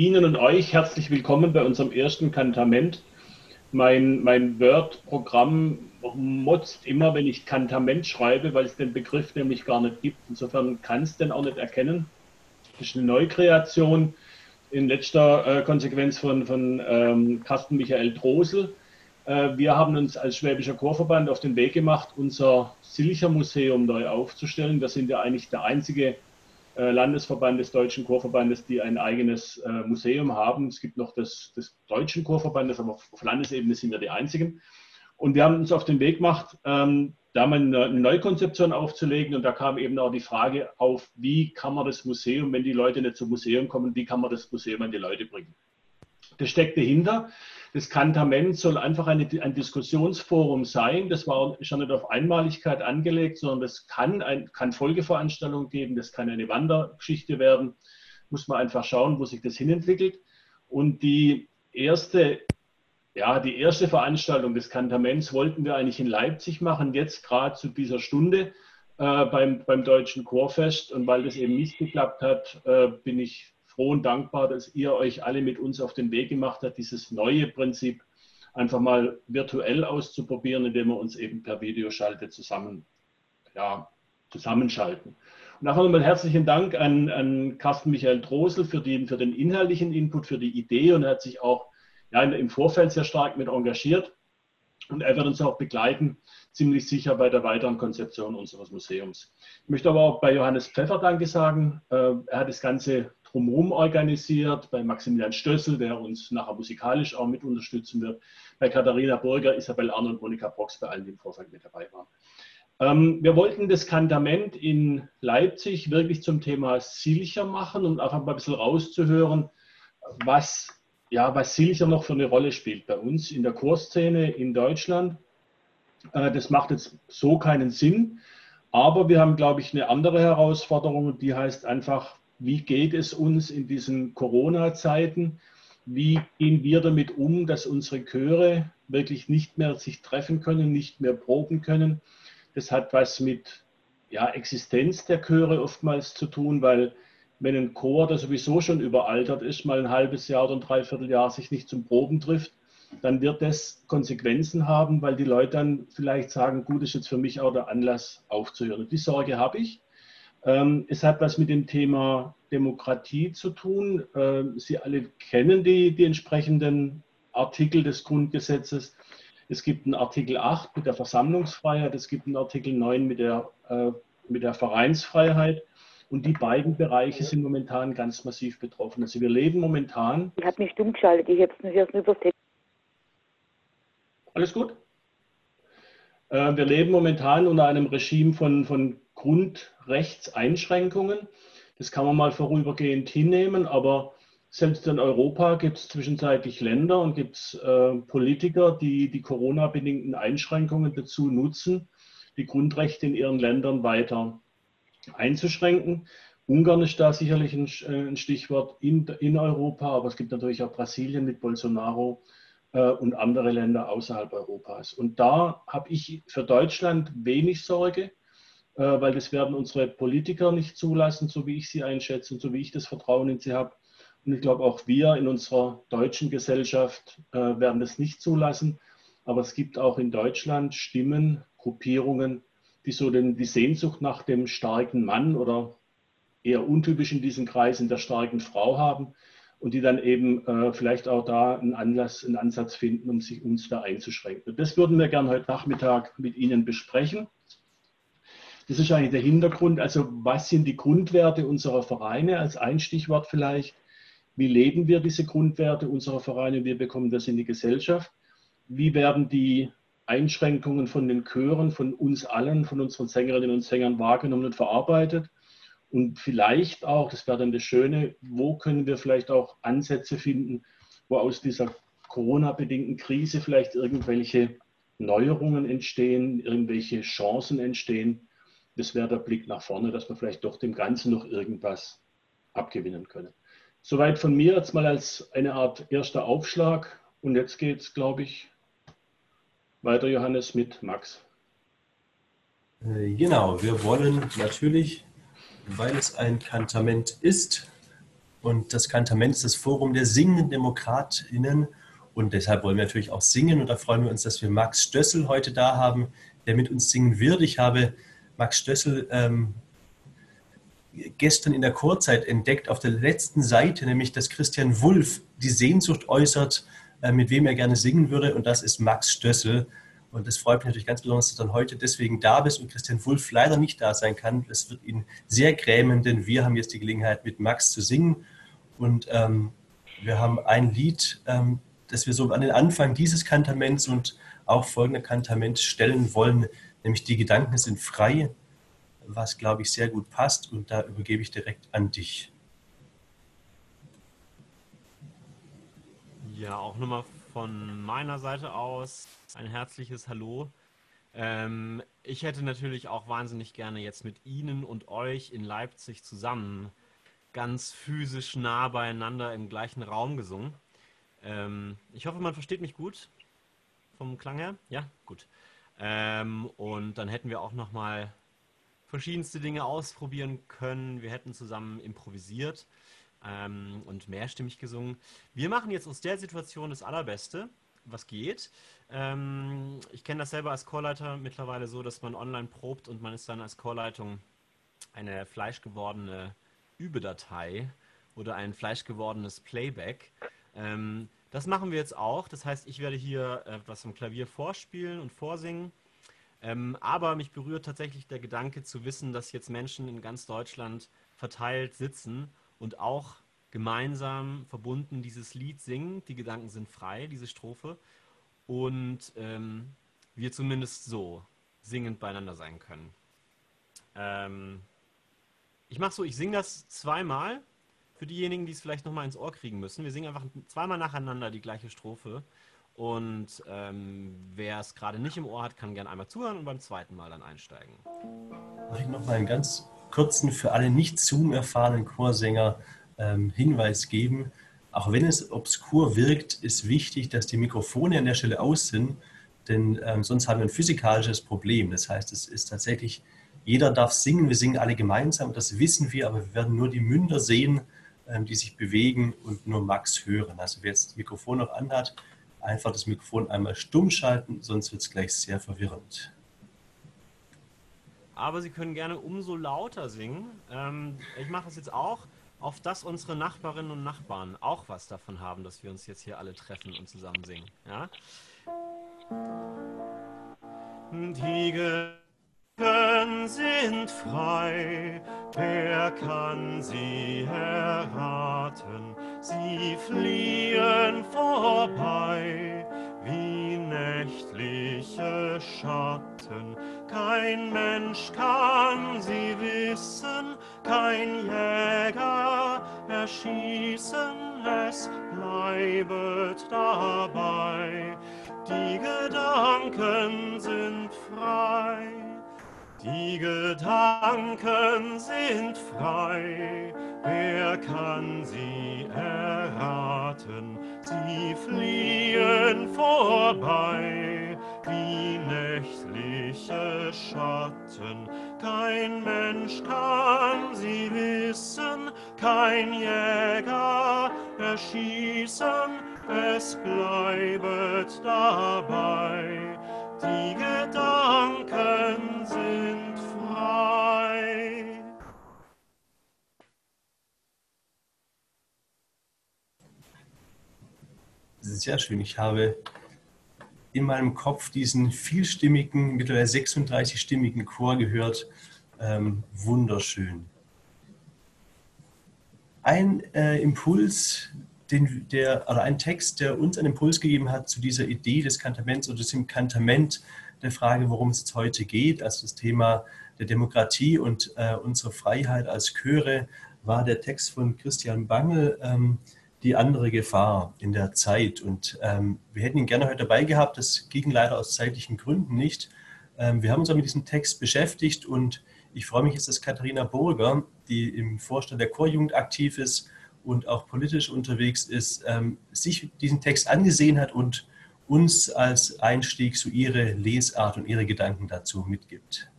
Ihnen und euch herzlich willkommen bei unserem ersten Kantament. Mein, mein Word-Programm motzt immer, wenn ich Kantament schreibe, weil es den Begriff nämlich gar nicht gibt. Insofern kann es den auch nicht erkennen. Das ist eine Neukreation in letzter äh, Konsequenz von, von ähm, Carsten Michael Drosel. Äh, wir haben uns als Schwäbischer Chorverband auf den Weg gemacht, unser Silcher Museum neu aufzustellen. Wir sind ja eigentlich der einzige äh, Landesverband des Deutschen Chorverbandes, die ein eigenes äh, Museum haben. Es gibt noch das, des Deutschen Chorverbandes, aber auf Landesebene sind wir die einzigen. Und wir haben uns auf den Weg gemacht, ähm, da mal eine Neukonzeption aufzulegen. Und da kam eben auch die Frage auf, wie kann man das Museum, wenn die Leute nicht zum Museum kommen, wie kann man das Museum an die Leute bringen? Das steckt dahinter. Das Kantament soll einfach eine, ein Diskussionsforum sein. Das war schon nicht auf Einmaligkeit angelegt, sondern das kann, ein, kann Folgeveranstaltungen geben, das kann eine Wandergeschichte werden. Muss man einfach schauen, wo sich das hinentwickelt. Und die erste, ja, die erste Veranstaltung des Kantaments wollten wir eigentlich in Leipzig machen, jetzt gerade zu dieser Stunde äh, beim, beim Deutschen Chorfest. Und weil das eben nicht geklappt hat, äh, bin ich froh und dankbar, dass ihr euch alle mit uns auf den Weg gemacht habt, dieses neue Prinzip einfach mal virtuell auszuprobieren, indem wir uns eben per Videoschalte zusammen, ja, zusammenschalten. Und einfach nochmal herzlichen Dank an, an Carsten Michael Drosel für, die, für den inhaltlichen Input, für die Idee und er hat sich auch ja, im Vorfeld sehr stark mit engagiert. Und er wird uns auch begleiten, ziemlich sicher bei der weiteren Konzeption unseres Museums. Ich möchte aber auch bei Johannes Pfeffer Danke sagen. Äh, er hat das Ganze drumherum organisiert, bei Maximilian Stössel, der uns nachher musikalisch auch mit unterstützen wird, bei Katharina Burger, Isabel Arnold und Monika Brox, bei allen, die im Vorfeld mit dabei waren. Ähm, wir wollten das Kantament in Leipzig wirklich zum Thema Silcher machen, um einfach mal ein bisschen rauszuhören, was, ja, was Silcher noch für eine Rolle spielt bei uns in der Chorszene in Deutschland. Äh, das macht jetzt so keinen Sinn. Aber wir haben, glaube ich, eine andere Herausforderung, die heißt einfach, wie geht es uns in diesen Corona-Zeiten? Wie gehen wir damit um, dass unsere Chöre wirklich nicht mehr sich treffen können, nicht mehr proben können? Das hat was mit ja, Existenz der Chöre oftmals zu tun, weil wenn ein Chor, der sowieso schon überaltert ist, mal ein halbes Jahr oder ein Dreivierteljahr sich nicht zum Proben trifft, dann wird das Konsequenzen haben, weil die Leute dann vielleicht sagen, gut, ist jetzt für mich auch der Anlass aufzuhören. Die Sorge habe ich. Ähm, es hat was mit dem Thema Demokratie zu tun. Ähm, Sie alle kennen die, die entsprechenden Artikel des Grundgesetzes. Es gibt einen Artikel 8 mit der Versammlungsfreiheit, es gibt einen Artikel 9 mit der, äh, mit der Vereinsfreiheit. Und die beiden Bereiche sind momentan ganz massiv betroffen. Also wir leben momentan. Ich habe mich stumm geschaltet, ich habe es nicht übersetzt. Alles gut? Äh, wir leben momentan unter einem Regime von, von Grundrechtseinschränkungen. Das kann man mal vorübergehend hinnehmen, aber selbst in Europa gibt es zwischenzeitlich Länder und gibt es äh, Politiker, die die Corona-bedingten Einschränkungen dazu nutzen, die Grundrechte in ihren Ländern weiter einzuschränken. Ungarn ist da sicherlich ein, äh, ein Stichwort in, in, Europa, aber es gibt natürlich auch Brasilien mit Bolsonaro äh, und andere Länder außerhalb Europas. Und da habe ich für Deutschland wenig Sorge, weil das werden unsere Politiker nicht zulassen, so wie ich sie einschätze und so wie ich das Vertrauen in sie habe. Und ich glaube, auch wir in unserer deutschen Gesellschaft äh, werden das nicht zulassen. Aber es gibt auch in Deutschland Stimmen, Gruppierungen, die so den, die Sehnsucht nach dem starken Mann oder eher untypisch in diesen Kreisen der starken Frau haben und die dann eben äh, vielleicht auch da einen Anlass, einen Ansatz finden, um sich uns da einzuschränken. Und das würden wir gerne heute Nachmittag mit Ihnen besprechen. Das ist eigentlich der Hintergrund. Also was sind die Grundwerte unserer Vereine als ein Stichwort vielleicht? Wie leben wir diese Grundwerte unserer Vereine? Wir bekommen das in die Gesellschaft. Wie werden die Einschränkungen von den Chören, von uns allen, von unseren Sängerinnen und Sängern wahrgenommen und verarbeitet? Und vielleicht auch, das wäre dann das Schöne, wo können wir vielleicht auch Ansätze finden, wo aus dieser Corona-bedingten Krise vielleicht irgendwelche Neuerungen entstehen, irgendwelche Chancen entstehen, das wäre der Blick nach vorne, dass wir vielleicht doch dem Ganzen noch irgendwas abgewinnen können. Soweit von mir jetzt mal als eine Art erster Aufschlag. Und jetzt geht es, glaube ich, weiter, Johannes, mit Max. Äh, genau, wir wollen natürlich, weil es ein Kantament ist, Und das Kantament ist das Forum der singenden DemokratInnen. Und deshalb wollen wir natürlich auch singen. Und da freuen wir uns, dass wir Max Stössel heute da haben, der mit uns singen wird. Ich habe Max Stössel ähm, gestern in der Chorzeit entdeckt, auf der letzten Seite, nämlich dass Christian Wulff die Sehnsucht äußert, äh, mit wem er gerne singen würde. Und das ist Max Stössel. Und es freut mich natürlich ganz besonders, dass du dann heute deswegen da bist und Christian Wulff leider nicht da sein kann. Es wird ihn sehr grämen, denn wir haben jetzt die Gelegenheit, mit Max zu singen. Und ähm, wir haben ein Lied, ähm, das wir so an den Anfang dieses Kantaments und auch folgender Kantament stellen wollen, nämlich die Gedanken sind frei, was, glaube ich, sehr gut passt. Und da übergebe ich direkt an dich. Ja, auch nochmal von meiner Seite aus ein herzliches Hallo. Ähm, ich hätte natürlich auch wahnsinnig gerne jetzt mit Ihnen und euch in Leipzig zusammen ganz physisch nah beieinander im gleichen Raum gesungen. Ähm, ich hoffe, man versteht mich gut vom Klang her. Ja, gut. Ähm, und dann hätten wir auch noch mal verschiedenste Dinge ausprobieren können. Wir hätten zusammen improvisiert ähm, und mehrstimmig gesungen. Wir machen jetzt aus der Situation das Allerbeste was geht. Ähm, ich kenne das selber als Chorleiter mittlerweile so, dass man online probt und man ist dann als Chorleitung eine fleischgewordene Übedatei oder ein fleischgewordenes Playback. Ähm, das machen wir jetzt auch. Das heißt, ich werde hier etwas am Klavier vorspielen und vorsingen. Ähm, aber mich berührt tatsächlich der Gedanke zu wissen, dass jetzt Menschen in ganz Deutschland verteilt sitzen und auch gemeinsam verbunden dieses Lied singen. Die Gedanken sind frei, diese Strophe. Und ähm, wir zumindest so singend beieinander sein können. Ähm, ich mache so, ich singe das zweimal für diejenigen, die es vielleicht nochmal ins Ohr kriegen müssen. Wir singen einfach zweimal nacheinander die gleiche Strophe. Und ähm, wer es gerade nicht im Ohr hat, kann gerne einmal zuhören und beim zweiten Mal dann einsteigen. Ich nochmal einen ganz kurzen, für alle nicht Zoom erfahrenen Chorsänger ähm, Hinweis geben. Auch wenn es obskur wirkt, ist wichtig, dass die Mikrofone an der Stelle aus sind, denn ähm, sonst haben wir ein physikalisches Problem. Das heißt, es ist tatsächlich, jeder darf singen, wir singen alle gemeinsam, das wissen wir, aber wir werden nur die Münder sehen, die sich bewegen und nur Max hören. Also wer jetzt das Mikrofon noch anhat, einfach das Mikrofon einmal stumm schalten, sonst wird es gleich sehr verwirrend. Aber Sie können gerne umso lauter singen. Ähm, ich mache es jetzt auch auf dass unsere Nachbarinnen und Nachbarn auch was davon haben, dass wir uns jetzt hier alle treffen und zusammen singen. Ja? Die Gedanken sind frei, wer kann sie erraten? Sie fliehen vorbei wie nächtliche Schatten. Kein Mensch kann sie wissen, kein Jäger erschießen, es bleibet dabei. Die Gedanken sind frei, die Gedanken sind frei, wer kann sie erraten? Sie fliehen vorbei wie nächtliche Schatten. Kein Mensch kann sie wissen, kein Jäger erschießen, es bleibet dabei. Die Gedanken Sehr schön. Ich habe in meinem Kopf diesen vielstimmigen, mittlerweile 36-stimmigen Chor gehört. Ähm, wunderschön. Ein äh, Impuls, den, der, oder ein Text, der uns einen Impuls gegeben hat zu dieser Idee des Kantaments oder dem Kantament der Frage, worum es jetzt heute geht, also das Thema der Demokratie und äh, unsere Freiheit als Chöre, war der Text von Christian Bangel. Ähm, die andere Gefahr in der Zeit. Und ähm, wir hätten ihn gerne heute dabei gehabt. Das ging leider aus zeitlichen Gründen nicht. Ähm, wir haben uns aber mit diesem Text beschäftigt und ich freue mich jetzt, dass Katharina Burger, die im Vorstand der Chorjugend aktiv ist und auch politisch unterwegs ist, ähm, sich diesen Text angesehen hat und uns als Einstieg so ihre Lesart und ihre Gedanken dazu mitgibt.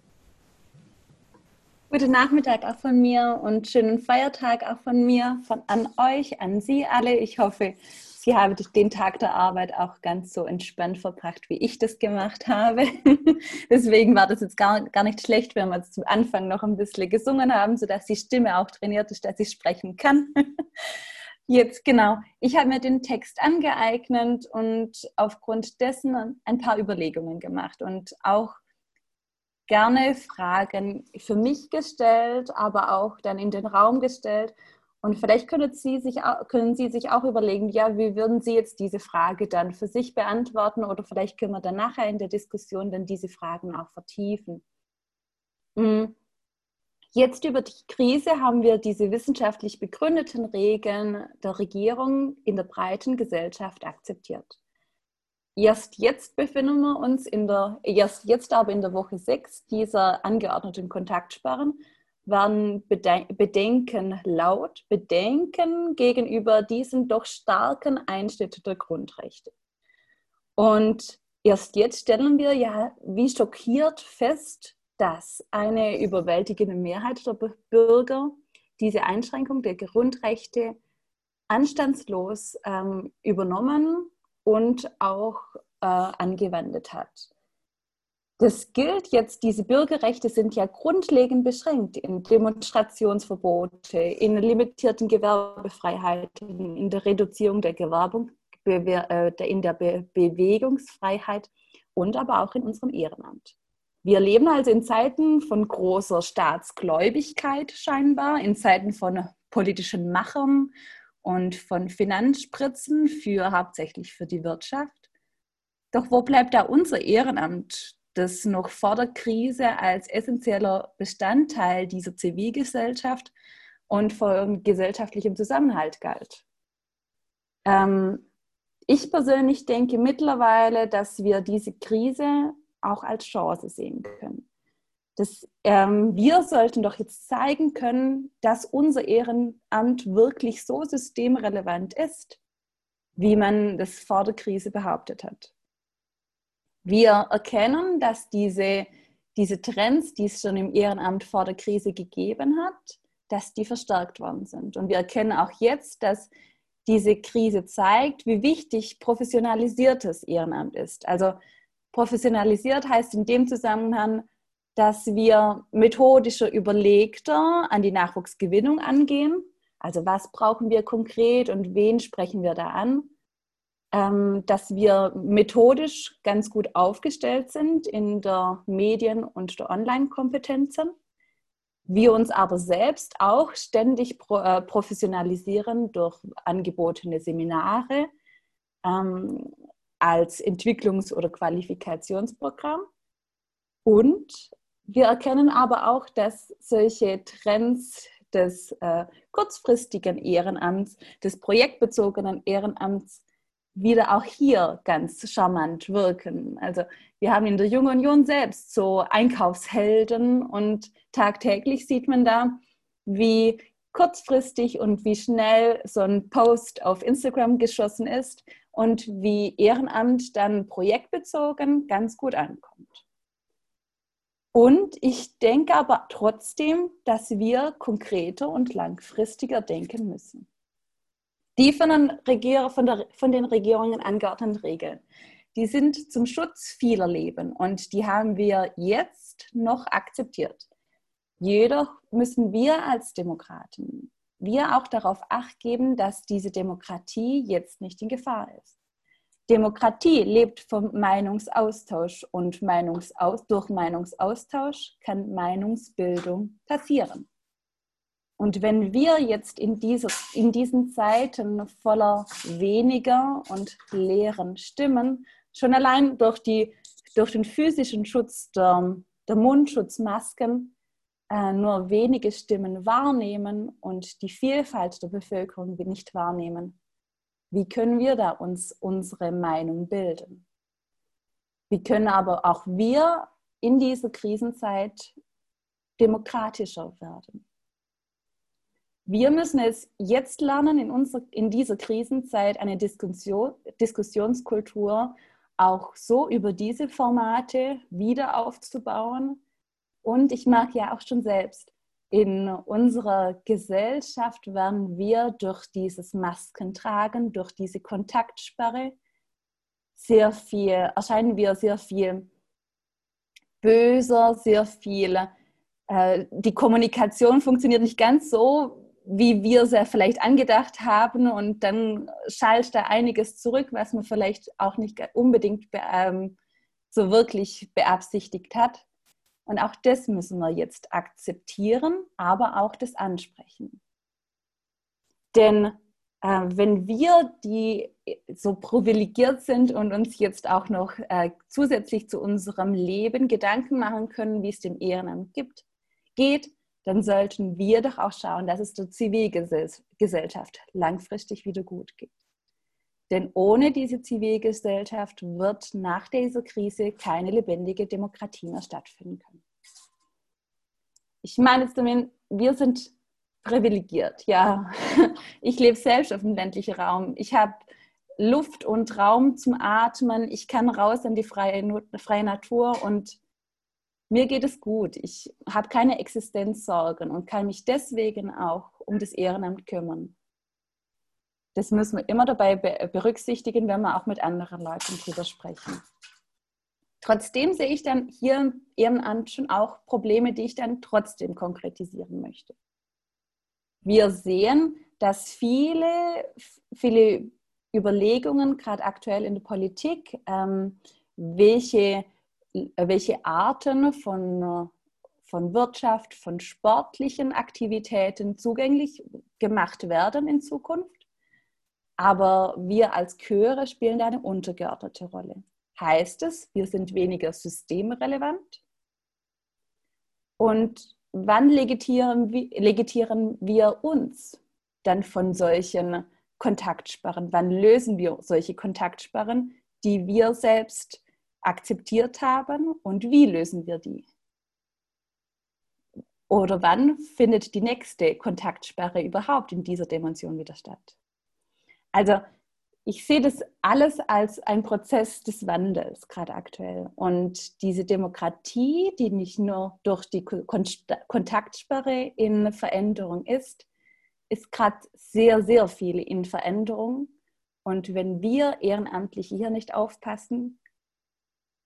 Guten Nachmittag auch von mir und schönen Feiertag auch von mir, von an euch, an Sie alle. Ich hoffe, Sie haben den Tag der Arbeit auch ganz so entspannt verbracht, wie ich das gemacht habe. Deswegen war das jetzt gar, gar nicht schlecht, wenn wir jetzt zum Anfang noch ein bisschen gesungen haben, sodass die Stimme auch trainiert ist, dass ich sprechen kann. Jetzt genau. Ich habe mir den Text angeeignet und aufgrund dessen ein paar Überlegungen gemacht und auch gerne Fragen für mich gestellt, aber auch dann in den Raum gestellt. Und vielleicht können Sie sich, können Sie sich auch überlegen, ja, wie würden Sie jetzt diese Frage dann für sich beantworten oder vielleicht können wir dann nachher in der Diskussion dann diese Fragen auch vertiefen. Hm. Jetzt über die Krise haben wir diese wissenschaftlich begründeten Regeln der Regierung in der breiten Gesellschaft akzeptiert. Erst jetzt befinden wir uns in der, erst jetzt aber in der Woche 6 dieser angeordneten Kontaktsperren, werden Bedenken laut, Bedenken gegenüber diesem doch starken Einschnitt der Grundrechte. Und erst jetzt stellen wir ja wie schockiert fest, dass eine überwältigende Mehrheit der Bürger diese Einschränkung der Grundrechte anstandslos ähm, übernommen und auch äh, angewendet hat. Das gilt jetzt, diese Bürgerrechte sind ja grundlegend beschränkt in Demonstrationsverbote, in limitierten Gewerbefreiheiten, in der Reduzierung der Gewerbung, äh, in der Bewegungsfreiheit und aber auch in unserem Ehrenamt. Wir leben also in Zeiten von großer Staatsgläubigkeit scheinbar, in Zeiten von politischen Machern und von Finanzspritzen für hauptsächlich für die Wirtschaft. Doch wo bleibt da unser Ehrenamt, das noch vor der Krise als essentieller Bestandteil dieser Zivilgesellschaft und von gesellschaftlichem Zusammenhalt galt? Ähm, ich persönlich denke mittlerweile, dass wir diese Krise auch als Chance sehen können. Das, ähm, wir sollten doch jetzt zeigen können, dass unser Ehrenamt wirklich so systemrelevant ist, wie man das vor der Krise behauptet hat. Wir erkennen, dass diese, diese Trends, die es schon im Ehrenamt vor der Krise gegeben hat, dass die verstärkt worden sind. Und wir erkennen auch jetzt, dass diese Krise zeigt, wie wichtig professionalisiertes Ehrenamt ist. Also professionalisiert heißt in dem Zusammenhang, dass wir methodischer überlegter an die Nachwuchsgewinnung angehen. Also was brauchen wir konkret und wen sprechen wir da an? Ähm, dass wir methodisch ganz gut aufgestellt sind in der Medien- und der Online-Kompetenzen. Wir uns aber selbst auch ständig äh, professionalisieren durch angebotene Seminare, ähm, als Entwicklungs- oder Qualifikationsprogramm. Und wir erkennen aber auch, dass solche Trends des äh, kurzfristigen Ehrenamts, des projektbezogenen Ehrenamts wieder auch hier ganz charmant wirken. Also wir haben in der Jungen Union selbst so Einkaufshelden und tagtäglich sieht man da, wie kurzfristig und wie schnell so ein Post auf Instagram geschossen ist und wie Ehrenamt dann projektbezogen ganz gut ankommt. Und ich denke aber trotzdem, dass wir konkreter und langfristiger denken müssen. Die von den, Regier von, der, von den Regierungen angeordneten Regeln, die sind zum Schutz vieler Leben und die haben wir jetzt noch akzeptiert. Jedoch müssen wir als Demokraten wir auch darauf acht geben, dass diese Demokratie jetzt nicht in Gefahr ist. Demokratie lebt vom Meinungsaustausch und Meinungsaus durch Meinungsaustausch kann Meinungsbildung passieren. Und wenn wir jetzt in, dieser, in diesen Zeiten voller weniger und leeren Stimmen schon allein durch, die, durch den physischen Schutz der, der Mundschutzmasken äh, nur wenige Stimmen wahrnehmen und die Vielfalt der Bevölkerung nicht wahrnehmen, wie können wir da uns unsere Meinung bilden? Wie können aber auch wir in dieser Krisenzeit demokratischer werden? Wir müssen es jetzt lernen, in, unserer, in dieser Krisenzeit eine Diskussion, Diskussionskultur auch so über diese Formate wieder aufzubauen, und ich mag ja auch schon selbst in unserer Gesellschaft werden wir durch dieses Maskentragen, durch diese Kontaktsperre sehr viel, erscheinen wir sehr viel böser, sehr viel, äh, die Kommunikation funktioniert nicht ganz so, wie wir es ja vielleicht angedacht haben und dann schallt da einiges zurück, was man vielleicht auch nicht unbedingt ähm, so wirklich beabsichtigt hat. Und auch das müssen wir jetzt akzeptieren, aber auch das ansprechen. Denn äh, wenn wir, die so privilegiert sind und uns jetzt auch noch äh, zusätzlich zu unserem Leben Gedanken machen können, wie es dem Ehrenamt gibt, geht, dann sollten wir doch auch schauen, dass es der Zivilgesellschaft langfristig wieder gut geht. Denn ohne diese Zivilgesellschaft wird nach dieser Krise keine lebendige Demokratie mehr stattfinden können. Ich meine jetzt damit, wir sind privilegiert, ja. Ich lebe selbst auf dem ländlichen Raum. Ich habe Luft und Raum zum Atmen. Ich kann raus in die freie, freie Natur und mir geht es gut. Ich habe keine Existenzsorgen und kann mich deswegen auch um das Ehrenamt kümmern das müssen wir immer dabei berücksichtigen, wenn wir auch mit anderen Leuten drüber sprechen. Trotzdem sehe ich dann hier im Ehrenamt schon auch Probleme, die ich dann trotzdem konkretisieren möchte. Wir sehen, dass viele, viele Überlegungen, gerade aktuell in der Politik, ähm, welche, welche Arten von, von Wirtschaft, von sportlichen Aktivitäten zugänglich gemacht werden in Zukunft aber wir als Chöre spielen da eine untergeordnete Rolle. Heißt es, wir sind weniger systemrelevant? Und wann legitieren, wir uns dann von solchen Kontaktsperren? Wann lösen wir solche Kontaktsperren, die wir selbst akzeptiert haben und wie lösen wir die? Oder wann findet die nächste Kontaktsperre überhaupt in dieser Dimension wieder statt? Also ich sehe das alles als ein Prozess des Wandels gerade aktuell. Und diese Demokratie, die nicht nur durch die Kontaktsperre in Veränderung ist, ist gerade sehr, sehr viel in Veränderung. Und wenn wir Ehrenamtliche hier nicht aufpassen,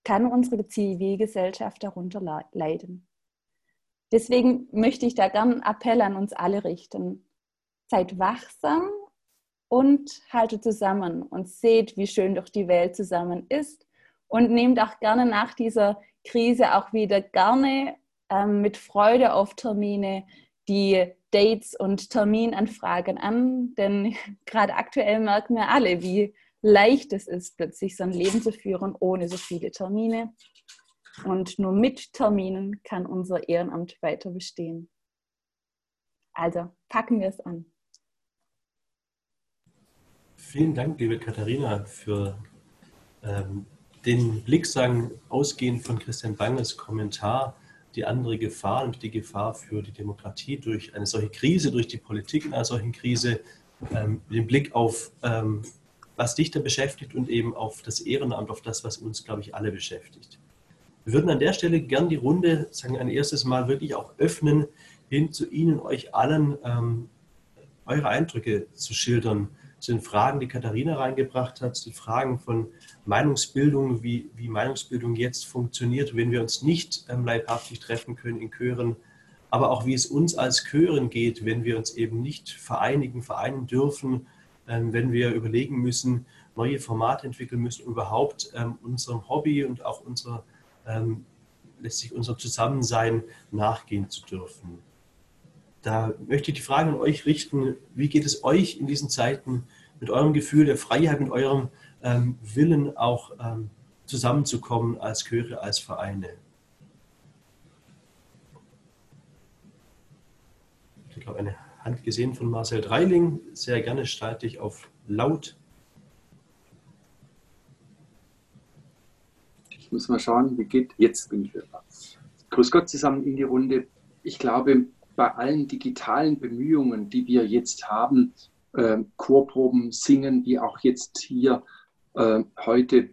kann unsere Zivilgesellschaft darunter leiden. Deswegen möchte ich da gerne einen Appell an uns alle richten. Seid wachsam und haltet zusammen und seht, wie schön doch die Welt zusammen ist und nehmt auch gerne nach dieser Krise auch wieder gerne ähm, mit Freude auf Termine die Dates und Terminanfragen an, denn gerade aktuell merken wir alle, wie leicht es ist, plötzlich so ein Leben zu führen ohne so viele Termine. Und nur mit Terminen kann unser Ehrenamt weiter bestehen. Also packen wir es an. Vielen Dank, liebe Katharina, für ähm, den Blick, sagen, ausgehend von Christian Bangels Kommentar, die andere Gefahr und die Gefahr für die Demokratie durch eine solche Krise, durch die Politik in einer solchen Krise, ähm, den Blick auf, ähm, was dich da beschäftigt und eben auf das Ehrenamt, auf das, was uns, glaube ich, alle beschäftigt. Wir würden an der Stelle gern die Runde, sagen ein erstes Mal, wirklich auch öffnen, hin zu Ihnen, euch allen, ähm, eure Eindrücke zu schildern zu den Fragen, die Katharina reingebracht hat, zu den Fragen von Meinungsbildung, wie, wie Meinungsbildung jetzt funktioniert, wenn wir uns nicht ähm, leibhaftig treffen können in Chören, aber auch wie es uns als Chören geht, wenn wir uns eben nicht vereinigen, vereinen dürfen, ähm, wenn wir überlegen müssen, neue Formate entwickeln müssen, um überhaupt ähm, unserem Hobby und auch unser, ähm, letztlich unserem Zusammensein nachgehen zu dürfen. Da möchte ich die Frage an euch richten, wie geht es euch in diesen Zeiten mit eurem Gefühl der Freiheit, mit eurem ähm, Willen auch ähm, zusammenzukommen als Chöre, als Vereine? Ich habe eine Hand gesehen von Marcel Dreiling. Sehr gerne schalte ich auf laut. Ich muss mal schauen, wie geht. Jetzt bin ich wieder. Grüß Gott zusammen in die Runde. Ich glaube, bei allen digitalen Bemühungen, die wir jetzt haben, äh, Chorproben singen, wie auch jetzt hier äh, heute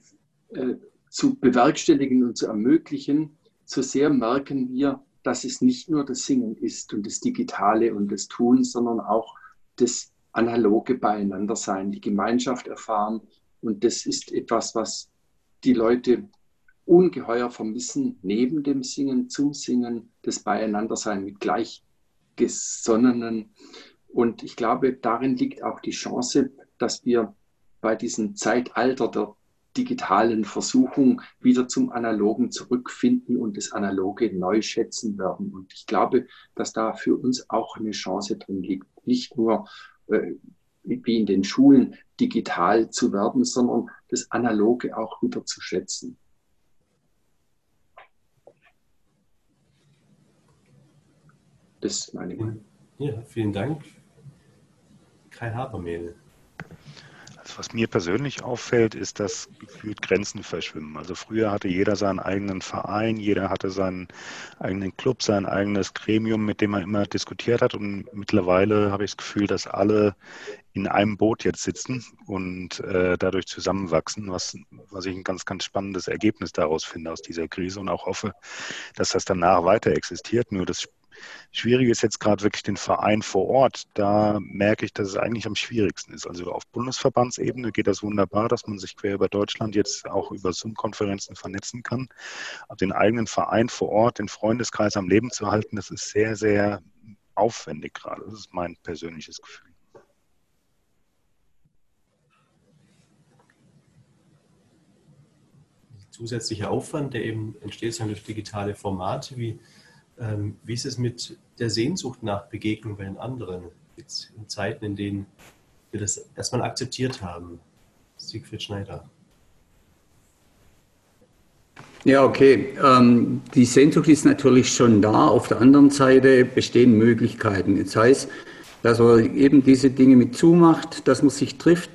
äh, zu bewerkstelligen und zu ermöglichen, so sehr merken wir, dass es nicht nur das Singen ist und das Digitale und das Tun, sondern auch das analoge Beieinandersein, die Gemeinschaft erfahren. Und das ist etwas, was die Leute ungeheuer vermissen, neben dem Singen, zum Singen, das Beieinandersein mit Gleichgesonnenen. Und ich glaube, darin liegt auch die Chance, dass wir bei diesem Zeitalter der digitalen Versuchung wieder zum Analogen zurückfinden und das Analoge neu schätzen werden. Und ich glaube, dass da für uns auch eine Chance drin liegt, nicht nur äh, wie in den Schulen digital zu werden, sondern das Analoge auch wieder zu schätzen. Das ist meine Meinung. Ja, vielen Dank. Kai Habermehl. Also was mir persönlich auffällt, ist, dass gefühlt Grenzen verschwimmen. Also früher hatte jeder seinen eigenen Verein, jeder hatte seinen eigenen Club, sein eigenes Gremium, mit dem er immer diskutiert hat. Und mittlerweile habe ich das Gefühl, dass alle in einem Boot jetzt sitzen und äh, dadurch zusammenwachsen, was, was ich ein ganz, ganz spannendes Ergebnis daraus finde aus dieser Krise und auch hoffe, dass das danach weiter existiert. Nur das Schwierige ist jetzt gerade wirklich den Verein vor Ort. Da merke ich, dass es eigentlich am schwierigsten ist. Also auf Bundesverbandsebene geht das wunderbar, dass man sich quer über Deutschland jetzt auch über Zoom-Konferenzen vernetzen kann. Aber den eigenen Verein vor Ort, den Freundeskreis am Leben zu halten, das ist sehr, sehr aufwendig gerade. Das ist mein persönliches Gefühl. Zusätzlicher Aufwand, der eben entsteht durch digitale Formate wie ähm, wie ist es mit der Sehnsucht nach Begegnung bei den anderen? Jetzt in Zeiten, in denen wir das erstmal akzeptiert haben. Siegfried Schneider. Ja, okay. Ähm, die Sehnsucht ist natürlich schon da. Auf der anderen Seite bestehen Möglichkeiten. Das heißt, dass man eben diese Dinge mit zumacht, dass man sich trifft.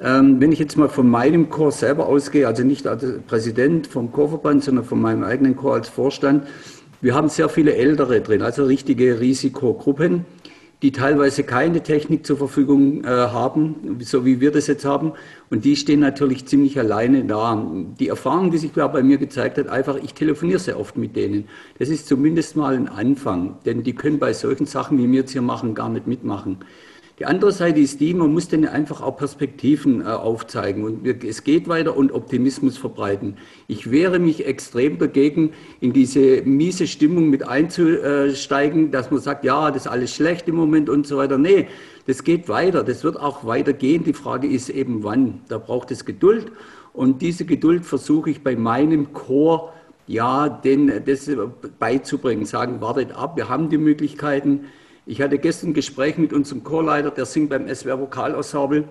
Ähm, wenn ich jetzt mal von meinem Chor selber ausgehe, also nicht als Präsident vom Chorverband, sondern von meinem eigenen Chor als Vorstand, wir haben sehr viele Ältere drin, also richtige Risikogruppen, die teilweise keine Technik zur Verfügung äh, haben, so wie wir das jetzt haben. Und die stehen natürlich ziemlich alleine da. Die Erfahrung, die sich bei mir gezeigt hat, einfach, ich telefoniere sehr oft mit denen. Das ist zumindest mal ein Anfang, denn die können bei solchen Sachen, wie wir jetzt hier machen, gar nicht mitmachen. Die andere Seite ist die, man muss denen einfach auch Perspektiven äh, aufzeigen und es geht weiter und Optimismus verbreiten. Ich wehre mich extrem dagegen, in diese miese Stimmung mit einzusteigen, dass man sagt, ja, das ist alles schlecht im Moment und so weiter. Nee, das geht weiter, das wird auch weitergehen. Die Frage ist eben wann. Da braucht es Geduld und diese Geduld versuche ich bei meinem Chor, ja, den, das beizubringen, sagen, wartet ab, wir haben die Möglichkeiten, ich hatte gestern ein Gespräch mit unserem Chorleiter, der singt beim SWR Vokalensemble.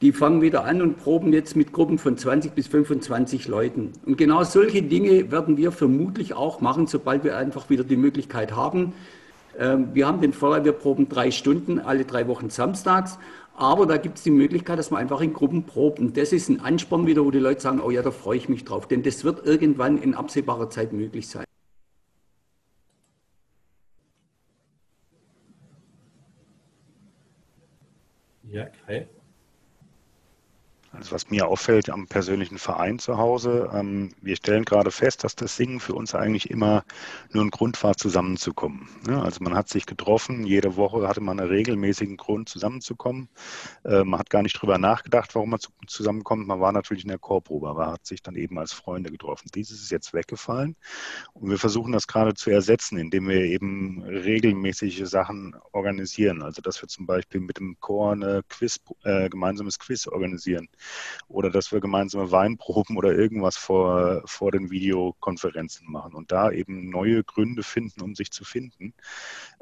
Die fangen wieder an und proben jetzt mit Gruppen von 20 bis 25 Leuten. Und genau solche Dinge werden wir vermutlich auch machen, sobald wir einfach wieder die Möglichkeit haben. Ähm, wir haben den Vorteil, wir proben drei Stunden, alle drei Wochen samstags. Aber da gibt es die Möglichkeit, dass man einfach in Gruppen probt. Und das ist ein Ansporn wieder, wo die Leute sagen, oh ja, da freue ich mich drauf. Denn das wird irgendwann in absehbarer Zeit möglich sein. Ja, Kai. Also was mir auffällt am persönlichen Verein zu Hause, ähm, wir stellen gerade fest, dass das Singen für uns eigentlich immer nur ein Grund war, zusammenzukommen. Ne? Also man hat sich getroffen, jede Woche hatte man einen regelmäßigen Grund, zusammenzukommen. Äh, man hat gar nicht drüber nachgedacht, warum man zu, zusammenkommt. Man war natürlich in der Chorprobe, aber hat sich dann eben als Freunde getroffen. Dieses ist jetzt weggefallen und wir versuchen das gerade zu ersetzen, indem wir eben regelmäßige Sachen organisieren. Also dass wir zum Beispiel mit dem Chor eine Quiz, äh, gemeinsames Quiz organisieren oder dass wir gemeinsame Weinproben oder irgendwas vor, vor den Videokonferenzen machen und da eben neue Gründe finden, um sich zu finden.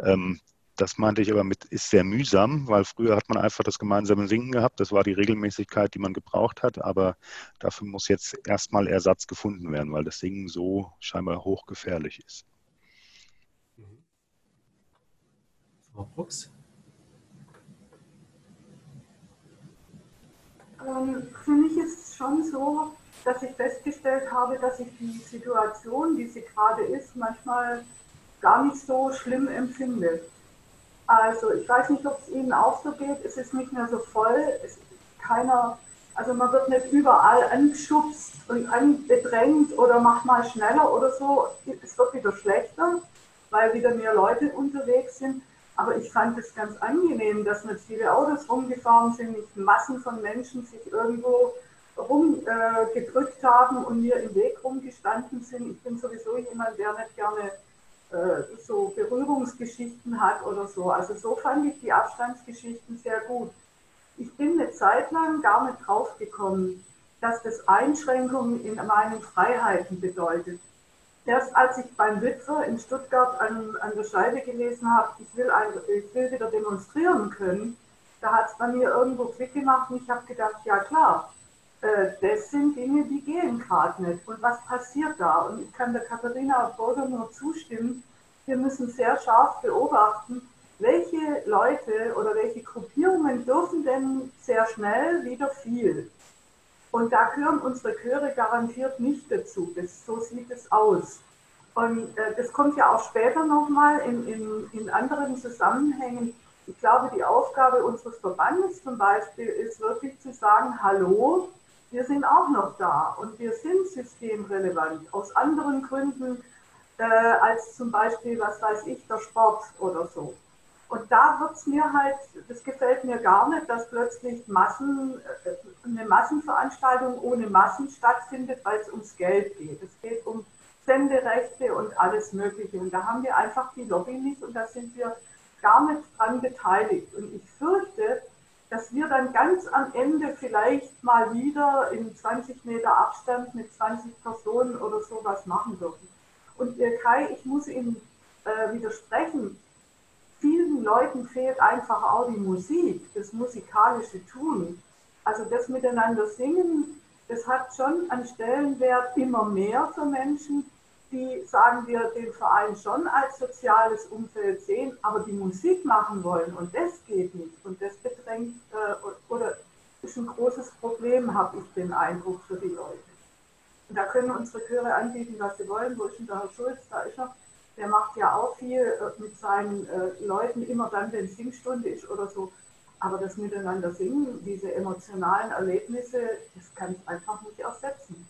Ähm, das meinte ich aber mit, ist sehr mühsam, weil früher hat man einfach das gemeinsame Singen gehabt. Das war die Regelmäßigkeit, die man gebraucht hat. Aber dafür muss jetzt erstmal Ersatz gefunden werden, weil das Singen so scheinbar hochgefährlich ist. Frau Brooks? Ähm, für mich ist es schon so, dass ich festgestellt habe, dass ich die Situation, wie sie gerade ist, manchmal gar nicht so schlimm empfinde. Also ich weiß nicht, ob es Ihnen auch so geht. Es ist nicht mehr so voll. Es ist keiner, also man wird nicht überall angeschubst und anbedrängt oder macht mal schneller oder so. Es wird wieder schlechter. weil wieder mehr Leute unterwegs sind. Aber ich fand es ganz angenehm, dass nicht viele Autos rumgefahren sind, nicht Massen von Menschen sich irgendwo rumgedrückt äh, haben und mir im Weg rumgestanden sind. Ich bin sowieso jemand, der nicht gerne äh, so Berührungsgeschichten hat oder so. Also so fand ich die Abstandsgeschichten sehr gut. Ich bin eine Zeit lang gar nicht drauf gekommen, dass das Einschränkungen in meinen Freiheiten bedeutet erst als ich beim Witwer in Stuttgart an, an der Scheibe gelesen habe, ich will, ein, ich will wieder demonstrieren können, da hat es bei mir irgendwo Klick gemacht und ich habe gedacht, ja klar, äh, das sind Dinge, die gehen gerade nicht. Und was passiert da? Und ich kann der Katharina Boder nur zustimmen, wir müssen sehr scharf beobachten, welche Leute oder welche Gruppierungen dürfen denn sehr schnell wieder viel. Und da gehören unsere Chöre garantiert nicht dazu. Das, so sieht es aus. Und äh, das kommt ja auch später nochmal in, in, in anderen Zusammenhängen. Ich glaube, die Aufgabe unseres Verbandes zum Beispiel ist wirklich zu sagen, hallo, wir sind auch noch da und wir sind systemrelevant aus anderen Gründen äh, als zum Beispiel, was weiß ich, der Sport oder so. Und da wird es mir halt, das gefällt mir gar nicht, dass plötzlich Massen, äh, eine Massenveranstaltung ohne Massen stattfindet, weil es ums Geld geht. Es geht um Senderechte und alles Mögliche. Und da haben wir einfach die Lobby nicht und da sind wir gar nicht dran beteiligt. Und ich fürchte, dass wir dann ganz am Ende vielleicht mal wieder in 20 Meter Abstand mit 20 Personen oder sowas machen dürfen. Und Kai, ich muss Ihnen äh, widersprechen vielen Leuten fehlt einfach auch die Musik, das musikalische Tun. Also das Miteinander singen, das hat schon einen Stellenwert immer mehr für Menschen, die, sagen wir, den Verein schon als soziales Umfeld sehen, aber die Musik machen wollen und das geht nicht. Und das bedrängt äh, oder ist ein großes Problem, habe ich den Eindruck für die Leute. Und da können unsere Chöre anbieten, was sie wollen. Wo ist denn der Herr Schulz? Da ist er der macht ja auch viel äh, mit seinen äh, Leuten, immer dann, wenn Singstunde ist oder so. Aber das Miteinander singen, diese emotionalen Erlebnisse, das kann ich einfach nicht ersetzen.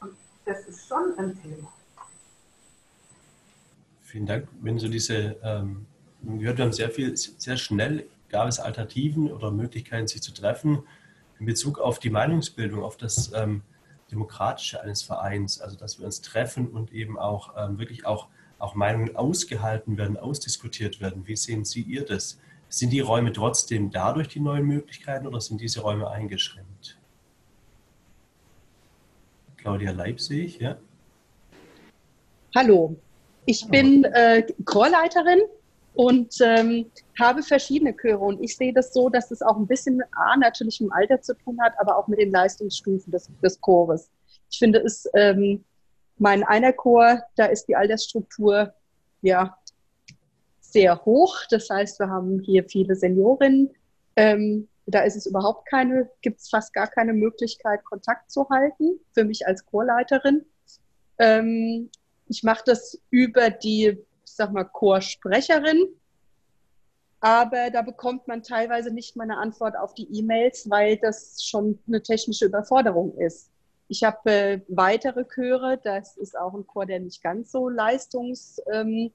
Und das ist schon ein Thema. Vielen Dank. Wenn so diese, ähm, gehört, wir haben sehr viel, sehr schnell gab es Alternativen oder Möglichkeiten, sich zu treffen in Bezug auf die Meinungsbildung, auf das ähm, Demokratische eines Vereins, also dass wir uns treffen und eben auch ähm, wirklich auch auch Meinungen ausgehalten werden, ausdiskutiert werden. Wie sehen Sie ihr das? Sind die Räume trotzdem dadurch die neuen Möglichkeiten oder sind diese Räume eingeschränkt? Claudia Leipzig, ja? Hallo, ich bin äh, Chorleiterin und ähm, habe verschiedene Chöre und ich sehe das so, dass es auch ein bisschen A, natürlich mit dem Alter zu tun hat, aber auch mit den Leistungsstufen des, des Chores. Ich finde es ähm, mein einer Chor, da ist die Altersstruktur ja sehr hoch. Das heißt, wir haben hier viele Seniorinnen. Ähm, da ist es überhaupt keine, gibt es fast gar keine Möglichkeit, Kontakt zu halten, für mich als Chorleiterin. Ähm, ich mache das über die, ich sag mal, Chorsprecherin. Aber da bekommt man teilweise nicht mal eine Antwort auf die E-Mails, weil das schon eine technische Überforderung ist. Ich habe äh, weitere Chöre, das ist auch ein Chor, der nicht ganz so leistungs, ähm,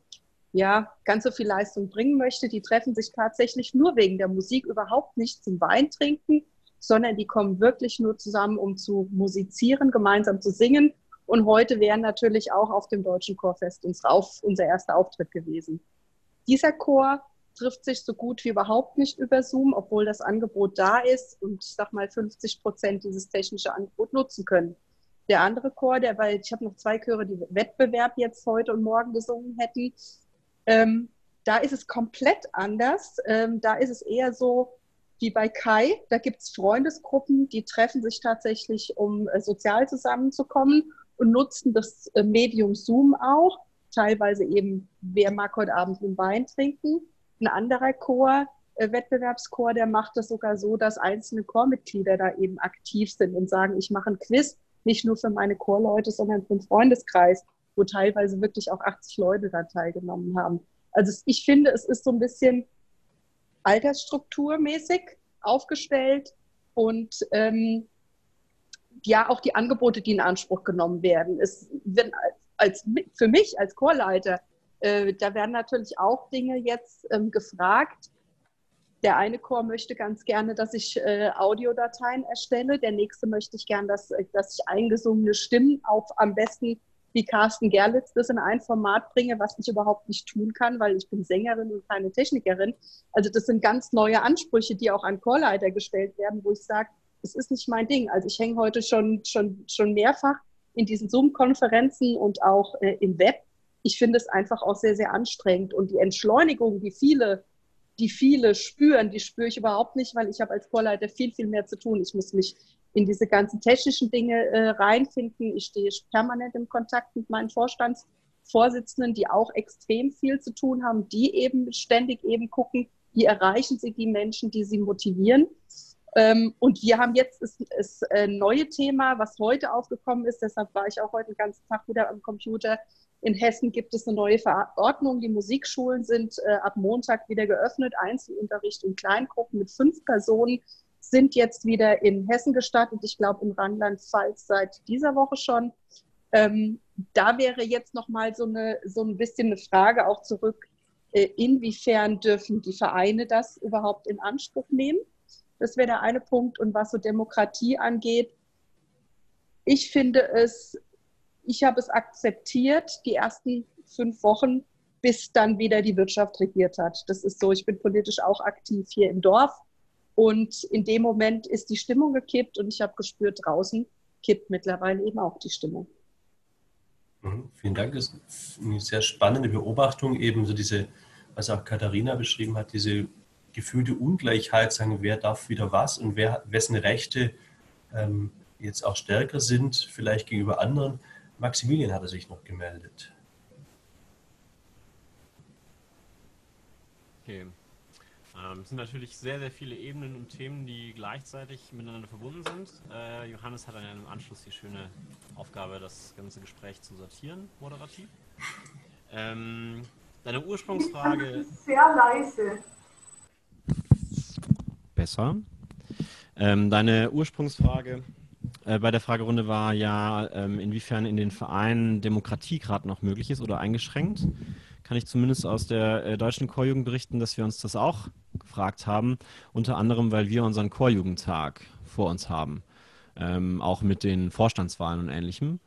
ja, ganz so viel Leistung bringen möchte. Die treffen sich tatsächlich nur wegen der Musik überhaupt nicht zum Weintrinken, sondern die kommen wirklich nur zusammen, um zu musizieren, gemeinsam zu singen. Und heute wären natürlich auch auf dem Deutschen Chorfest unser erster Auftritt gewesen. Dieser Chor trifft sich so gut wie überhaupt nicht über Zoom, obwohl das Angebot da ist und ich sag mal 50 Prozent dieses technische Angebot nutzen können. Der andere Chor, der, weil ich habe noch zwei Chöre, die Wettbewerb jetzt heute und morgen gesungen hätten, ähm, da ist es komplett anders. Ähm, da ist es eher so wie bei Kai. Da gibt es Freundesgruppen, die treffen sich tatsächlich, um äh, sozial zusammenzukommen und nutzen das äh, Medium Zoom auch. Teilweise eben, wer mag heute Abend einen Wein trinken. Ein anderer Chor, äh, Wettbewerbschor, der macht das sogar so, dass einzelne Chormitglieder da eben aktiv sind und sagen, ich mache ein Quiz, nicht nur für meine Chorleute, sondern für den Freundeskreis, wo teilweise wirklich auch 80 Leute da teilgenommen haben. Also ich finde, es ist so ein bisschen altersstrukturmäßig aufgestellt und ähm, ja, auch die Angebote, die in Anspruch genommen werden. Es, wenn, als, für mich als Chorleiter Äh, da werden natürlich auch Dinge jetzt ähm, gefragt. Der eine Chor möchte ganz gerne, dass ich äh, Audiodateien erstelle. Der nächste möchte ich gerne, dass, äh, dass ich eingesungene Stimmen auf am besten wie Carsten Gerlitz das in ein Format bringe, was ich überhaupt nicht tun kann, weil ich bin Sängerin und keine Technikerin. Also das sind ganz neue Ansprüche, die auch an Chorleiter gestellt werden, wo ich sage, das ist nicht mein Ding. Also ich hänge heute schon, schon, schon mehrfach in diesen Zoom-Konferenzen und auch äh, im Web. Ich finde es einfach auch sehr, sehr anstrengend. Und die Entschleunigung, die viele, die viele spüren, die spüre ich überhaupt nicht, weil ich habe als Chorleiter viel, viel mehr zu tun. Ich muss mich in diese ganzen technischen Dinge äh, reinfinden. Ich stehe permanent im Kontakt mit meinen Vorstandsvorsitzenden, die auch extrem viel zu tun haben, die eben ständig eben gucken, wie erreichen sie die Menschen, die sie motivieren. Ähm, und wir haben jetzt das, das äh, neue Thema, was heute aufgekommen ist, deshalb war ich auch heute den ganzen Tag wieder am Computer. In Hessen gibt es eine neue Verordnung. Die Musikschulen sind äh, ab Montag wieder geöffnet. Einzelunterricht in Kleingruppen mit fünf Personen sind jetzt wieder in Hessen gestartet. Ich glaube, im Rheinland-Pfalz seit dieser Woche schon. Ähm, da wäre jetzt noch mal so, eine, so ein bisschen eine Frage auch zurück, äh, inwiefern dürfen die Vereine das überhaupt in Anspruch nehmen? Das wäre der eine Punkt. Und was so Demokratie angeht, ich finde es, ich habe es akzeptiert, die ersten fünf Wochen, bis dann wieder die Wirtschaft regiert hat. Das ist so, ich bin politisch auch aktiv hier im Dorf und in dem Moment ist die Stimmung gekippt und ich habe gespürt, draußen kippt mittlerweile eben auch die Stimmung. Mhm, vielen Dank. Das ist eine sehr spannende Beobachtung, eben so diese, was auch Katharina beschrieben hat, diese gefühlte Ungleichheit, sagen, wer darf wieder was und wer, wessen Rechte ähm, jetzt auch stärker sind, vielleicht gegenüber anderen. Maximilian hatte sich noch gemeldet. Okay. Ähm, es sind natürlich sehr, sehr viele Ebenen und Themen, die gleichzeitig miteinander verbunden sind. Äh, Johannes hat dann im Anschluss die schöne Aufgabe, das ganze Gespräch zu sortieren, moderativ. Ähm, deine Ursprungsfrage. Sehr leise. Besser. Ähm, deine Ursprungsfrage äh, bei der Fragerunde war ja, ähm, inwiefern in den Vereinen Demokratie gerade noch möglich ist oder eingeschränkt kann ich zumindest aus der äh, deutschen Chorjugend berichten, dass wir uns das auch gefragt haben. Unter anderem, weil wir unseren Chorjugendtag vor uns haben. Ähm, auch mit den Vorstandswahlen und ähnlichem.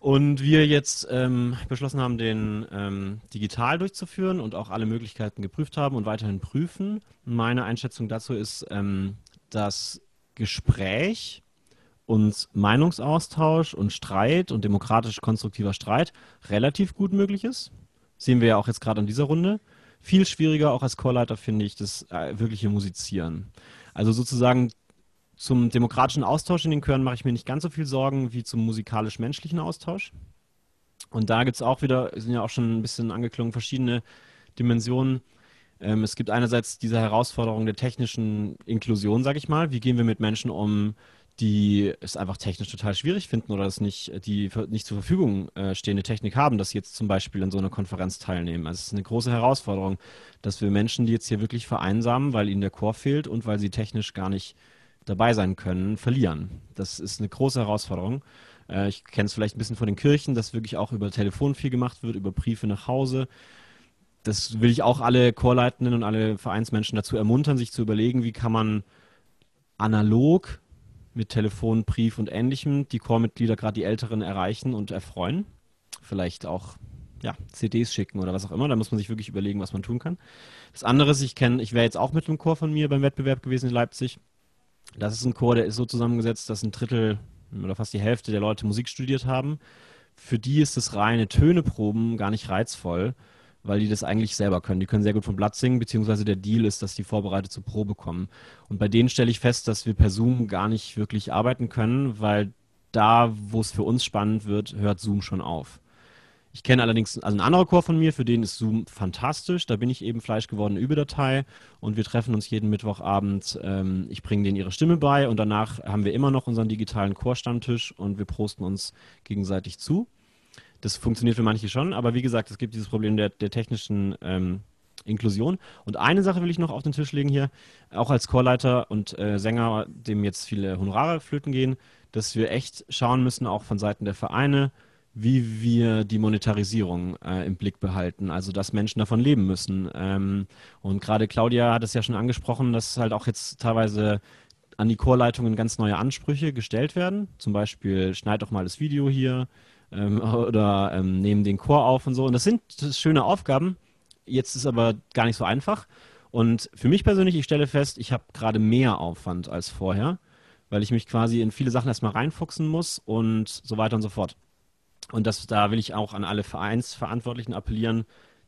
Und wir jetzt ähm, beschlossen haben, den ähm, digital durchzuführen und auch alle Möglichkeiten geprüft haben und weiterhin prüfen. Meine Einschätzung dazu ist, ähm, dass Gespräch und Meinungsaustausch und Streit und demokratisch konstruktiver Streit relativ gut möglich ist. Sehen wir ja auch jetzt gerade an dieser Runde. Viel schwieriger auch als Chorleiter finde ich das äh, wirkliche Musizieren. Also sozusagen zum demokratischen Austausch in den Chören mache ich mir nicht ganz so viel Sorgen wie zum musikalisch-menschlichen Austausch. Und da gibt es auch wieder, sind ja auch schon ein bisschen angeklungen, verschiedene Dimensionen. Ähm, es gibt einerseits diese Herausforderung der technischen Inklusion, sage ich mal. Wie gehen wir mit Menschen um, die es einfach technisch total schwierig finden oder es nicht, die nicht zur Verfügung äh, stehende Technik haben, dass sie jetzt zum Beispiel an so einer Konferenz teilnehmen. Also es ist eine große Herausforderung, dass wir Menschen, die jetzt hier wirklich vereinsamen, weil ihnen der Chor fehlt und weil sie technisch gar nicht dabei sein können, verlieren. Das ist eine große Herausforderung. Äh, ich kenne es vielleicht ein bisschen von den Kirchen, dass wirklich auch über Telefon viel gemacht wird, über Briefe nach Hause. Das will ich auch alle Chorleitenden und alle Vereinsmenschen dazu ermuntern, sich zu überlegen, wie kann man analog mit Telefon, Brief und ähnlichem die Chormitglieder, gerade die Älteren, erreichen und erfreuen. Vielleicht auch ja, CDs schicken oder was auch immer. Da muss man sich wirklich überlegen, was man tun kann. Das andere ist, ich kenne, ich wäre jetzt auch mit einem Chor von mir beim Wettbewerb gewesen in Leipzig. Das ist ein Chor, der ist so zusammengesetzt, dass ein Drittel oder fast die Hälfte der Leute Musik studiert haben. Für die ist das reine Töneproben gar nicht reizvoll, weil die das eigentlich selber können. Die können sehr gut vom Blatt singen, beziehungsweise der Deal ist, dass die vorbereitet zur Probe kommen. Und bei denen stelle ich fest, dass wir per Zoom gar nicht wirklich arbeiten können, weil da, wo es für uns spannend wird, hört Zoom schon auf. Ich kenne allerdings, also ein anderer Chor von mir, für den ist Zoom fantastisch. Da bin ich eben Fleisch geworden Überdatei und wir treffen uns jeden Mittwochabend. Ähm, ich bringe denen ihre Stimme bei und danach haben wir immer noch unseren digitalen Chorstammtisch und wir prosten uns gegenseitig zu. Das funktioniert für manche schon, aber wie gesagt, es gibt dieses Problem der, der technischen ähm, Inklusion. Und eine Sache will ich noch auf den Tisch legen hier, auch als Chorleiter und äh, Sänger, dem jetzt viele Honorare flöten gehen, dass wir echt schauen müssen, auch von Seiten der Vereine, wie wir die Monetarisierung äh, im Blick behalten, also dass Menschen davon leben müssen. Ähm, und gerade Claudia hat es ja schon angesprochen, dass halt auch jetzt teilweise an die Chorleitungen ganz neue Ansprüche gestellt werden. Zum Beispiel schneid doch mal das Video hier ähm, oder ähm, nehmen den Chor auf und so. Und das sind schöne Aufgaben. Jetzt ist aber gar nicht so einfach. Und für mich persönlich, ich stelle fest, ich habe gerade mehr Aufwand als vorher, weil ich mich quasi in viele Sachen erstmal reinfuchsen muss und so weiter und so fort. Und das, da will ich auch an alle Vereinsverantwortlichen appellieren,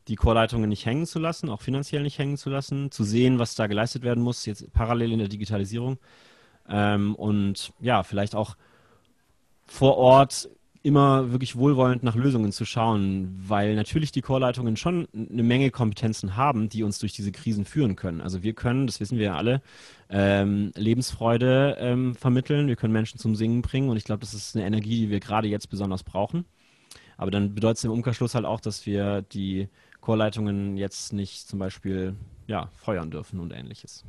die Chorleitungen nicht hängen zu lassen, auch finanziell nicht hängen zu lassen, zu sehen, was da geleistet werden muss, jetzt parallel in der Digitalisierung. Ähm, und ja, vielleicht auch vor Ort immer wirklich wohlwollend nach Lösungen zu schauen, weil natürlich die Chorleitungen schon eine Menge Kompetenzen haben, die uns durch diese Krisen führen können. Also wir können, das wissen wir ja alle, ähm, Lebensfreude ähm, vermitteln, wir können Menschen zum Singen bringen und ich glaube, das ist eine Energie, die wir gerade jetzt besonders brauchen. Aber dann bedeutet es im Umkehrschluss halt auch, dass wir die Chorleitungen jetzt nicht zum Beispiel ja, feuern dürfen und ähnliches.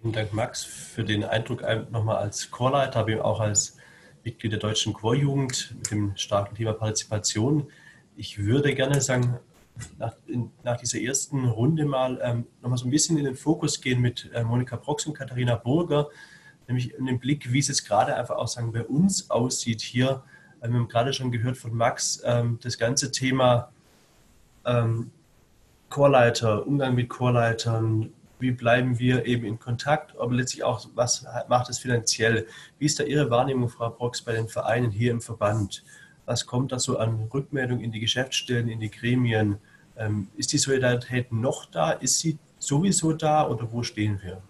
Vielen Dank, Max, für den Eindruck nochmal als Chorleiter, aber auch als Mitglied der Deutschen Chorjugend mit dem starken Thema Partizipation. Ich würde gerne sagen, nach, in, nach dieser ersten Runde mal ähm, nochmal so ein bisschen in den Fokus gehen mit äh, Monika Brox und Katharina Burger, nämlich in den Blick, wie es jetzt gerade einfach auch sagen, bei uns aussieht hier. Ähm, wir haben gerade schon gehört von Max, ähm, das ganze Thema ähm, Chorleiter, Umgang mit Chorleitern, wie bleiben wir eben in Kontakt, aber letztlich auch, was macht es finanziell? Wie ist da Ihre Wahrnehmung, Frau Brox, bei den Vereinen hier im Verband? Was kommt da so an Rückmeldung in die Geschäftsstellen, in die Gremien? Ähm, ist die Solidarität noch da? Ist sie sowieso da oder wo stehen wir?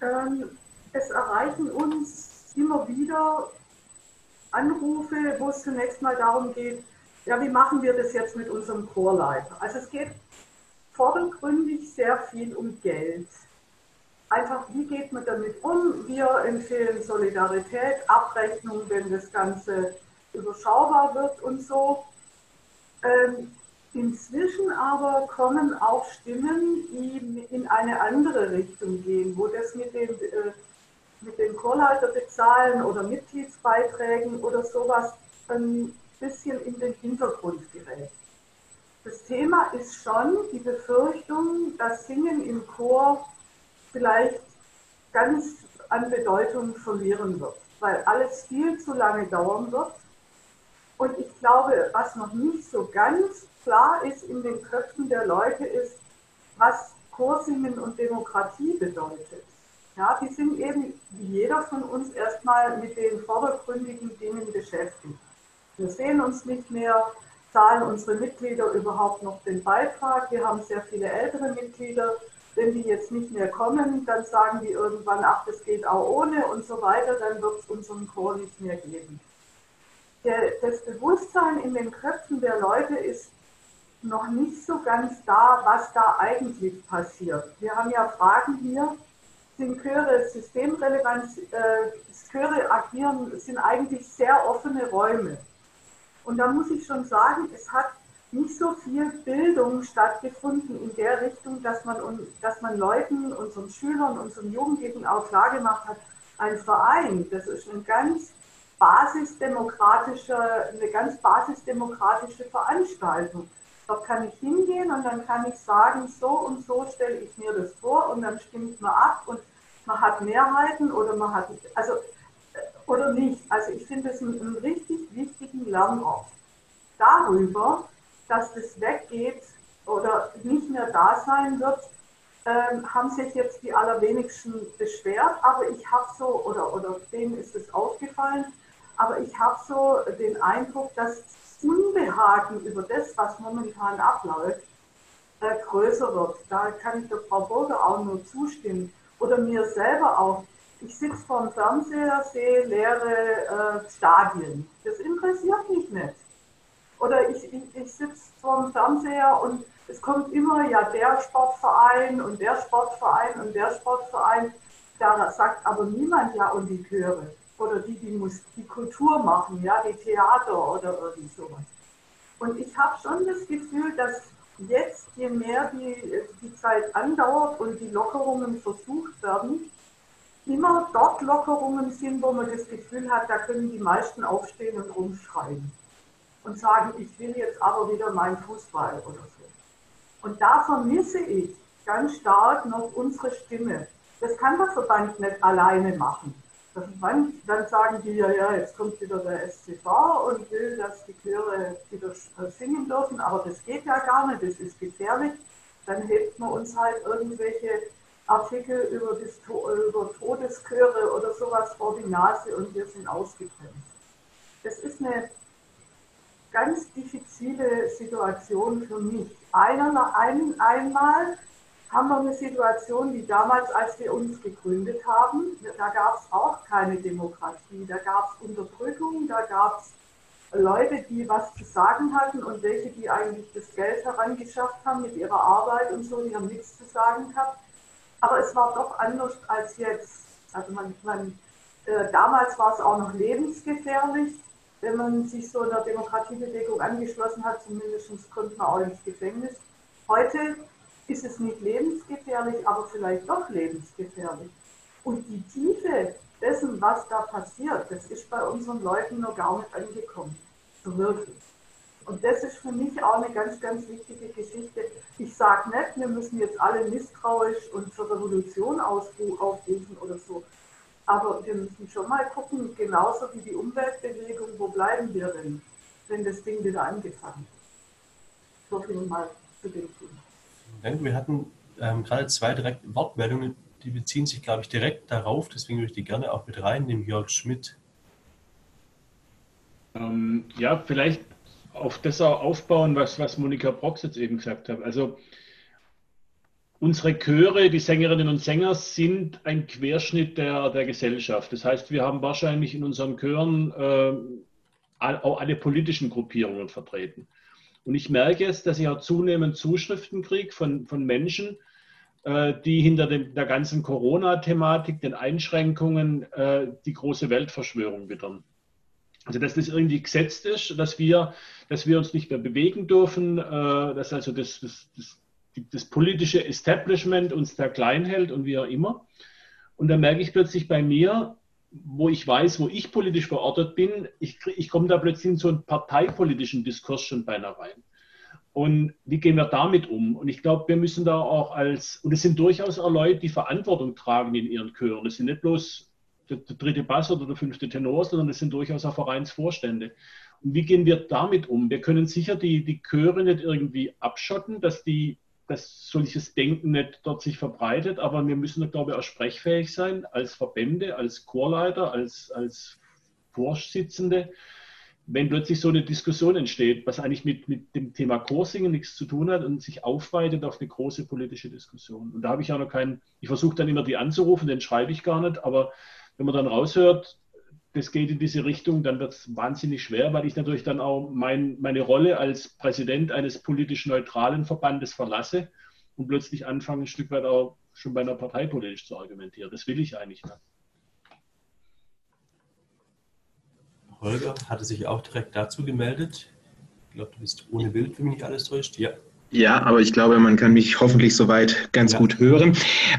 Ähm, es erreichen uns immer wieder Anrufe, wo es zunächst mal darum geht, ja, wie machen wir das jetzt mit unserem Chorleiter? Also es geht vordergründig sehr viel um Geld. Einfach, wie geht man damit um? Wir empfehlen Solidarität, Abrechnung, wenn das Ganze überschaubar wird und so. Ähm, inzwischen aber kommen auch Stimmen, die in eine andere Richtung gehen, wo das mit dem, äh, mit dem Chorleiter bezahlen oder Mitgliedsbeiträgen oder sowas ein bisschen in den Hintergrund gerät. Das Thema ist schon die Befürchtung, dass Singen im Chor vielleicht ganz an Bedeutung verlieren wird, weil alles viel zu lange dauern wird. Und ich glaube, was noch nicht so ganz klar ist in den Köpfen der Leute, ist, was Chorsingen und Demokratie bedeutet. Ja, die sind eben wie jeder von uns erstmal mit den vordergründigen Dingen beschäftigt. Wir sehen uns nicht mehr, zahlen unsere Mitglieder überhaupt noch den Beitrag. Wir haben sehr viele ältere Mitglieder. Wenn die jetzt nicht mehr kommen, dann sagen die irgendwann, ach, das geht auch ohne und so weiter, dann wird es unseren Chor nicht mehr geben. Der, das Bewusstsein in den Köpfen der Leute ist noch nicht so ganz da, was da eigentlich passiert. Wir haben ja Fragen hier, sind Chöre systemrelevant, äh, Chöre agieren, sind eigentlich sehr offene Räume. Und da muss ich schon sagen, es hat nicht so viel Bildung stattgefunden in der Richtung, dass man, dass man Leuten, unseren Schülern, unseren Jugendlichen auch klargemacht hat, ein Verein, das ist ein ganz basisdemokratische, eine ganz basisdemokratische Veranstaltung. Dort kann ich hingehen und dann kann ich sagen, so und so stelle ich mir das vor und dann stimmt man ab und man hat Mehrheiten oder man hat, also oder nicht. Also ich finde es einen, richtig wichtigen Lernort. Darüber, dass das weggeht oder nicht mehr da sein wird, ähm, haben sich jetzt die allerwenigsten beschwert, aber ich habe so, oder, oder denen ist es aufgefallen, aber ich habe so den Eindruck, dass Unbehagen über das, was momentan abläuft, äh, größer wird. Da kann ich der Frau Burger auch nur zustimmen. Oder mir selber auch ich sitze vorm Fernseher, sehe leere äh, Stadien. Das interessiert mich nicht. Oder ich, ich, ich sitze vorm Fernseher und es kommt immer ja der Sportverein und der Sportverein und der Sportverein. Da sagt aber niemand ja und die Chöre oder die, die muss die Kultur machen, ja, die Theater oder irgendwie sowas. Und ich habe schon das Gefühl, dass jetzt, je mehr die, die Zeit andauert und die Lockerungen versucht werden, immer dort Lockerungen sind, wo man das Gefühl hat, da können die meisten aufstehen und rumschreien und sagen, ich will jetzt aber wieder meinen Fußball oder so. Und da vermisse ich ganz stark noch unsere Stimme. Das kann der Verband nicht alleine machen. Der Verband, dann sagen die, ja, ja, jetzt kommt wieder der SCV und will, dass die Chöre wieder singen dürfen, aber das geht ja gar nicht, das ist gefährlich. Dann hebt man uns halt irgendwelche Artikel über, das, über Todeschöre oder sowas vor die Nase und wir sind ausgebremst. Das ist eine ganz diffizile Situation für mich. Einer, ein, einmal haben wir eine Situation wie damals, als wir uns gegründet haben. Da gab es auch keine Demokratie. Da gab es Unterdrückung, da gab es Leute, die was zu sagen hatten und welche, die eigentlich das Geld herangeschafft haben mit ihrer Arbeit und so, die haben nichts zu sagen gehabt. Aber es war doch anders als jetzt. Also man, man äh, damals war es auch noch lebensgefährlich, wenn man sich so einer Demokratiebewegung angeschlossen hat, zumindest konnte man auch ins Gefängnis. Heute ist es nicht lebensgefährlich, aber vielleicht doch lebensgefährlich. Und die Tiefe dessen, was da passiert, das ist bei unseren Leuten noch gar nicht angekommen. So wirklich. Und das ist für mich auch eine ganz, ganz wichtige Geschichte. Ich sage nicht, wir müssen jetzt alle misstrauisch und zur Revolution aufrufen oder so. Aber wir müssen schon mal gucken, genauso wie die Umweltbewegung, wo bleiben wir denn, wenn das Ding wieder angefangen ist. So viel mal zu dem Thema. Danke. Wir hatten ähm, gerade zwei direkt Wortmeldungen, die beziehen sich, glaube ich, direkt darauf. Deswegen würde ich die gerne auch mit reinnehmen, Jörg Schmidt. Ähm, ja, vielleicht auf das auch aufbauen, was, was Monika Brox jetzt eben gesagt hat. Also unsere Chöre, die Sängerinnen und Sänger, sind ein Querschnitt der, der Gesellschaft. Das heißt, wir haben wahrscheinlich in unseren Chören äh, auch alle politischen Gruppierungen vertreten. Und ich merke jetzt, dass ich auch zunehmend Zuschriften kriege von, von Menschen, äh, die hinter dem, der ganzen Corona-Thematik, den Einschränkungen, äh, die große Weltverschwörung wittern. Also dass das irgendwie gesetzt ist, dass wir, dass wir uns nicht mehr bewegen dürfen, äh, dass also das, das, das, das politische Establishment uns da klein hält und wie auch immer. Und dann merke ich plötzlich bei mir, wo ich weiß, wo ich politisch verortet bin, ich, ich komme da plötzlich in so einen parteipolitischen Diskurs schon beinahe rein. Und wie gehen wir damit um? Und ich glaube, wir müssen da auch als, und es sind durchaus auch Leute, die Verantwortung tragen in ihren Chören. Es sind nicht bloß der, der dritte Bass oder der fünfte Tenor, sondern es sind durchaus auch Vereinsvorstände. Und wie gehen wir damit um? Wir können sicher die, die Chöre nicht irgendwie abschotten, dass die dass solches Denken nicht dort sich verbreitet, aber wir müssen, glaube ich, auch sprechfähig sein als Verbände, als Chorleiter, als, als Vorsitzende, wenn plötzlich so eine Diskussion entsteht, was eigentlich mit, mit dem Thema Chorsingen nichts zu tun hat und sich aufweitet auf eine große politische Diskussion. Und da habe ich ja noch keinen, ich versuche dann immer die anzurufen, den schreibe ich gar nicht, aber wenn man dann raushört, das geht in diese Richtung, dann wird es wahnsinnig schwer, weil ich natürlich dann auch mein, meine Rolle als Präsident eines politisch neutralen Verbandes verlasse und plötzlich anfange, ein Stück weit auch schon bei einer Partei politisch zu argumentieren. Das will ich eigentlich nicht. Holger hatte sich auch direkt dazu gemeldet. Ich glaube, du bist ohne Bild, wenn mich nicht alles täuscht. Ja. Ja, aber ich glaube, man kann mich hoffentlich soweit ganz ja. gut hören.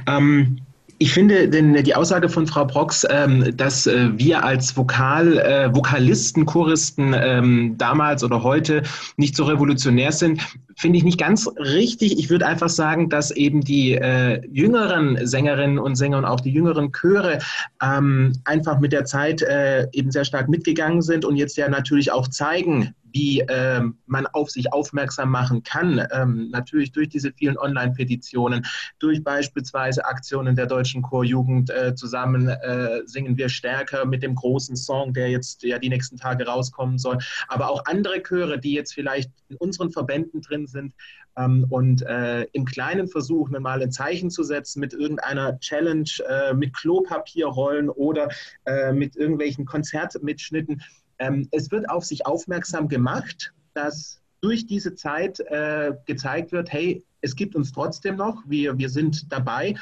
Ähm, ich finde denn die Aussage von Frau Brox, ähm, dass äh, wir als Vokal, äh, Vokalisten, Choristen ähm, damals oder heute nicht so revolutionär sind, finde ich nicht ganz richtig. Ich würde einfach sagen, dass eben die äh, jüngeren Sängerinnen und Sänger und auch die jüngeren Chöre ähm, einfach mit der Zeit äh, eben sehr stark mitgegangen sind und jetzt ja natürlich auch zeigen, wie ähm, man auf sich aufmerksam machen kann. Ähm, natürlich durch diese vielen Online-Petitionen, durch beispielsweise Aktionen der deutschen Chorjugend äh, zusammen äh, singen wir stärker mit dem großen Song, der jetzt ja die nächsten Tage rauskommen soll. Aber auch andere Chöre, die jetzt vielleicht in unseren Verbänden drin sind ähm, und äh, im Kleinen versuchen, mal ein Zeichen zu setzen mit irgendeiner Challenge, äh, mit Klopapierrollen oder äh, mit irgendwelchen Konzertmitschnitten ähm, es wird auf sich aufmerksam gemacht, dass durch diese Zeit äh, gezeigt wird, hey, es gibt uns trotzdem noch, wir, wir sind dabei.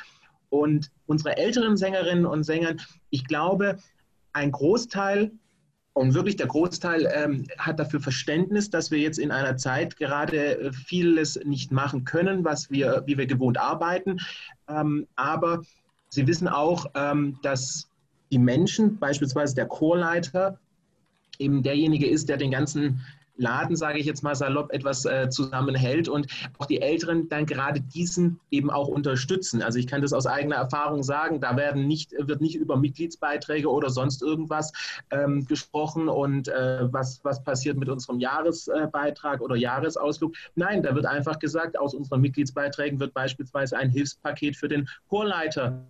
Und unsere älteren Sängerinnen und Sänger, ich glaube, ein Großteil und wirklich der Großteil ähm, hat dafür Verständnis, dass wir jetzt in einer Zeit gerade äh, vieles nicht machen können, was wir, wie wir gewohnt arbeiten. Ähm, aber Sie wissen auch, ähm, dass die Menschen, beispielsweise der Chorleiter, eben derjenige ist, der den ganzen Laden, sage ich jetzt mal salopp, etwas äh, zusammenhält und auch die Älteren dann gerade diesen eben auch unterstützen. Also ich kann das aus eigener Erfahrung sagen, da werden nicht, wird nicht über Mitgliedsbeiträge oder sonst irgendwas ähm, gesprochen und äh, was, was passiert mit unserem Jahresbeitrag oder Jahresausflug. Nein, da wird einfach gesagt, aus unseren Mitgliedsbeiträgen wird beispielsweise ein Hilfspaket für den Chorleiter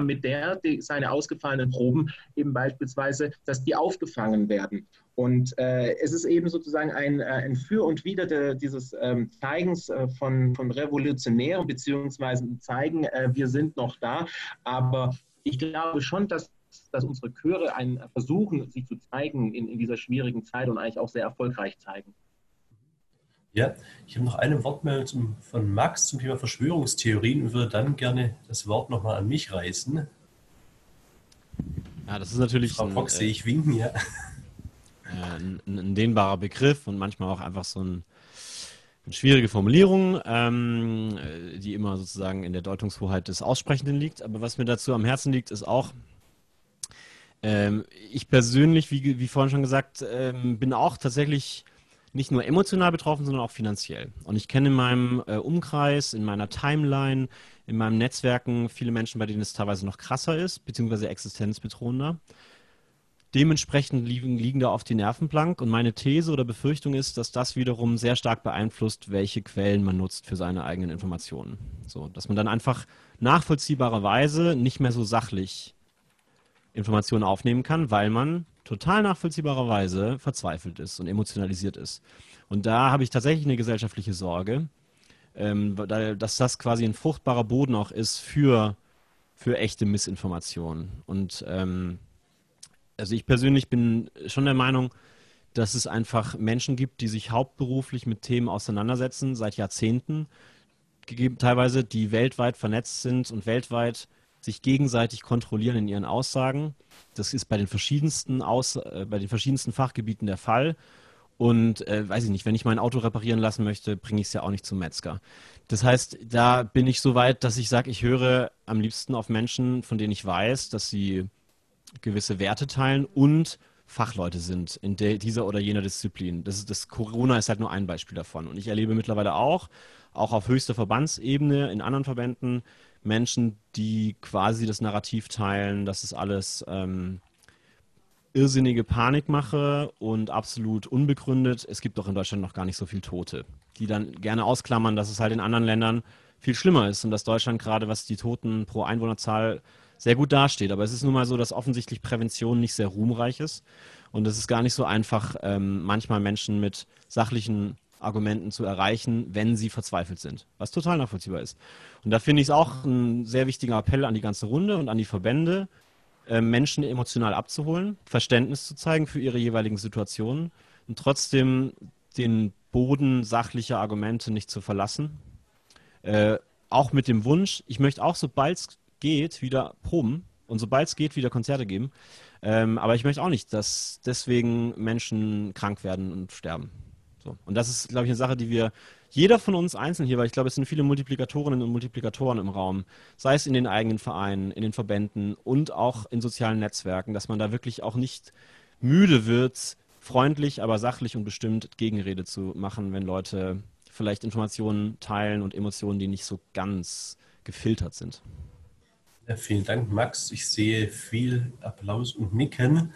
mit der die, seine ausgefallenen Proben eben beispielsweise, dass die aufgefangen werden. Und äh, es ist eben sozusagen ein, äh, ein Für und Wider de, dieses ähm, Zeigens äh, von, von Revolutionären, beziehungsweise Zeigen, äh, wir sind noch da. Aber ich glaube schon, dass dass unsere Chöre einen versuchen, sich zu zeigen in, in dieser schwierigen Zeit und eigentlich auch sehr erfolgreich zeigen. Ja, ich habe noch eine Wortmeldung von Max zum Thema Verschwörungstheorien und würde dann gerne das Wort nochmal an mich reißen. Ja, das ist natürlich. Frau Fox, sehe ich winken, ja. Äh, ein, ein, dehnbarer Begriff und manchmal auch einfach so ein, eine schwierige Formulierung, ähm, die immer sozusagen in der Deutungshoheit des Aussprechenden liegt. Aber was mir dazu am Herzen liegt, ist auch, ähm, ich persönlich, wie, wie vorhin schon gesagt, ähm, bin auch tatsächlich nicht nur emotional betroffen, sondern auch finanziell. Und ich kenne in meinem äh, Umkreis, in meiner Timeline, in meinem Netzwerken viele Menschen, bei denen es teilweise noch krasser ist, beziehungsweise existenzbedrohender. Dementsprechend liegen, liegen da oft die Nerven blank und meine These oder Befürchtung ist, dass das wiederum sehr stark beeinflusst, welche Quellen man nutzt für seine eigenen Informationen. So, dass man dann einfach nachvollziehbarerweise nicht mehr so sachlich Informationen aufnehmen kann, weil man total nachvollziehbarerweise verzweifelt ist und emotionalisiert ist. Und da habe ich tatsächlich eine gesellschaftliche Sorge, ähm, dass das quasi ein fruchtbarer Boden auch ist für, für echte Missinformation. Und ähm, also ich persönlich bin schon der Meinung, dass es einfach Menschen gibt, die sich hauptberuflich mit Themen auseinandersetzen, seit Jahrzehnten, gegeben, teilweise, die weltweit vernetzt sind und weltweit sich gegenseitig kontrollieren in ihren Aussagen. Das ist bei den verschiedensten, Aus, äh, bei den verschiedensten Fachgebieten der Fall. Und äh, weiß ich nicht, wenn ich mein Auto reparieren lassen möchte, bringe ich es ja auch nicht zum Metzger. Das heißt, da bin ich so weit, dass ich sage, ich höre am liebsten auf Menschen, von denen ich weiß, dass sie gewisse Werte teilen und Fachleute sind in dieser oder jener Disziplin. Das, ist, das Corona ist halt nur ein Beispiel davon. Und ich erlebe mittlerweile auch, auch auf höchster Verbandsebene in anderen Verbänden, Menschen, die quasi das Narrativ teilen, dass es alles ähm, irrsinnige Panikmache und absolut unbegründet. Es gibt doch in Deutschland noch gar nicht so viele Tote, die dann gerne ausklammern, dass es halt in anderen Ländern viel schlimmer ist und dass Deutschland gerade, was die Toten pro Einwohnerzahl sehr gut dasteht. Aber es ist nun mal so, dass offensichtlich Prävention nicht sehr ruhmreich ist. Und es ist gar nicht so einfach, ähm, manchmal Menschen mit sachlichen Argumenten zu erreichen, wenn sie verzweifelt sind, was total nachvollziehbar ist. Und da finde ich es auch ein sehr wichtiger Appell an die ganze Runde und an die Verbände, äh, Menschen emotional abzuholen, Verständnis zu zeigen für ihre jeweiligen Situationen und trotzdem den Boden sachlicher Argumente nicht zu verlassen. Äh, auch mit dem Wunsch, ich möchte auch, sobald es geht, wieder proben und sobald es geht, wieder Konzerte geben. Ähm, aber ich möchte auch nicht, dass deswegen Menschen krank werden und sterben. So. Und das ist, glaube ich, eine Sache, die wir, jeder von uns einzeln hier, weil ich glaube, es sind viele Multiplikatorinnen und Multiplikatoren im Raum, sei es in den eigenen Vereinen, in den Verbänden und auch in sozialen Netzwerken, dass man da wirklich auch nicht müde wird, freundlich, aber sachlich und bestimmt Gegenrede zu machen, wenn Leute vielleicht Informationen teilen und Emotionen, die nicht so ganz gefiltert sind. Ja, vielen Dank, Max. Ich sehe viel Applaus und Nicken.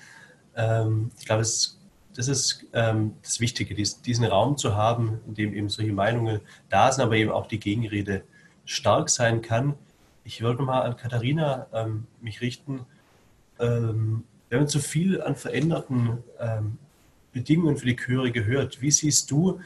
Ähm, ich glaube, es, das ist ähm, das Wichtige, dies, diesen Raum zu haben, in dem eben solche Meinungen da sind, aber eben auch die Gegenrede stark sein kann. Ich würde mal an Katharina ähm, mich richten. Ähm, wir haben zu viel an veränderten ähm, Bedingungen für die Chöre gehört. Wie siehst du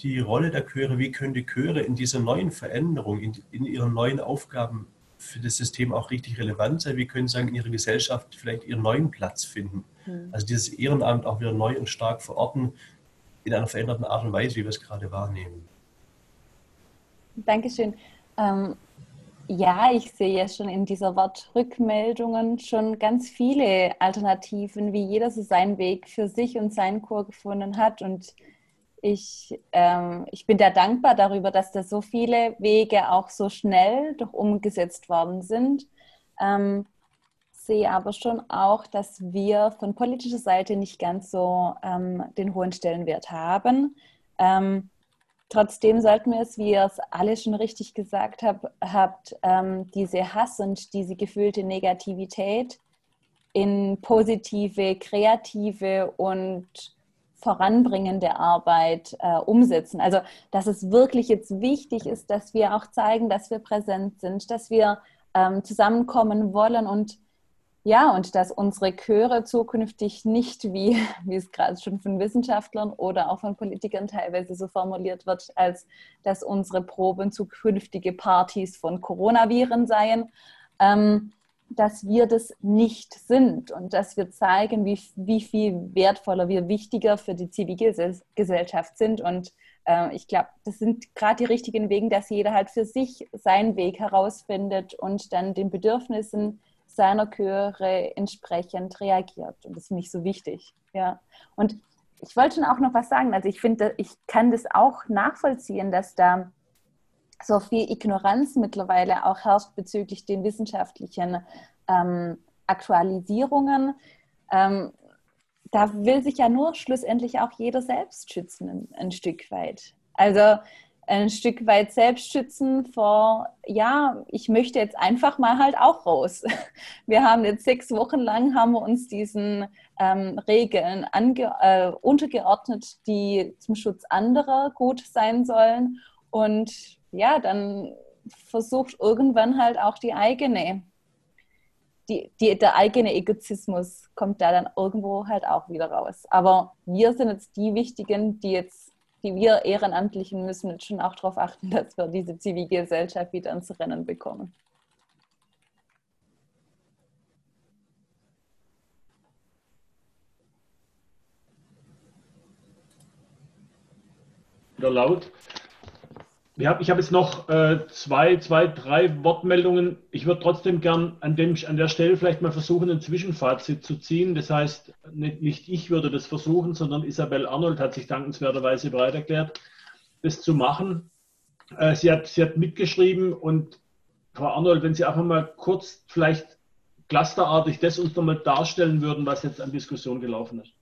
die Rolle der Chöre? Wie können die Chöre in dieser neuen Veränderung, in, in ihren neuen Aufgaben für das System auch richtig relevant sein. Wir können sagen, in ihrer Gesellschaft vielleicht ihren neuen Platz finden. Mhm. Also dieses Ehrenamt auch wieder neu und stark verorten in einer veränderten Art und Weise, wie wir es gerade wahrnehmen. Dankeschön. Ähm, ja, ich sehe ja schon in dieser Wortrückmeldungen schon ganz viele Alternativen, wie jeder so seinen Weg für sich und seinen Chor gefunden hat. Und ich, ähm, ich bin da dankbar darüber, dass da so viele Wege auch so schnell doch umgesetzt worden sind. Ähm, sehe aber schon auch, dass wir von politischer Seite nicht ganz so ähm, den hohen Stellenwert haben. Ähm, trotzdem sollten wir es, wie ihr es alle schon richtig gesagt hab, habt, ähm, diese Hass und diese gefühlte Negativität in positive, kreative und voranbringende Arbeit äh, umsetzen. Also, dass es wirklich jetzt wichtig ist, dass wir auch zeigen, dass wir präsent sind, dass wir ähm, zusammenkommen wollen und ja, und dass unsere Chöre zukünftig nicht, wie, wie es gerade schon von Wissenschaftlern oder auch von Politikern teilweise so formuliert wird, als dass unsere Proben zukünftige Partys von Coronaviren seien, ähm, dass wir das nicht sind und dass wir zeigen, wie, wie viel wertvoller wir wichtiger für die Zivilgesellschaft sind. Und äh, ich glaube, das sind gerade die richtigen Wege, dass jeder halt für sich seinen Weg herausfindet und dann den Bedürfnissen seiner Chöre entsprechend reagiert. Und das finde ich so wichtig. Ja. Und ich wollte schon auch noch was sagen. Also ich finde, ich kann das auch nachvollziehen, dass da so viel Ignoranz mittlerweile auch herrscht bezüglich den wissenschaftlichen ähm, Aktualisierungen. Ähm, da will sich ja nur schlussendlich auch jeder selbst schützen, ein, ein Stück weit. Also ein Stück weit selbst schützen vor, ja, ich möchte jetzt einfach mal halt auch raus. Wir haben jetzt sechs Wochen lang, haben wir uns diesen ähm, Regeln äh, untergeordnet, die zum Schutz anderer gut sein sollen. Und ja, dann versucht irgendwann halt auch die eigene, die, die, der eigene Egozismus kommt da dann irgendwo halt auch wieder raus. Aber wir sind jetzt die Wichtigen, die jetzt die wir Ehrenamtlichen müssen jetzt schon auch darauf achten, dass wir diese Zivilgesellschaft wieder ins Rennen bekommen. Wieder laut. Ich habe hab jetzt noch äh, zwei, zwei, drei Wortmeldungen. Ich würde trotzdem gern an, dem, an der Stelle vielleicht mal versuchen, ein Zwischenfazit zu ziehen. Das heißt, nicht, nicht ich würde das versuchen, sondern Isabel Arnold hat sich dankenswerterweise bereit erklärt, das zu machen. Äh, sie, hat, sie hat mitgeschrieben und Frau Arnold, wenn Sie einfach mal kurz vielleicht clusterartig das uns nochmal darstellen würden, was jetzt an Diskussion gelaufen ist.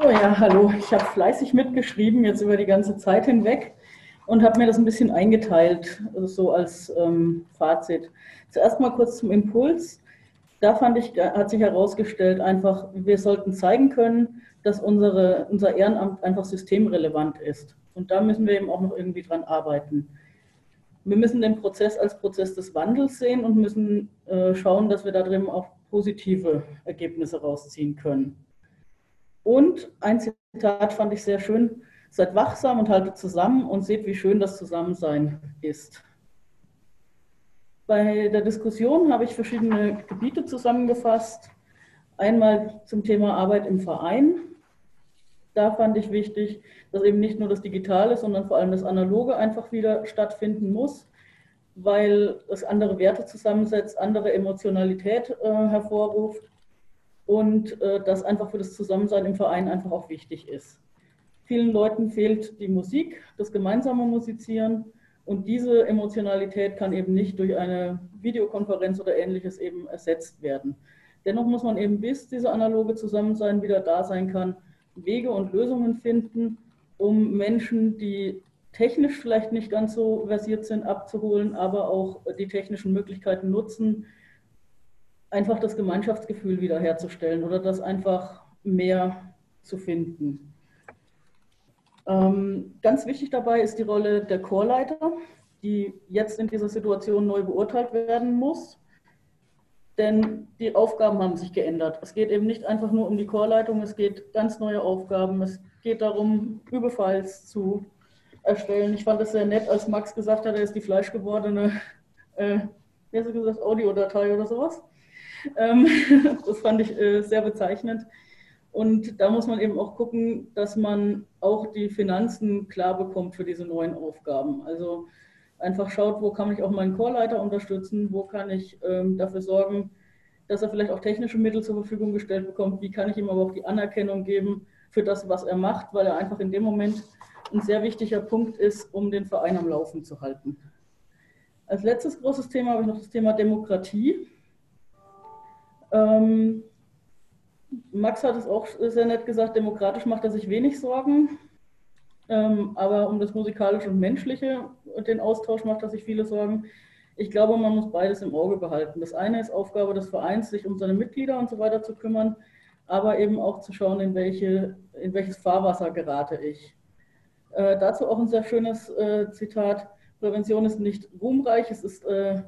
So, ja, hallo. Ich habe fleißig mitgeschrieben, jetzt über die ganze Zeit hinweg und habe mir das ein bisschen eingeteilt, also so als ähm, Fazit. Zuerst mal kurz zum Impuls. Da fand ich, hat sich herausgestellt, einfach, wir sollten zeigen können, dass unsere, unser Ehrenamt einfach systemrelevant ist. Und da müssen wir eben auch noch irgendwie dran arbeiten. Wir müssen den Prozess als Prozess des Wandels sehen und müssen äh, schauen, dass wir da drin auch positive Ergebnisse rausziehen können. Und ein Zitat fand ich sehr schön, seid wachsam und haltet zusammen und seht, wie schön das Zusammensein ist. Bei der Diskussion habe ich verschiedene Gebiete zusammengefasst. Einmal zum Thema Arbeit im Verein. Da fand ich wichtig, dass eben nicht nur das Digitale, sondern vor allem das Analoge einfach wieder stattfinden muss, weil es andere Werte zusammensetzt, andere Emotionalität äh, hervorruft und äh, das einfach für das Zusammensein im Verein einfach auch wichtig ist. Vielen Leuten fehlt die Musik, das gemeinsame Musizieren und diese Emotionalität kann eben nicht durch eine Videokonferenz oder ähnliches eben ersetzt werden. Dennoch muss man eben, bis diese analoge Zusammensein wieder da sein kann, Wege und Lösungen finden, um Menschen, die technisch vielleicht nicht ganz so versiert sind, abzuholen, aber auch die technischen Möglichkeiten nutzen, einfach das Gemeinschaftsgefühl wiederherzustellen oder das einfach mehr zu finden. Ähm, ganz wichtig dabei ist die Rolle der Chorleiter, die jetzt in dieser Situation neu beurteilt werden muss. Denn die Aufgaben haben sich geändert. Es geht eben nicht einfach nur um die Chorleitung, es geht ganz neue Aufgaben. Es geht darum, Überfalls zu erstellen. Ich fand es sehr nett, als Max gesagt hat, er ist die fleischgewordene, äh, wie hast du gesagt, Audiodatei oder sowas. Ähm, das fand ich äh, sehr bezeichnend. Und da muss man eben auch gucken, dass man auch die Finanzen klar bekommt für diese neuen Aufgaben. Also einfach schaut, wo kann ich auch meinen Chorleiter unterstützen, wo kann ich ähm, dafür sorgen, dass er vielleicht auch technische Mittel zur Verfügung gestellt bekommt, wie kann ich ihm aber auch die Anerkennung geben für das, was er macht, weil er einfach in dem Moment ein sehr wichtiger Punkt ist, um den Verein am Laufen zu halten. Als letztes großes Thema habe ich noch das Thema Demokratie. Ähm, Max hat es auch sehr nett gesagt, demokratisch macht er sich wenig Sorgen. Ähm, aber um das Musikalische und Menschliche und den Austausch macht er sich viele Sorgen. Ich glaube, man muss beides im Auge behalten. Das eine ist Aufgabe des Vereins, sich um seine Mitglieder und so weiter zu kümmern, aber eben auch zu schauen, in, welche, in welches Fahrwasser gerate ich. Äh, dazu auch ein sehr schönes äh, Zitat. Prävention ist nicht ruhmreich, es ist äh,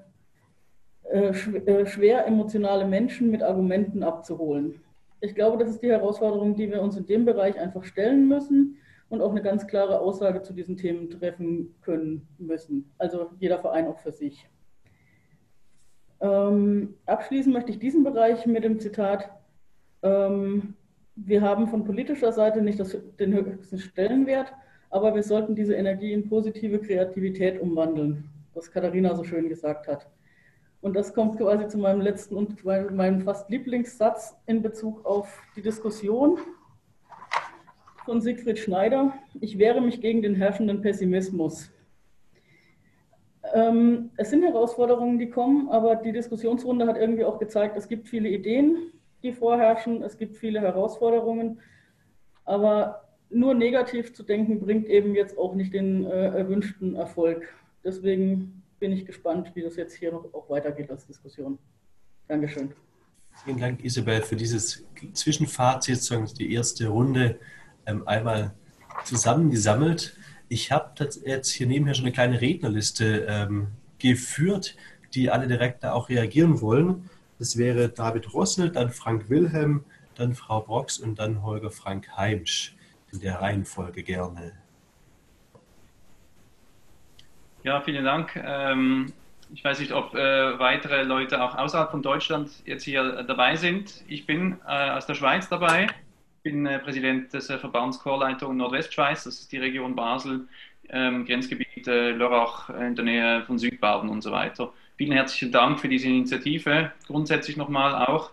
schwer, emotionale Menschen mit Argumenten abzuholen. Ich glaube, das ist die Herausforderung, die wir uns in dem Bereich einfach stellen müssen und auch eine ganz klare Aussage zu diesen Themen treffen können müssen. Also jeder Verein auch für sich. Ähm, abschließen möchte ich diesen Bereich mit dem Zitat, ähm, wir haben von politischer Seite nicht das, den höchsten Stellenwert, aber wir sollten diese Energie in positive Kreativität umwandeln, was Katharina so schön gesagt hat. Und das kommt quasi zu meinem letzten und meinem fast Lieblingssatz in Bezug auf die Diskussion von Siegfried Schneider. Ich wehre mich gegen den herrschenden Pessimismus. Ähm, es sind Herausforderungen, die kommen, aber die Diskussionsrunde hat irgendwie auch gezeigt, es gibt viele Ideen, die vorherrschen, es gibt viele Herausforderungen, aber nur negativ zu denken bringt eben jetzt auch nicht den äh, erwünschten Erfolg. Deswegen bin ich gespannt, wie das jetzt hier noch auch weitergeht als Diskussion. Dankeschön. Vielen Dank, Isabel, für dieses Zwischenfazit, die erste Runde ähm, einmal zusammengesammelt. Ich habe jetzt hier nebenher schon eine kleine Rednerliste ähm, geführt, die alle direkt da auch reagieren wollen. Das wäre David Rossel, dann Frank Wilhelm, dann Frau Brox und dann Holger Frank Heimsch. In der Reihenfolge gerne. Ja, vielen Dank. Ähm, ich weiß nicht, ob äh, weitere Leute auch außerhalb von Deutschland jetzt hier dabei sind. Ich bin äh, aus der Schweiz dabei bin äh, Präsident des äh, Verbands Chorleitung Nordwestschweiz, das ist die Region Basel, ähm, Grenzgebiet äh, Lörrach in der Nähe von Südbaden und so weiter. Vielen herzlichen Dank für diese Initiative, grundsätzlich nochmal auch.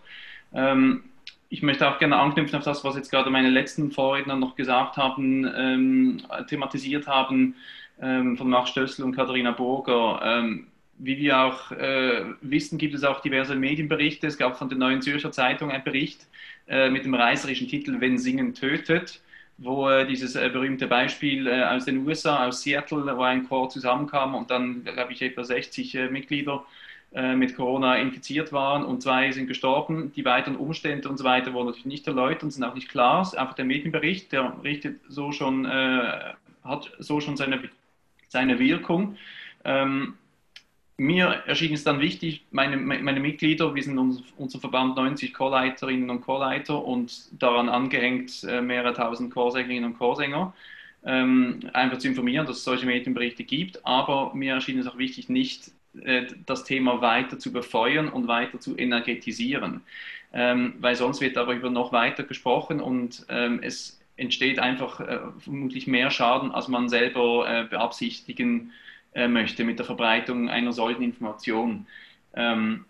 Ähm, ich möchte auch gerne anknüpfen auf das, was jetzt gerade meine letzten Vorredner noch gesagt haben, ähm, thematisiert haben, ähm, von Max Stössel und Katharina Burger. Ähm, wie wir auch äh, wissen, gibt es auch diverse Medienberichte. Es gab von der Neuen Zürcher Zeitung einen Bericht, äh, mit dem reißerischen Titel Wenn Singen tötet, wo äh, dieses äh, berühmte Beispiel äh, aus den USA, aus Seattle, wo ein Chor zusammenkam und dann, glaube ich, etwa 60 äh, Mitglieder mit Corona infiziert waren und zwei sind gestorben. Die weiteren Umstände und so weiter wurden natürlich nicht erläutert und sind auch nicht klar. Einfach der Medienbericht, der richtet so schon, hat so schon seine, seine Wirkung. Ähm, mir erschien es dann wichtig, meine, meine Mitglieder, wir sind unser, unser Verband 90 Chorleiterinnen und Chorleiter und daran angehängt äh, mehrere tausend Chorsängerinnen und Chorsänger, ähm, einfach zu informieren, dass es solche Medienberichte gibt. Aber mir erschien es auch wichtig, nicht äh, das Thema weiter zu befeuern und weiter zu energetisieren, ähm, weil sonst wird darüber noch weiter gesprochen und ähm, es entsteht einfach äh, vermutlich mehr Schaden, als man selber äh, beabsichtigen äh, möchte mit der Verbreitung einer solchen Information. Ähm,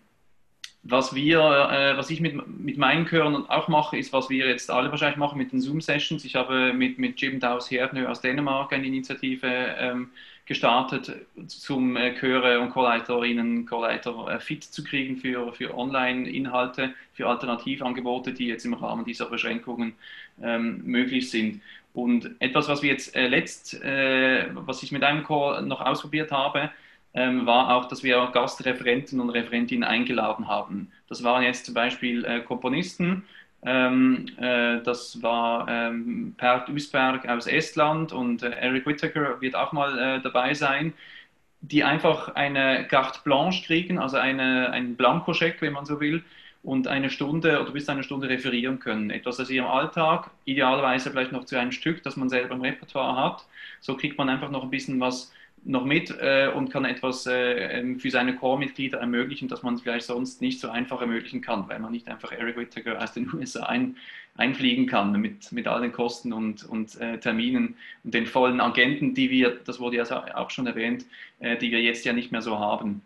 was wir, äh, was ich mit, mit meinen Chören auch mache, ist, was wir jetzt alle wahrscheinlich machen mit den Zoom-Sessions. Ich habe mit, mit Jim Daus Herdnö aus Dänemark eine Initiative ähm, gestartet, zum äh, Chöre und Chorleiterinnen, Chorleiter äh, fit zu kriegen für, für Online-Inhalte, für Alternativangebote, die jetzt im Rahmen dieser Beschränkungen ähm, möglich sind. Und etwas, was wir jetzt äh, letzt, äh, was ich mit einem Chor noch ausprobiert habe, ähm, war auch, dass wir Gastreferenten und Referentinnen eingeladen haben. Das waren jetzt zum Beispiel äh, Komponisten. Ähm, äh, das war ähm, Per Usberg aus Estland und äh, Eric Whittaker wird auch mal äh, dabei sein, die einfach eine carte blanche kriegen, also eine, einen Blankoscheck, wenn man so will, und eine Stunde oder bis eine Stunde referieren können. Etwas aus ihrem Alltag, idealerweise vielleicht noch zu einem Stück, das man selber im Repertoire hat. So kriegt man einfach noch ein bisschen was noch mit äh, und kann etwas äh, ähm, für seine Chormitglieder ermöglichen, das man vielleicht sonst nicht so einfach ermöglichen kann, weil man nicht einfach Eric Whittaker aus den USA ein, einfliegen kann mit, mit all den Kosten und, und äh, Terminen und den vollen Agenten, die wir, das wurde ja auch schon erwähnt, äh, die wir jetzt ja nicht mehr so haben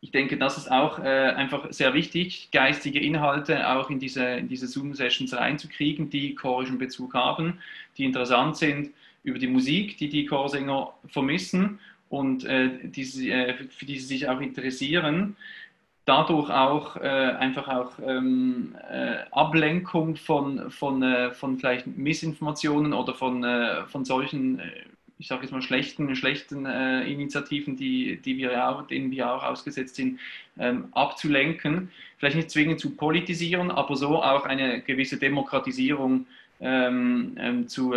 ich denke, das ist auch äh, einfach sehr wichtig, geistige Inhalte auch in diese, in diese Zoom-Sessions reinzukriegen, die chorischen Bezug haben, die interessant sind über die Musik, die die Chorsänger vermissen und äh, die, äh, für die sie sich auch interessieren. Dadurch auch äh, einfach auch ähm, äh, Ablenkung von, von, äh, von vielleicht Missinformationen oder von, von solchen, ich sage jetzt mal, schlechten, schlechten Initiativen, die, die wir auch, denen wir auch ausgesetzt sind, ähm, abzulenken. Vielleicht nicht zwingend zu politisieren, aber so auch eine gewisse Demokratisierung ähm, ähm zu,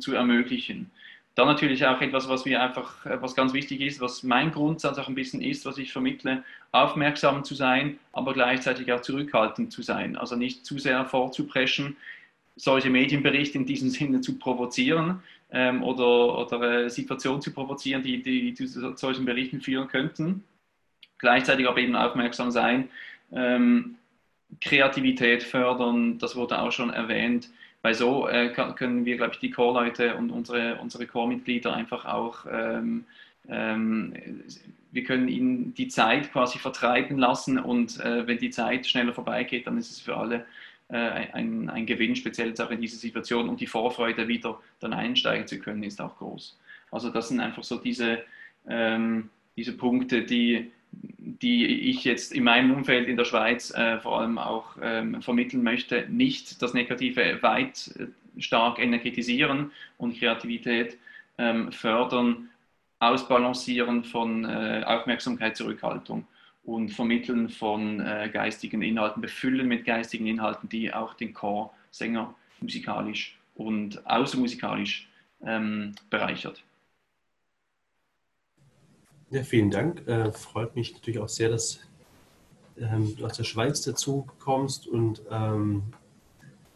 zu ermöglichen. Dann natürlich auch etwas, was mir einfach, äh, was ganz wichtig ist, was mein Grundsatz auch ein bisschen ist, was ich vermittle, aufmerksam zu sein, aber gleichzeitig auch zurückhaltend zu sein. Also nicht zu sehr vorzupreschen, solche Medienberichte in diesem Sinne zu provozieren ähm, oder, oder äh, Situationen zu provozieren, die, die, die zu solchen Berichten führen könnten. Gleichzeitig aber eben aufmerksam sein, ähm, Kreativität fördern, das wurde auch schon erwähnt, weil so äh, können wir, glaube ich, die Core-Leute und unsere, unsere Core-Mitglieder einfach auch, ähm, ähm, wir können ihnen die Zeit quasi vertreiben lassen und äh, wenn die Zeit schneller vorbeigeht, dann ist es für alle ein, ein Gewinn, speziell jetzt auch in dieser Situation und die Vorfreude wieder dann einsteigen zu können, ist auch groß. Also das sind einfach so diese, ähm, diese Punkte, die, die ich jetzt in meinem Umfeld in der Schweiz äh, vor allem auch ähm, vermitteln möchte, nicht das Negative weit äh, stark energetisieren und Kreativität ähm, fördern, ausbalancieren von äh, Aufmerksamkeit, Zurückhaltung und Vermitteln von äh, geistigen Inhalten, befüllen mit geistigen Inhalten, die auch den Chorsänger musikalisch und außermusikalisch ähm, bereichert. Ja, vielen Dank. Äh, freut mich natürlich auch sehr, dass ähm, du aus der Schweiz dazu kommst. Und ähm,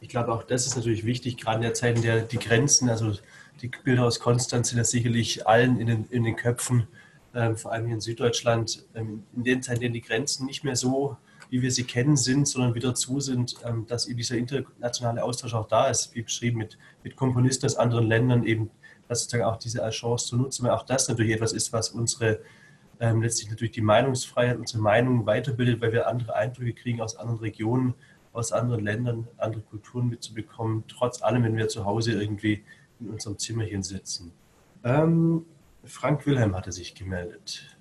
ich glaube, auch das ist natürlich wichtig, gerade in der Zeit, in der die Grenzen, also die Bilder aus Konstanz sind ja sicherlich allen in den, in den Köpfen, vor allem hier in Süddeutschland, ähm, in den Zeiten, in denen die Grenzen nicht mehr so, wie wir sie kennen, sind, sondern wieder zu sind, ähm, dass eben dieser internationale Austausch auch da ist, wie beschrieben, mit, mit Komponisten aus anderen Ländern eben das sozusagen auch diese Chance zu nutzen, weil auch das natürlich etwas ist, was unsere ähm, letztlich natürlich die Meinungsfreiheit, unsere Meinung weiterbildet, weil wir andere Eindrücke kriegen aus anderen Regionen, aus anderen Ländern, andere Kulturen mitzubekommen, trotz allem, wenn wir zu Hause irgendwie in unserem Zimmerchen sitzen. Ähm, Frank Wilhelm hatte sich gemeldet.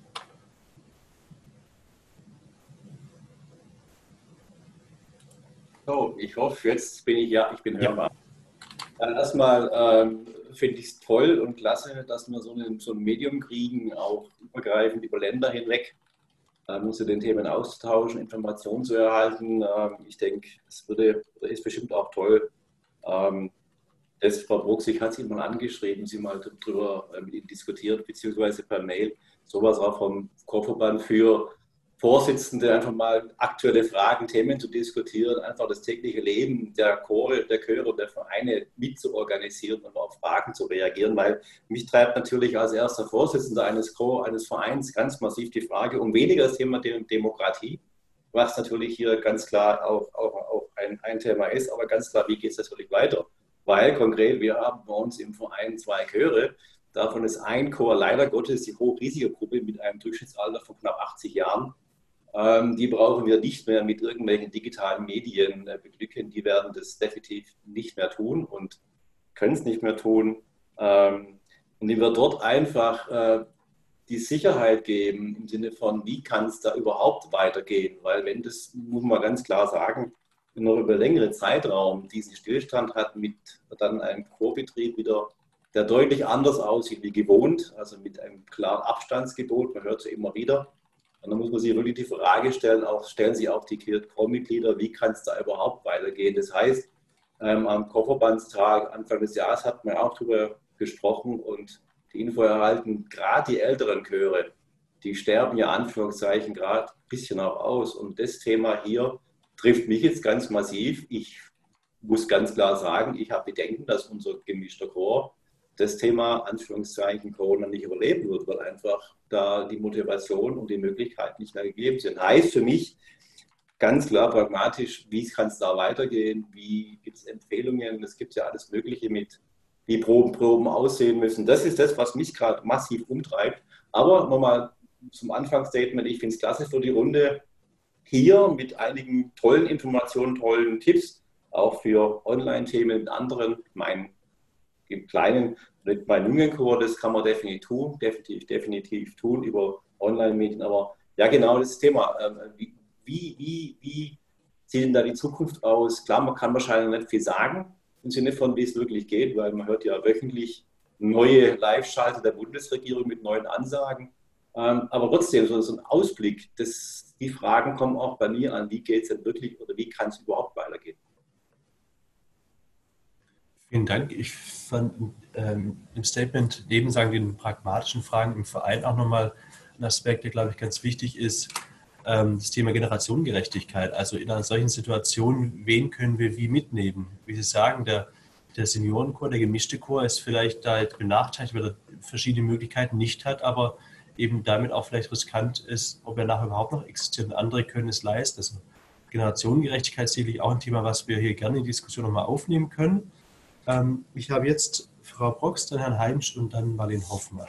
So, ich hoffe, jetzt bin ich ja, ich bin hörbar. Ja. Dann erstmal ähm, finde ich es toll und klasse, dass wir so, einen, so ein Medium kriegen, auch übergreifend über Länder hinweg, äh, um zu den Themen auszutauschen, Informationen zu erhalten. Ähm, ich denke, es würde, ist bestimmt auch toll. Ähm, das, Frau Bruxig hat Sie mal angeschrieben, Sie mal darüber äh, mit Ihnen diskutiert, beziehungsweise per Mail, sowas auch vom Chorverband für Vorsitzende einfach mal aktuelle Fragen, Themen zu diskutieren, einfach das tägliche Leben der Chore, der Chöre und der Vereine mitzuorganisieren und auf Fragen zu reagieren, weil mich treibt natürlich als erster Vorsitzender eines Chor, eines Vereins ganz massiv die Frage um weniger das Thema Demokratie, was natürlich hier ganz klar auch, auch, auch ein, ein Thema ist, aber ganz klar, wie geht es natürlich weiter? Weil konkret, wir haben bei uns im Verein zwei Chöre, Davon ist ein Chor leider Gottes die Hochrisikogruppe mit einem Durchschnittsalter von knapp 80 Jahren. Ähm, die brauchen wir nicht mehr mit irgendwelchen digitalen Medien äh, beglücken. Die werden das definitiv nicht mehr tun und können es nicht mehr tun. Ähm, und die wird dort einfach äh, die Sicherheit geben im Sinne von, wie kann es da überhaupt weitergehen? Weil wenn das, muss man ganz klar sagen, noch über längere Zeitraum diesen Stillstand hat mit dann einem Chorbetrieb wieder, der deutlich anders aussieht wie gewohnt, also mit einem klaren Abstandsgebot, man hört es immer wieder, und dann muss man sich wirklich die Frage stellen, auch stellen sich auch die Core-Mitglieder, wie kann es da überhaupt weitergehen? Das heißt, ähm, am Chorverbandstag Anfang des Jahres hat man auch darüber gesprochen und die Info erhalten, gerade die älteren Chöre, die sterben ja Anführungszeichen gerade ein bisschen auch aus. Und das Thema hier trifft mich jetzt ganz massiv. Ich muss ganz klar sagen, ich habe Bedenken, dass unser gemischter Chor das Thema Anführungszeichen Corona nicht überleben wird, weil einfach da die Motivation und die Möglichkeiten nicht mehr gegeben sind. Heißt für mich ganz klar pragmatisch, wie kann es da weitergehen, wie gibt es Empfehlungen, es gibt ja alles Mögliche mit, wie Proben, Proben aussehen müssen. Das ist das, was mich gerade massiv umtreibt. Aber nochmal zum Anfangsstatement, ich finde es klasse für die Runde hier mit einigen tollen Informationen, tollen Tipps, auch für Online-Themen mit anderen. Mein im kleinen, mit meinem jungen Chor, das kann man definitiv tun, definitiv, definitiv tun über Online-Medien. Aber ja, genau das Thema. Ähm, wie, wie, wie, sieht denn da die Zukunft aus? Klar, man kann wahrscheinlich nicht viel sagen im Sinne von, wie es wirklich geht, weil man hört ja wöchentlich neue Live-Schalte der Bundesregierung mit neuen Ansagen. Ähm, aber trotzdem, so, so ein Ausblick, das, die Fragen kommen auch bei mir an, wie geht es denn wirklich oder wie kann es überhaupt weitergehen? Vielen Dank. Ich fand ähm, im Statement neben sagen den pragmatischen Fragen im Verein auch nochmal ein Aspekt, der, glaube ich, ganz wichtig ist, ähm, das Thema Generationengerechtigkeit. Also in einer solchen Situation, wen können wir wie mitnehmen? Wie Sie sagen, der, der Seniorenchor, der gemischte Chor ist vielleicht da benachteiligt, weil er verschiedene Möglichkeiten nicht hat, aber eben damit auch vielleicht riskant ist, ob er nachher überhaupt noch existiert und andere können es leisten. Also Generationengerechtigkeit ist sicherlich auch ein Thema, was wir hier gerne in die Diskussion nochmal aufnehmen können. Ähm, ich habe jetzt Frau Brox, dann Herrn Heimsch und dann Marlene Hoffmann.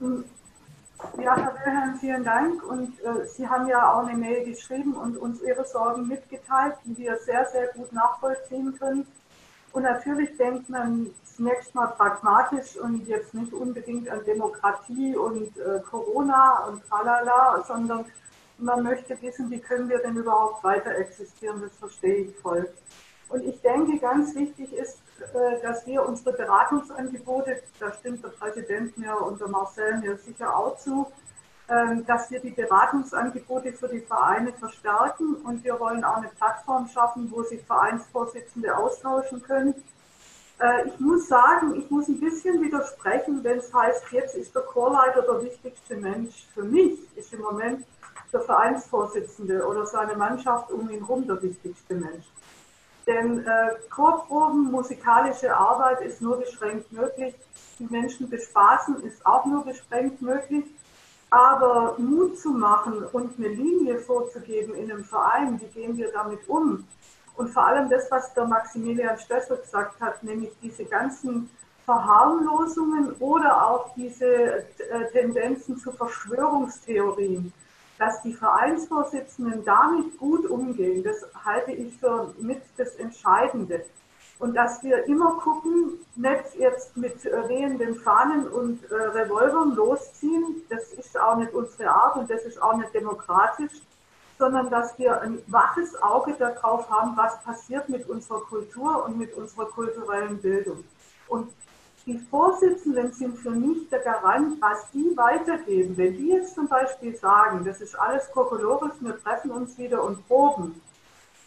Ja, Herr Wilhelm, vielen Dank. Und äh, Sie haben ja auch eine Mail geschrieben und uns Ihre Sorgen mitgeteilt, die wir sehr, sehr gut nachvollziehen können. Und natürlich denkt man zunächst mal pragmatisch und jetzt nicht unbedingt an Demokratie und äh, Corona und tralala, sondern man möchte wissen, wie können wir denn überhaupt weiter existieren, das verstehe ich voll. Und ich denke, ganz wichtig ist, äh, dass wir unsere Beratungsangebote, da stimmt der Präsident mir und der Marcel mir sicher auch zu, ähm, dass wir die Beratungsangebote für die Vereine verstärken und wir wollen auch eine Plattform schaffen, wo sich Vereinsvorsitzende austauschen können. Äh, ich muss sagen, ich muss ein bisschen widersprechen, wenn es heißt, jetzt ist der Chorleiter der wichtigste Mensch. Für mich ist im Moment der Vereinsvorsitzende oder seine Mannschaft um ihn herum der wichtigste Mensch. Denn äh, Chorproben, musikalische Arbeit ist nur beschränkt möglich. Die Menschen bespaßen ist auch nur beschränkt möglich. Aber Mut zu machen und eine Linie vorzugeben in einem Verein, wie gehen wir damit um? Und vor allem das, was der Maximilian Stössel gesagt hat, nämlich diese ganzen Verharmlosungen oder auch diese äh, Tendenzen zu Verschwörungstheorien dass die Vereinsvorsitzenden damit gut umgehen, das halte ich für mit das Entscheidende. Und dass wir immer gucken, nicht jetzt mit wehenden Fahnen und äh, Revolvern losziehen, das ist auch nicht unsere Art und das ist auch nicht demokratisch, sondern dass wir ein waches Auge darauf haben, was passiert mit unserer Kultur und mit unserer kulturellen Bildung. Und die Vorsitzenden sind für mich der Garant, was die weitergeben. Wenn die jetzt zum Beispiel sagen, das ist alles kokolores, wir treffen uns wieder und proben,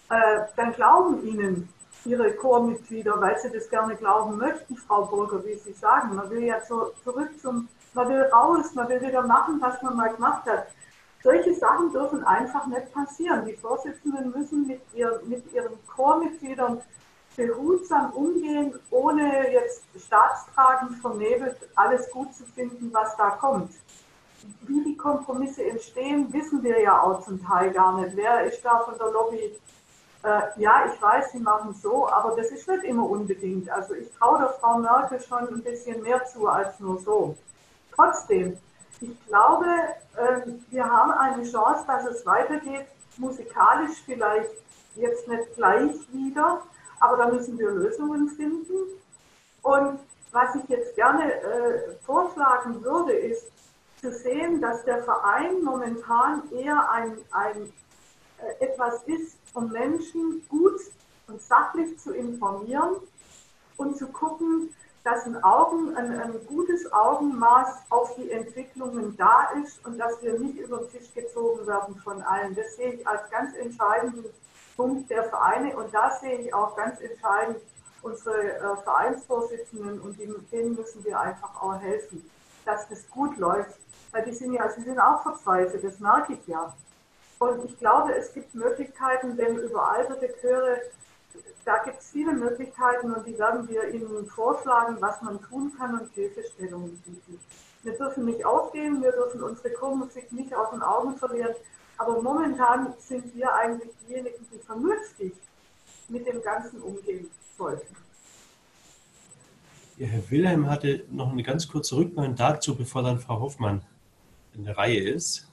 äh, dann glauben ihnen ihre Chormitglieder, weil sie das gerne glauben möchten, Frau Burger, wie Sie sagen. Man will ja so zurück zum, man will raus, man will wieder machen, was man mal gemacht hat. Solche Sachen dürfen einfach nicht passieren. Die Vorsitzenden müssen mit, ihr, mit ihren Chormitgliedern behutsam umgehen, ohne jetzt staatstragend vernebelt alles gut zu finden, was da kommt. Wie die Kompromisse entstehen, wissen wir ja auch zum Teil gar nicht. Wer ist da von der Lobby? Äh, ja, ich weiß, sie machen so, aber das ist nicht immer unbedingt. Also ich traue der Frau Merkel schon ein bisschen mehr zu als nur so. Trotzdem, ich glaube, äh, wir haben eine Chance, dass es weitergeht, musikalisch vielleicht jetzt nicht gleich wieder, aber da müssen wir Lösungen finden. Und was ich jetzt gerne äh, vorschlagen würde, ist zu sehen, dass der Verein momentan eher ein, ein äh, etwas ist, um Menschen gut und sachlich zu informieren und zu gucken, dass ein, Augen, ein, ein, gutes Augenmaß auf die Entwicklungen da ist und dass wir nicht über den Tisch gezogen werden von allen. Das sehe ich als ganz entscheidenden Punkt der Vereine. Und da sehe ich auch ganz entscheidend unsere äh, Vereinsvorsitzenden und denen müssen wir einfach auch helfen, dass das gut läuft. Weil die sind ja, sie sind auch verzweifelt, das merke ich ja. Und ich glaube, es gibt Möglichkeiten, denn überalterte Chöre, da gibt es viele Möglichkeiten und die werden wir Ihnen vorschlagen, was man tun kann und Hilfestellungen bieten. Wir dürfen nicht aufgeben, wir dürfen unsere Chormusik nicht aus den Augen verlieren, aber momentan sind wir eigentlich diejenigen, die vernünftig mit dem Ganzen umgehen sollten. Ja, Herr Wilhelm hatte noch eine ganz kurze Rückmeldung dazu, bevor dann Frau Hoffmann in der Reihe ist.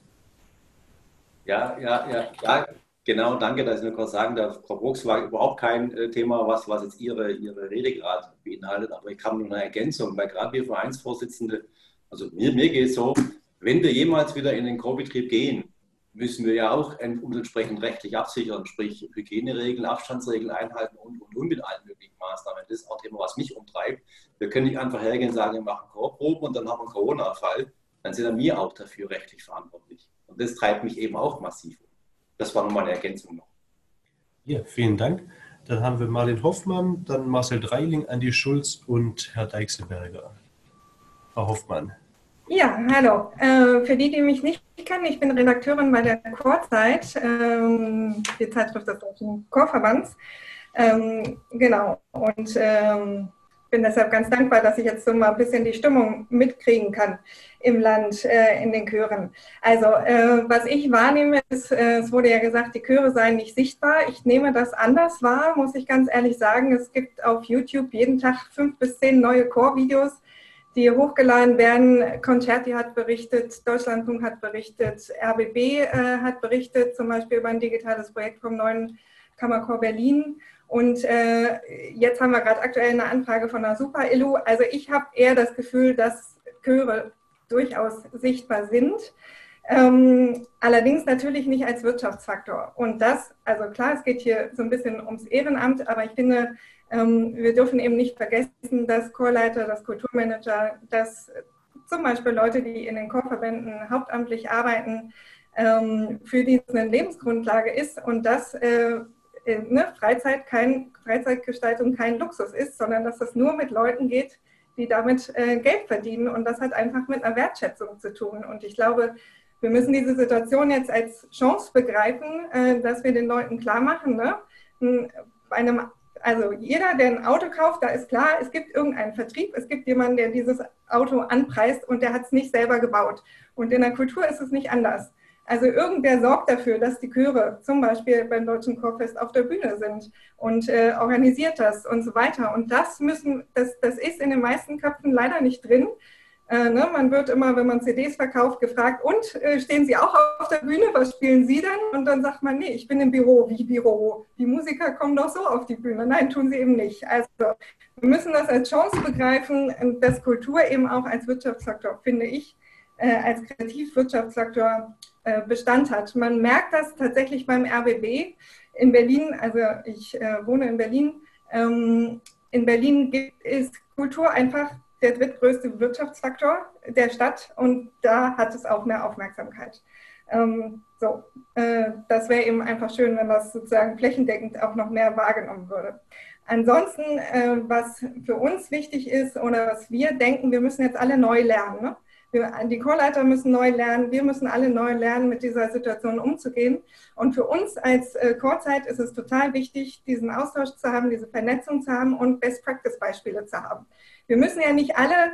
Ja, ja, ja, ja. Genau, danke, dass ich nur kurz sagen darf. Frau Brooks war überhaupt kein äh, Thema, was, was jetzt Ihre, Ihre Rede gerade beinhaltet, aber ich habe nur eine Ergänzung, weil gerade wir Vereinsvorsitzende, also mir, mir geht es so, wenn wir jemals wieder in den Co-Betrieb gehen, müssen wir ja auch entsprechend rechtlich absichern, sprich Hygieneregeln, Abstandsregeln einhalten und, und, und mit allen möglichen Maßnahmen. Das ist auch ein Thema, was mich umtreibt. Wir können nicht einfach hergehen und sagen, wir machen Chorproben und dann haben wir einen Corona-Fall. Dann sind wir auch dafür rechtlich verantwortlich. Und das treibt mich eben auch massiv um. Das war nochmal eine Ergänzung noch. Ja, vielen Dank. Dann haben wir Marlin Hoffmann, dann Marcel Dreiling, Andi Schulz und Herr Deichselberger. Frau Hoffmann. Ja, hallo. Äh, für die, die mich nicht kennen, ich bin Redakteurin bei der Chorzeit, ähm, die Zeitschrift des Deutschen Chorverbands. Ähm, genau. Und ähm, bin deshalb ganz dankbar, dass ich jetzt so mal ein bisschen die Stimmung mitkriegen kann im Land, äh, in den Chören. Also, äh, was ich wahrnehme, ist, äh, es wurde ja gesagt, die Chöre seien nicht sichtbar. Ich nehme das anders wahr, muss ich ganz ehrlich sagen. Es gibt auf YouTube jeden Tag fünf bis zehn neue Chorvideos, die hochgeladen werden. Concerti hat berichtet, Deutschlandfunk hat berichtet, RBB äh, hat berichtet, zum Beispiel über ein digitales Projekt vom neuen Kammerchor Berlin. Und äh, jetzt haben wir gerade aktuell eine Anfrage von der Super-Illu. Also ich habe eher das Gefühl, dass Chöre durchaus sichtbar sind. Ähm, allerdings natürlich nicht als Wirtschaftsfaktor. Und das, also klar, es geht hier so ein bisschen ums Ehrenamt, aber ich finde, ähm, wir dürfen eben nicht vergessen, dass Chorleiter, dass Kulturmanager, dass zum Beispiel Leute, die in den Chorverbänden hauptamtlich arbeiten, ähm, für die es eine Lebensgrundlage ist und dass äh, äh, ne, Freizeit kein, Freizeitgestaltung kein Luxus ist, sondern dass das nur mit Leuten geht, die damit äh, Geld verdienen. Und das hat einfach mit einer Wertschätzung zu tun. Und ich glaube, wir müssen diese Situation jetzt als Chance begreifen, äh, dass wir den Leuten klar machen, ne? bei einem also jeder, der ein Auto kauft, da ist klar, es gibt irgendeinen Vertrieb, es gibt jemanden, der dieses Auto anpreist und der hat es nicht selber gebaut. Und in der Kultur ist es nicht anders. Also irgendwer sorgt dafür, dass die Chöre zum Beispiel beim Deutschen Chorfest auf der Bühne sind und äh, organisiert das und so weiter. Und das müssen, das, das ist in den meisten Köpfen leider nicht drin. Äh, ne? Man wird immer, wenn man CDs verkauft, gefragt, und äh, stehen Sie auch auf der Bühne? Was spielen Sie dann? Und dann sagt man, nee, ich bin im Büro. Wie Büro? Die Musiker kommen doch so auf die Bühne. Nein, tun sie eben nicht. Also wir müssen das als Chance begreifen, dass Kultur eben auch als Wirtschaftsfaktor, finde ich, äh, als Kreativwirtschaftsfaktor Bestand hat. Man merkt das tatsächlich beim RBB in Berlin. Also ich äh, wohne in Berlin. Ähm, in Berlin ist Kultur einfach der drittgrößte Wirtschaftsfaktor der Stadt und da hat es auch mehr Aufmerksamkeit. Ähm, so, äh, das wäre eben einfach schön, wenn das sozusagen flächendeckend auch noch mehr wahrgenommen würde. Ansonsten, äh, was für uns wichtig ist oder was wir denken, wir müssen jetzt alle neu lernen. Ne? Wir, die Chorleiter müssen neu lernen, wir müssen alle neu lernen, mit dieser Situation umzugehen. Und für uns als äh, Chorzeit ist es total wichtig, diesen Austausch zu haben, diese Vernetzung zu haben und Best-Practice-Beispiele zu haben. Wir müssen ja nicht alle,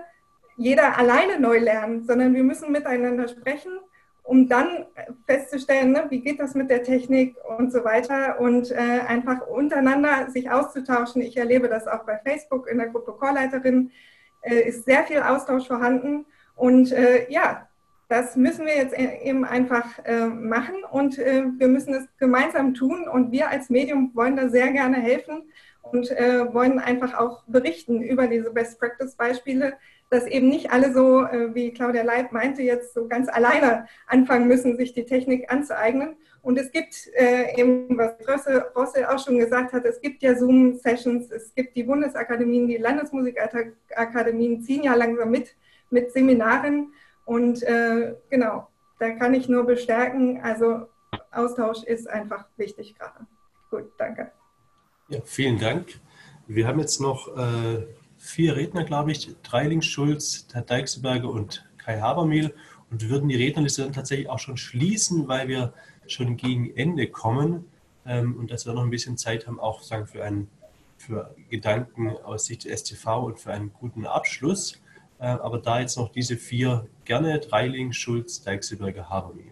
jeder alleine neu lernen, sondern wir müssen miteinander sprechen, um dann festzustellen, ne, wie geht das mit der Technik und so weiter und äh, einfach untereinander sich auszutauschen. Ich erlebe das auch bei Facebook in der Gruppe Chorleiterin, äh, ist sehr viel Austausch vorhanden und äh, ja, das müssen wir jetzt e-, eben einfach äh, machen und äh, wir müssen es gemeinsam tun. Und wir als Medium wollen da sehr gerne helfen und äh, wollen einfach auch berichten über diese Best-Practice-Beispiele, dass eben nicht alle so, äh, wie Claudia Leib meinte, jetzt so ganz alleine anfangen müssen, sich die Technik anzueignen. Und es gibt äh, eben, was Rosse auch schon gesagt hat, es gibt ja Zoom-Sessions, es gibt die Bundesakademien, die Landesmusikakademien ziehen ja langsam mit mit Seminaren. Und äh, genau, da kann ich nur bestärken, also Austausch ist einfach wichtig gerade. Gut, danke. Ja, vielen Dank. Wir haben jetzt noch äh, vier Redner, glaube ich, Dreiling, Schulz, Herr Deichselberger und Kai Habermehl und würden die Rednerliste dann tatsächlich auch schon schließen, weil wir schon gegen Ende kommen ähm, und dass wir noch ein bisschen Zeit haben, auch sagen, für, einen, für Gedanken aus Sicht des STV und für einen guten Abschluss. Äh, aber da jetzt noch diese vier gerne, Dreiling, Schulz, Deichselberger, Habermehl.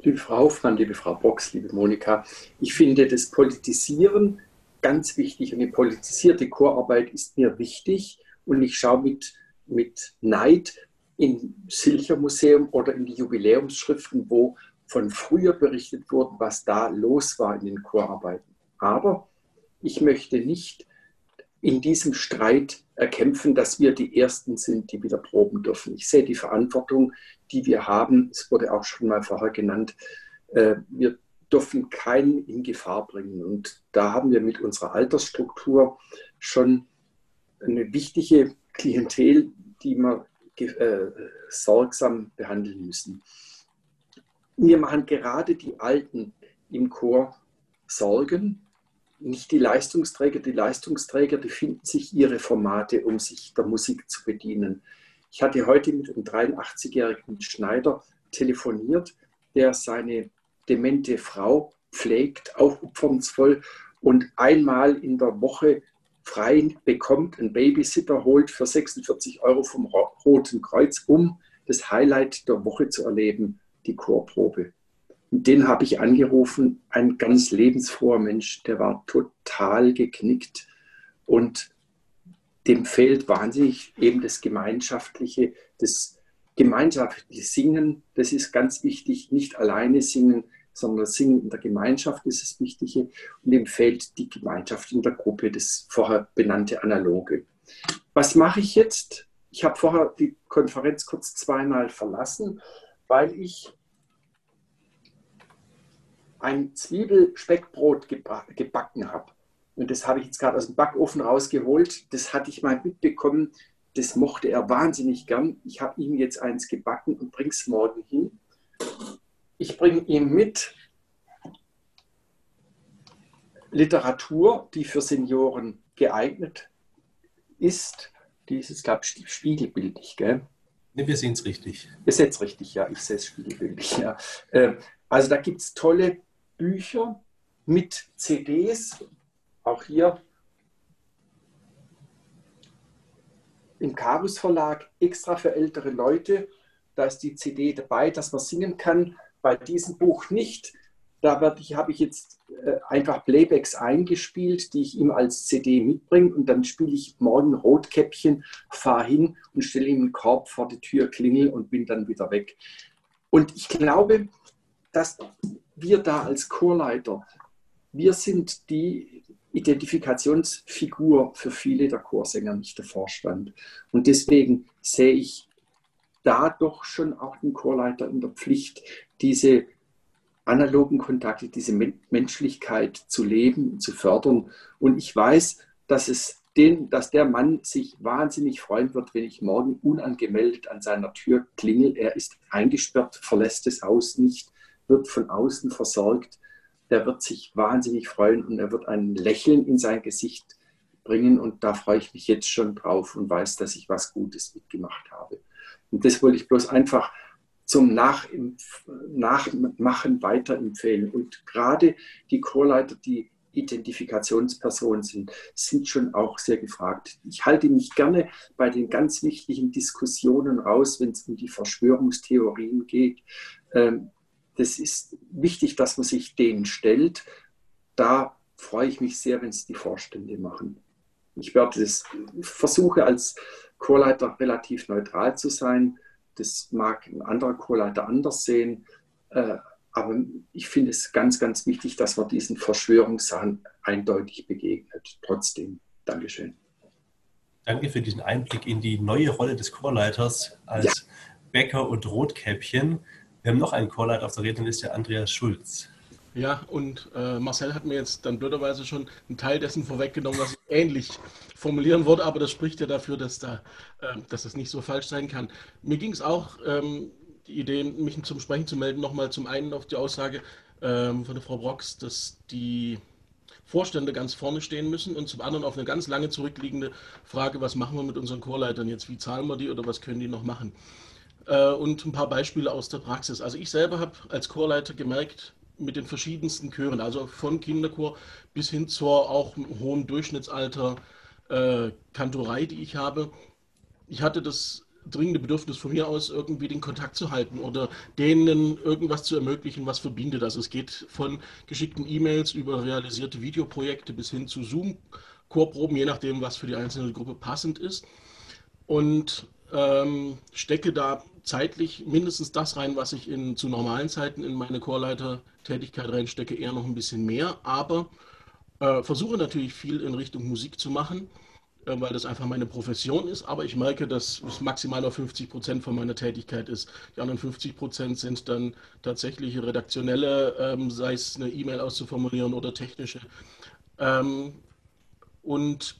Liebe Frau Hoffmann, liebe Frau Box, liebe Monika, ich finde das Politisieren ganz wichtig und die politisierte Chorarbeit ist mir wichtig und ich schaue mit, mit Neid im Silcher Museum oder in die Jubiläumsschriften, wo von früher berichtet wurde, was da los war in den Chorarbeiten. Aber ich möchte nicht in diesem Streit erkämpfen, dass wir die Ersten sind, die wieder proben dürfen. Ich sehe die Verantwortung, die wir haben, es wurde auch schon mal vorher genannt, äh, wir dürfen keinen in Gefahr bringen. Und da haben wir mit unserer Altersstruktur schon eine wichtige Klientel, die wir äh, sorgsam behandeln müssen. Wir machen gerade die Alten im Chor Sorgen, nicht die Leistungsträger. Die Leistungsträger, die finden sich ihre Formate, um sich der Musik zu bedienen. Ich hatte heute mit einem 83-jährigen Schneider telefoniert, der seine demente Frau pflegt, auch opfernsvoll und einmal in der Woche frei bekommt, einen Babysitter holt für 46 Euro vom Roten Kreuz, um das Highlight der Woche zu erleben, die Chorprobe. Und den habe ich angerufen, ein ganz lebensfroher Mensch, der war total geknickt und dem fehlt wahnsinnig eben das Gemeinschaftliche, das gemeinschaftliche Singen, das ist ganz wichtig, nicht alleine singen, sondern Singen in der Gemeinschaft ist das Wichtige und ihm fehlt die Gemeinschaft in der Gruppe, das vorher benannte Analoge. Was mache ich jetzt? Ich habe vorher die Konferenz kurz zweimal verlassen, weil ich ein Zwiebelspeckbrot gebacken habe. Und das habe ich jetzt gerade aus dem Backofen rausgeholt. Das hatte ich mal mitbekommen. Das mochte er wahnsinnig gern. Ich habe ihm jetzt eins gebacken und bringe es morgen hin. Ich bringe ihm mit Literatur, die für Senioren geeignet ist. Die ist jetzt, glaube ich, spiegelbildlich, gell? Ne, wir sehen es richtig. Ihr seht es richtig, ja. Ich sehe es spiegelbildlich, ja. Ähm, also da gibt es tolle Bücher mit CDs. Auch hier im Karus Verlag extra für ältere Leute. Da ist die CD dabei, dass man singen kann bei diesem Buch nicht. Da habe ich jetzt äh, einfach Playbacks eingespielt, die ich ihm als CD mitbringe und dann spiele ich morgen Rotkäppchen, fahre hin und stelle ihm einen Korb vor die Tür, klingel und bin dann wieder weg. Und ich glaube, dass wir da als Chorleiter, wir sind die Identifikationsfigur für viele der Chorsänger, nicht der Vorstand. Und deswegen sehe ich da doch schon auch den Chorleiter in der Pflicht, diese analogen Kontakte, diese Menschlichkeit zu leben, zu fördern. Und ich weiß, dass es den, dass der Mann sich wahnsinnig freuen wird, wenn ich morgen unangemeldet an seiner Tür klingel. Er ist eingesperrt, verlässt das Haus nicht, wird von außen versorgt. Der wird sich wahnsinnig freuen und er wird ein Lächeln in sein Gesicht bringen. Und da freue ich mich jetzt schon drauf und weiß, dass ich was Gutes mitgemacht habe. Und das wollte ich bloß einfach zum Nachmachen weiterempfehlen. Und gerade die Chorleiter, die Identifikationspersonen sind, sind schon auch sehr gefragt. Ich halte mich gerne bei den ganz wichtigen Diskussionen raus, wenn es um die Verschwörungstheorien geht. Ähm, das ist wichtig, dass man sich denen stellt. Da freue ich mich sehr, wenn es die Vorstände machen. Ich werde das versuche als Chorleiter relativ neutral zu sein. Das mag ein anderer Chorleiter anders sehen. Äh, aber ich finde es ganz, ganz wichtig, dass man diesen Verschwörungssachen eindeutig begegnet. Trotzdem, Dankeschön. Danke für diesen Einblick in die neue Rolle des Chorleiters als ja. Bäcker und Rotkäppchen. Wir haben noch einen Chorleiter auf der Rednerliste, Andreas Schulz. Ja, und äh, Marcel hat mir jetzt dann blöderweise schon einen Teil dessen vorweggenommen, was ich ähnlich formulieren würde, aber das spricht ja dafür, dass, da, äh, dass das nicht so falsch sein kann. Mir ging es auch, ähm, die Idee, mich zum Sprechen zu melden, nochmal zum einen auf die Aussage ähm, von der Frau Brox, dass die Vorstände ganz vorne stehen müssen und zum anderen auf eine ganz lange zurückliegende Frage, was machen wir mit unseren Chorleitern jetzt, wie zahlen wir die oder was können die noch machen? Äh, und ein paar Beispiele aus der Praxis. Also ich selber habe als Chorleiter gemerkt, mit den verschiedensten Chören, also von Kinderchor bis hin zur auch hohen Durchschnittsalter äh, Kantorei, die ich habe. Ich hatte das dringende Bedürfnis von mir aus, irgendwie den Kontakt zu halten oder denen irgendwas zu ermöglichen, was verbindet. Also es geht von geschickten E-Mails über realisierte Videoprojekte bis hin zu Zoom-Chorproben, je nachdem, was für die einzelne Gruppe passend ist. Und ähm, stecke da zeitlich mindestens das rein, was ich in, zu normalen Zeiten in meine Chorleiter-Tätigkeit reinstecke, eher noch ein bisschen mehr, aber äh, versuche natürlich viel in Richtung Musik zu machen, äh, weil das einfach meine Profession ist, aber ich merke, dass es maximal auf 50 Prozent von meiner Tätigkeit ist. Die anderen 50 Prozent sind dann tatsächlich redaktionelle, ähm, sei es eine E-Mail auszuformulieren oder technische. Ähm, und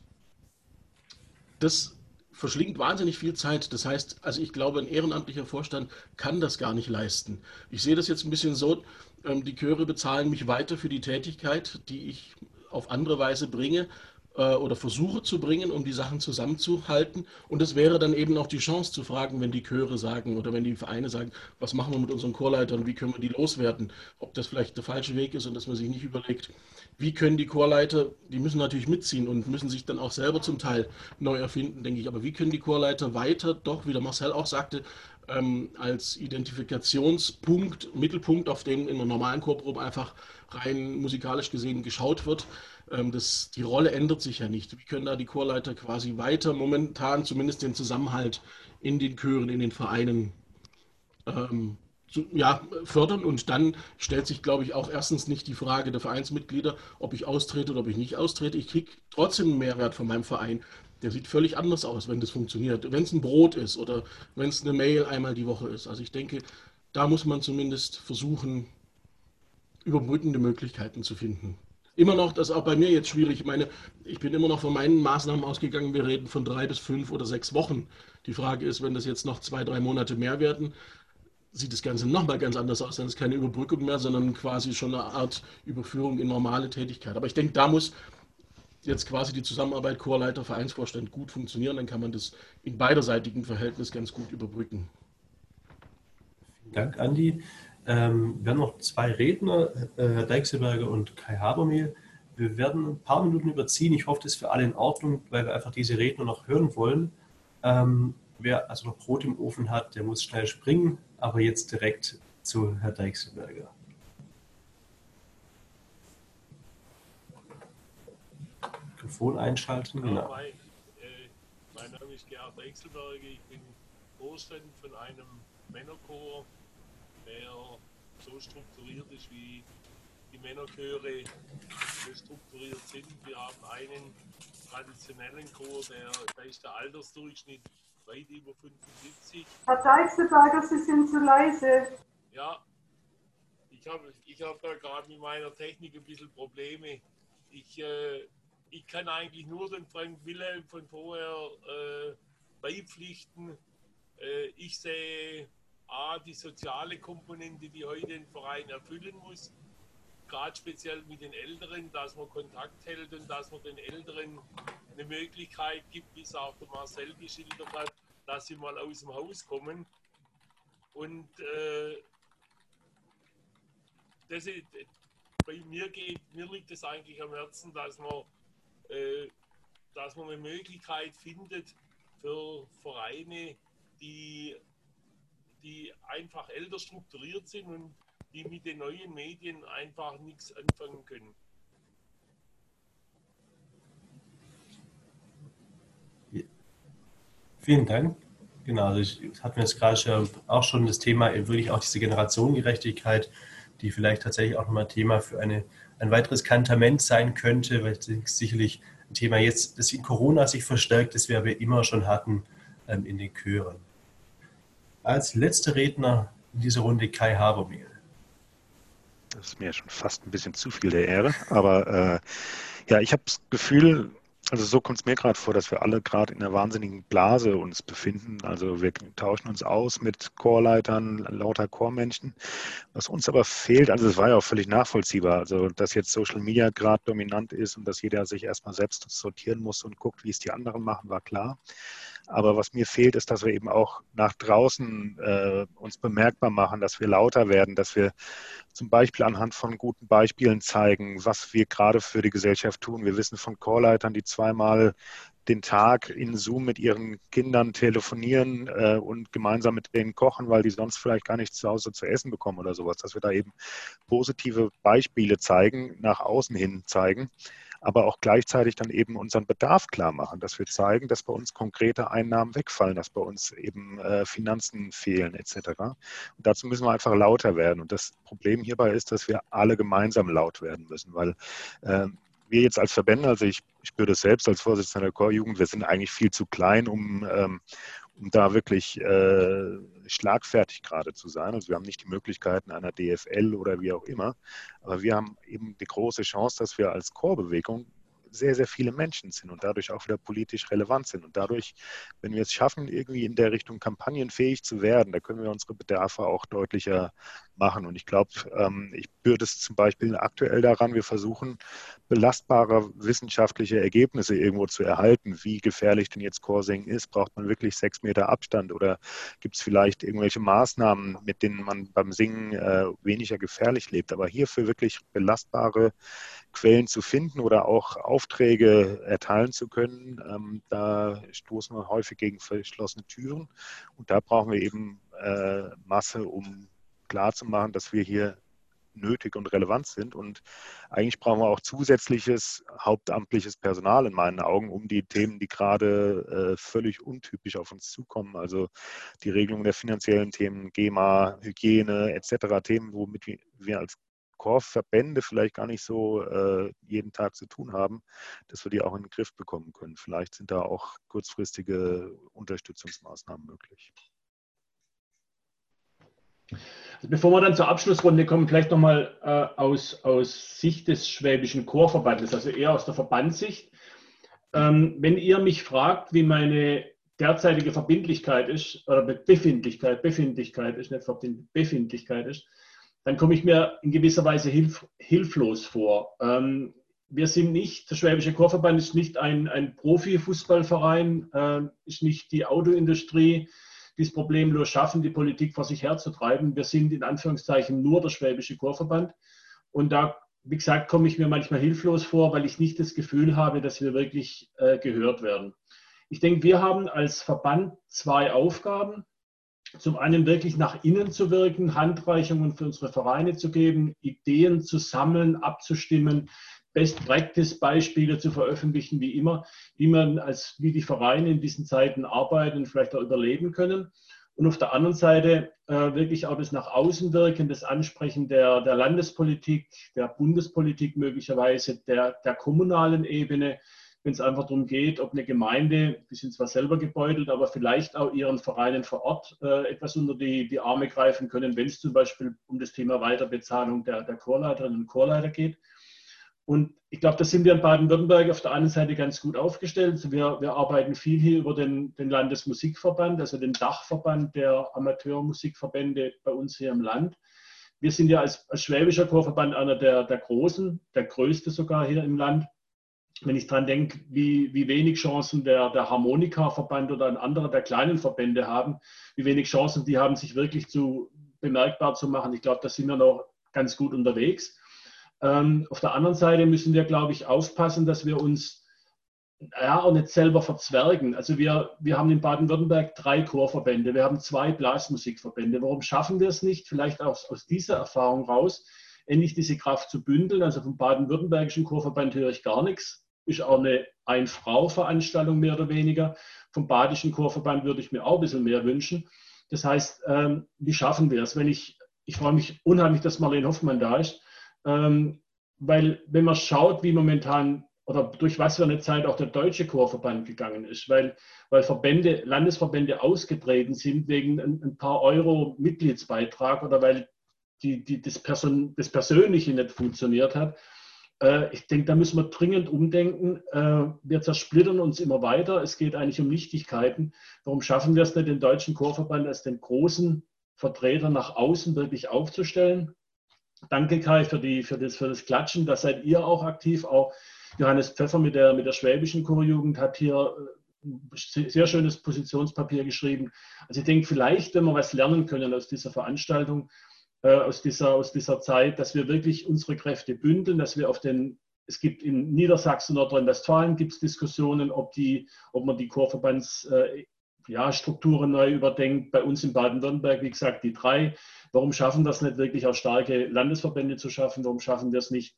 das verschlingt wahnsinnig viel Zeit. Das heißt, also ich glaube, ein ehrenamtlicher Vorstand kann das gar nicht leisten. Ich sehe das jetzt ein bisschen so, ähm, die Chöre bezahlen mich weiter für die Tätigkeit, die ich auf andere Weise bringe äh, oder versuche zu bringen, um die Sachen zusammenzuhalten. Und es wäre dann eben auch die Chance zu fragen, wenn die Chöre sagen oder wenn die Vereine sagen, was machen wir mit unseren Chorleitern, wie können wir die loswerden, ob das vielleicht der falsche Weg ist und dass man sich nicht überlegt, wie können die Chorleiter, die müssen natürlich mitziehen und müssen sich dann auch selber zum Teil neu erfinden, denke ich, aber wie können die Chorleiter weiter doch, wie der Marcel auch sagte, ähm, als Identifikationspunkt, Mittelpunkt, auf den in einer normalen Chorprobe einfach rein musikalisch gesehen geschaut wird. Ähm, das, die Rolle ändert sich ja nicht. Wie können da die Chorleiter quasi weiter momentan zumindest den Zusammenhalt in den Chören, in den Vereinen ähm, ja, fördern. Und dann stellt sich, glaube ich, auch erstens nicht die Frage der Vereinsmitglieder, ob ich austrete oder ob ich nicht austrete. Ich kriege trotzdem einen Mehrwert von meinem Verein. Der sieht völlig anders aus, wenn das funktioniert. Wenn es ein Brot ist oder wenn es eine Mail einmal die Woche ist. Also ich denke, da muss man zumindest versuchen, überbrückende Möglichkeiten zu finden. Immer noch, das ist auch bei mir jetzt schwierig. Ich meine, ich bin immer noch von meinen Maßnahmen ausgegangen. Wir reden von drei bis fünf oder sechs Wochen. Die Frage ist, wenn das jetzt noch zwei, drei Monate mehr werden, sieht das Ganze nochmal ganz anders aus. Dann ist keine Überbrückung mehr, sondern quasi schon eine Art Überführung in normale Tätigkeit. Aber ich denke, da muss jetzt quasi die Zusammenarbeit Chorleiter, Vereinsvorstand gut funktionieren. Dann kann man das in beiderseitigen Verhältnis ganz gut überbrücken. Vielen Dank, Andi. Ähm, wir haben noch zwei Redner, äh, Herr Deichselberger und Kai Habermehl. Wir werden ein paar Minuten überziehen. Ich hoffe, das ist für alle in Ordnung, weil wir einfach diese Redner noch hören wollen. Ähm, wer also noch Brot im Ofen hat, der muss schnell springen. Aber jetzt direkt zu Herrn Deichselberger. Mikrofon einschalten, genau. Mein, äh, mein Name ist Gerhard Deichselberger. Ich bin Vorstand von einem Männerchor der so strukturiert ist, wie die Männerchöre strukturiert sind. Wir haben einen traditionellen Chor, der, da ist der Altersdurchschnitt weit über 75. Herr Deichselberger, Sie sind zu leise. Ja, ich habe ich hab da gerade mit meiner Technik ein bisschen Probleme. Ich, äh, ich kann eigentlich nur den Frank Wilhelm von vorher äh, beipflichten. Äh, ich sehe A, die soziale Komponente, die heute ein Verein erfüllen muss, gerade speziell mit den Älteren, dass man Kontakt hält und dass man den Älteren eine Möglichkeit gibt, wie es auch der Marcel geschildert hat, dass sie mal aus dem Haus kommen. Und äh, das ist, bei mir geht, mir liegt es eigentlich am Herzen, dass man, äh, dass man eine Möglichkeit findet für Vereine, die die einfach älter strukturiert sind und die mit den neuen Medien einfach nichts anfangen können. Vielen Dank. Genau, also ich hatten jetzt gerade schon, auch schon das Thema, wirklich auch diese Generationengerechtigkeit, die vielleicht tatsächlich auch nochmal Thema für eine, ein weiteres Kantament sein könnte, weil es sicherlich ein Thema jetzt, das in Corona sich verstärkt, das wir aber immer schon hatten ähm, in den Chören. Als letzter Redner in dieser Runde Kai Habermehl. Das ist mir schon fast ein bisschen zu viel der Ehre, aber äh, ja, ich habe das Gefühl, also so kommt es mir gerade vor, dass wir alle gerade in einer wahnsinnigen Blase uns befinden. Also wir tauschen uns aus mit Chorleitern, lauter Chormenschen. Was uns aber fehlt, also es war ja auch völlig nachvollziehbar, also dass jetzt Social Media gerade dominant ist und dass jeder sich erstmal selbst sortieren muss und guckt, wie es die anderen machen, war klar. Aber was mir fehlt, ist, dass wir eben auch nach draußen äh, uns bemerkbar machen, dass wir lauter werden, dass wir zum Beispiel anhand von guten Beispielen zeigen, was wir gerade für die Gesellschaft tun. Wir wissen von Chorleitern, die zweimal den Tag in Zoom mit ihren Kindern telefonieren äh, und gemeinsam mit denen kochen, weil die sonst vielleicht gar nichts zu Hause zu essen bekommen oder sowas, dass wir da eben positive Beispiele zeigen, nach außen hin zeigen aber auch gleichzeitig dann eben unseren Bedarf klar machen, dass wir zeigen, dass bei uns konkrete Einnahmen wegfallen, dass bei uns eben äh, Finanzen fehlen etc. Und dazu müssen wir einfach lauter werden. Und das Problem hierbei ist, dass wir alle gemeinsam laut werden müssen, weil äh, wir jetzt als Verbände, also ich spüre das selbst als Vorsitzender der Chorjugend, wir sind eigentlich viel zu klein, um, ähm, um da wirklich äh, schlagfertig gerade zu sein. Also wir haben nicht die Möglichkeiten einer DFL oder wie auch immer, aber wir haben eben die große Chance, dass wir als Chorbewegung sehr, sehr viele Menschen sind und dadurch auch wieder politisch relevant sind. Und dadurch, wenn wir es schaffen, irgendwie in der Richtung kampagnenfähig zu werden, da können wir unsere Bedarfe auch deutlicher machen. Und ich glaube, ähm, ich würde es zum Beispiel aktuell daran, wir versuchen, belastbare wissenschaftliche Ergebnisse irgendwo zu erhalten. Wie gefährlich denn jetzt Coursing ist? Braucht man wirklich sechs Meter Abstand oder gibt es vielleicht irgendwelche Maßnahmen, mit denen man beim Singen äh, weniger gefährlich lebt? Aber hierfür wirklich belastbare Quellen zu finden oder auch Aufträge erteilen zu können, ähm, da stoßen wir häufig gegen verschlossene Türen. Und da brauchen wir eben äh, Masse, um klarzumachen, dass wir hier nötig und relevant sind. Und eigentlich brauchen wir auch zusätzliches hauptamtliches Personal in meinen Augen, um die Themen, die gerade äh, völlig untypisch auf uns zukommen, also die Regelung der finanziellen Themen, GEMA, Hygiene etc., Themen, womit wir als Core-Verbände vielleicht gar nicht so äh, jeden Tag zu tun haben, dass wir die auch in den Griff bekommen können. Vielleicht sind da auch kurzfristige Unterstützungsmaßnahmen möglich. Bevor wir dann zur Abschlussrunde kommen, vielleicht nochmal äh, aus, aus Sicht des Schwäbischen Chorverbandes, also eher aus der Verbandssicht. Ähm, wenn ihr mich fragt, wie meine derzeitige Verbindlichkeit ist, oder Befindlichkeit, Befindlichkeit ist, nicht Befindlichkeit ist, dann komme ich mir in gewisser Weise hilf, hilflos vor. Ähm, wir sind nicht, der Schwäbische Chorverband ist nicht ein, ein Profifußballverein, äh, ist nicht die Autoindustrie, die es problemlos schaffen, die Politik vor sich herzutreiben. Wir sind in Anführungszeichen nur der Schwäbische Chorverband. Und da, wie gesagt, komme ich mir manchmal hilflos vor, weil ich nicht das Gefühl habe, dass wir wirklich äh, gehört werden. Ich denke, wir haben als Verband zwei Aufgaben zum einen wirklich nach innen zu wirken, Handreichungen für unsere Vereine zu geben, Ideen zu sammeln, abzustimmen, Best-Practice-Beispiele zu veröffentlichen, wie immer, wie man als, wie die Vereine in diesen Zeiten arbeiten und vielleicht auch überleben können. Und auf der anderen Seite äh, wirklich auch das nach außen wirken, das Ansprechen der, der Landespolitik, der Bundespolitik möglicherweise, der, der kommunalen Ebene, wenn es einfach darum geht, ob eine Gemeinde, die sind zwar selber gebeutelt, aber vielleicht auch ihren Vereinen vor Ort äh, etwas unter die, die Arme greifen können, wenn es zum Beispiel um das Thema Weiterbezahlung der, der Chorleiterinnen und Chorleiter geht. Und ich glaube, da sind wir in Baden-Württemberg auf der einen Seite ganz gut aufgestellt. Also wir, wir arbeiten viel hier über den, den Landesmusikverband, also den Dachverband der Amateurmusikverbände bei uns hier im Land. Wir sind ja als, als Schwäbischer Chorverband einer der, der großen, der größte sogar hier im Land wenn ich daran denke, wie, wie wenig Chancen der, der Harmonika-Verband oder ein anderer der kleinen Verbände haben, wie wenig Chancen die haben, sich wirklich zu bemerkbar zu machen. Ich glaube, da sind wir noch ganz gut unterwegs. Ähm, auf der anderen Seite müssen wir, glaube ich, aufpassen, dass wir uns ja auch nicht selber verzwergen. Also wir, wir haben in Baden-Württemberg drei Chorverbände, wir haben zwei Blasmusikverbände. Warum schaffen wir es nicht? Vielleicht auch aus dieser Erfahrung raus, endlich diese Kraft zu bündeln. Also vom baden-württembergischen Chorverband höre ich gar nichts ist auch eine Ein-Frau-Veranstaltung mehr oder weniger. Vom Badischen Chorverband würde ich mir auch ein bisschen mehr wünschen. Das heißt, ähm, wie schaffen wir es? Wenn ich, ich freue mich unheimlich, dass Marlene Hoffmann da ist, ähm, weil wenn man schaut, wie momentan oder durch was für eine Zeit auch der Deutsche Chorverband gegangen ist, weil, weil Verbände, Landesverbände ausgetreten sind wegen ein, ein paar Euro Mitgliedsbeitrag oder weil die, die, das, Person, das Persönliche nicht funktioniert hat, äh, ich denke, da müssen wir dringend umdenken. Äh, wir zersplittern uns immer weiter. Es geht eigentlich um Nichtigkeiten. Warum schaffen wir es nicht, den Deutschen Chorverband als den großen Vertreter nach außen wirklich aufzustellen? Danke, Kai, für, die, für, das, für das Klatschen. Da seid ihr auch aktiv. Auch Johannes Pfeffer mit der, mit der schwäbischen Chorjugend hat hier ein äh, sehr schönes Positionspapier geschrieben. Also ich denke, vielleicht, wenn wir was lernen können aus dieser Veranstaltung, äh, aus, dieser, aus dieser Zeit, dass wir wirklich unsere Kräfte bündeln, dass wir auf den, es gibt in Niedersachsen, Nordrhein-Westfalen gibt es Diskussionen, ob, die, ob man die Chorverbandsstrukturen äh, ja, neu überdenkt. Bei uns in Baden-Württemberg, wie gesagt, die drei. Warum schaffen es nicht wirklich auch starke Landesverbände zu schaffen? Warum schaffen wir es nicht,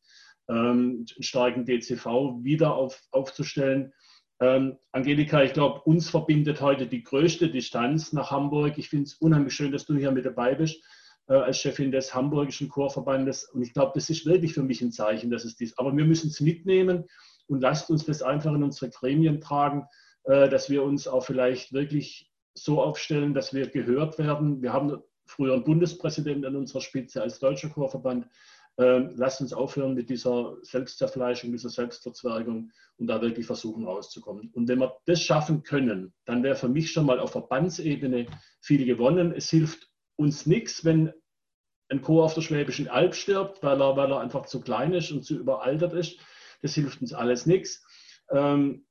ähm, einen starken DCV wieder auf, aufzustellen. Ähm, Angelika, ich glaube, uns verbindet heute die größte Distanz nach Hamburg. Ich finde es unheimlich schön, dass du hier mit dabei bist äh, als Chefin des Hamburgischen Chorverbandes. Und ich glaube, das ist wirklich für mich ein Zeichen, dass es dies. Aber wir müssen es mitnehmen und lasst uns das einfach in unsere Gremien tragen, dass wir uns auch vielleicht wirklich so aufstellen, dass wir gehört werden. Wir haben früher einen Bundespräsidenten an unserer Spitze als Deutscher Chorverband. Ähm, lasst uns aufhören mit dieser Selbstzerfleischung, dieser Selbstverzwergung und da wirklich versuchen rauszukommen. Und wenn wir das schaffen können, dann wäre für mich schon mal auf Verbandsebene viel gewonnen. Es hilft uns nichts, wenn ein Chor auf der Schwäbischen Alb stirbt, weil er, weil er einfach zu klein ist und zu überaltert ist. Das hilft uns alles nichts. Ähm,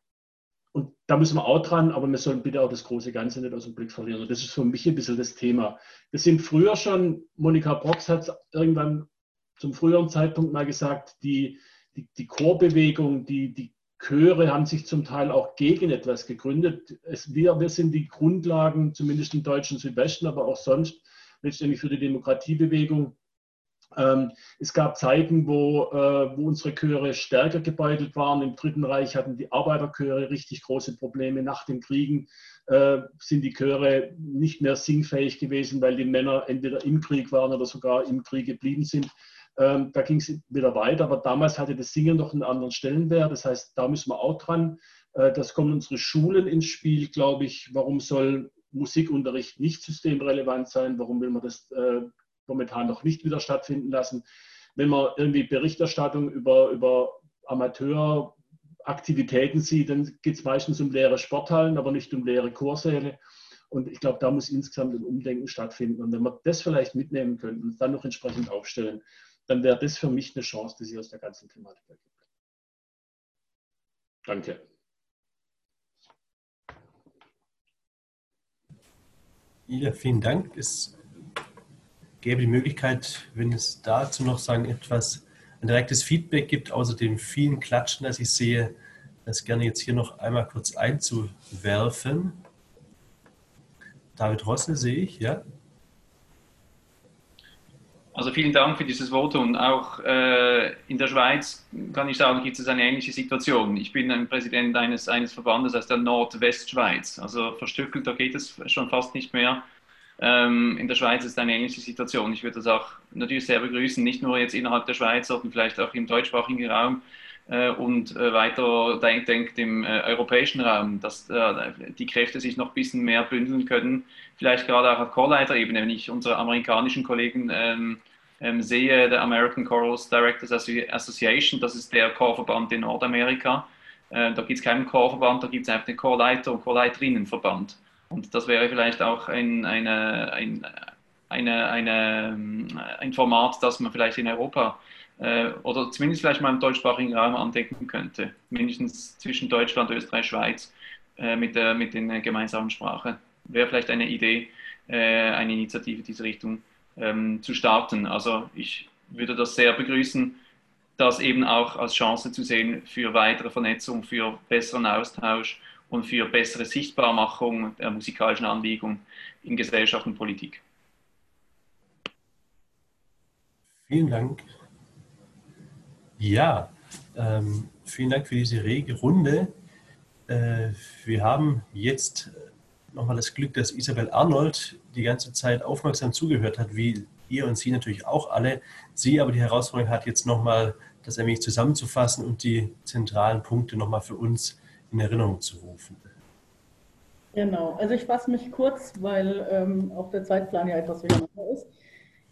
und da müssen wir auch dran, aber wir sollen bitte auch das große Ganze nicht aus dem Blick verlieren. Und das ist für mich ein bisschen das Thema. Wir sind früher schon, Monika Brox hat es irgendwann zum früheren Zeitpunkt mal gesagt, die, die, die Chorbewegung, die, die Chöre haben sich zum Teil auch gegen etwas gegründet. Es, wir, wir sind die Grundlagen, zumindest im deutschen Südwesten, aber auch sonst, letztendlich für die Demokratiebewegung. Ähm, es gab Zeiten, wo, äh, wo unsere Chöre stärker gebeutelt waren. Im Dritten Reich hatten die Arbeiterchöre richtig große Probleme. Nach den Kriegen äh, sind die Chöre nicht mehr singfähig gewesen, weil die Männer entweder im Krieg waren oder sogar im Krieg geblieben sind. Ähm, da ging es wieder weiter, aber damals hatte das Singen noch einen anderen Stellenwert. Das heißt, da müssen wir auch dran. Äh, das kommen unsere Schulen ins Spiel, glaube ich. Warum soll Musikunterricht nicht systemrelevant sein? Warum will man das äh, momentan noch nicht wieder stattfinden lassen? Wenn man irgendwie Berichterstattung über, über Amateuraktivitäten sieht, dann geht es meistens um leere Sporthallen, aber nicht um leere Chorsäle. Und ich glaube, da muss insgesamt ein Umdenken stattfinden. Und wenn wir das vielleicht mitnehmen könnten und dann noch entsprechend aufstellen, dann wäre das für mich eine Chance, die sich aus der ganzen Thematik ergibt. Danke. Ja, vielen Dank. Es gäbe die Möglichkeit, wenn es dazu noch sagen, etwas ein direktes Feedback gibt, außer dem vielen Klatschen, das ich sehe, das gerne jetzt hier noch einmal kurz einzuwerfen. David Rossel sehe ich, ja. Also vielen Dank für dieses Votum. Auch äh, in der Schweiz kann ich sagen, gibt es eine ähnliche Situation. Ich bin ein Präsident eines, eines Verbandes aus der Nordwestschweiz. Also verstückelt, da geht es schon fast nicht mehr. Ähm, in der Schweiz ist eine ähnliche Situation. Ich würde das auch natürlich sehr begrüßen, nicht nur jetzt innerhalb der Schweiz, sondern vielleicht auch im deutschsprachigen Raum äh, und äh, weiter denkt, denkt im äh, europäischen Raum, dass die Kräfte sich noch ein bisschen mehr bündeln können. Vielleicht gerade auch auf Chorleiterebene, wenn ich unsere amerikanischen Kollegen ähm, ähm, sehe, der American Chorus Directors Association, das ist der Chorverband in Nordamerika. da gibt es keinen Chorverband, da gibt es einfach den Chorleiter- und Chorleiterinnenverband. Und das wäre vielleicht auch ein, eine, ein, eine, eine, ähm, ein Format, das man vielleicht in Europa äh, oder zumindest vielleicht mal im deutschsprachigen Raum andenken könnte. Mindestens zwischen Deutschland, Österreich, Schweiz äh, mit, der, mit den gemeinsamen Sprache. Wäre vielleicht eine Idee, äh, eine Initiative in diese Richtung ähm, zu starten. Also ich würde das sehr begrüßen, das eben auch als Chance zu sehen für weitere Vernetzung, für besseren Austausch und für bessere Sichtbarmachung der musikalischen Anliegen in Gesellschaft und Politik. Vielen Dank. Ja, ähm, vielen Dank für diese rege Runde. Äh, wir haben jetzt nochmal das Glück, dass Isabel Arnold die ganze Zeit aufmerksam zugehört hat, wie ihr und sie natürlich auch alle. Sie aber die Herausforderung hat, jetzt nochmal das ein wenig zusammenzufassen und die zentralen Punkte nochmal für uns in Erinnerung zu rufen. Genau, also ich fasse mich kurz, weil ähm, auch der Zeitplan ja etwas durcheinander ist.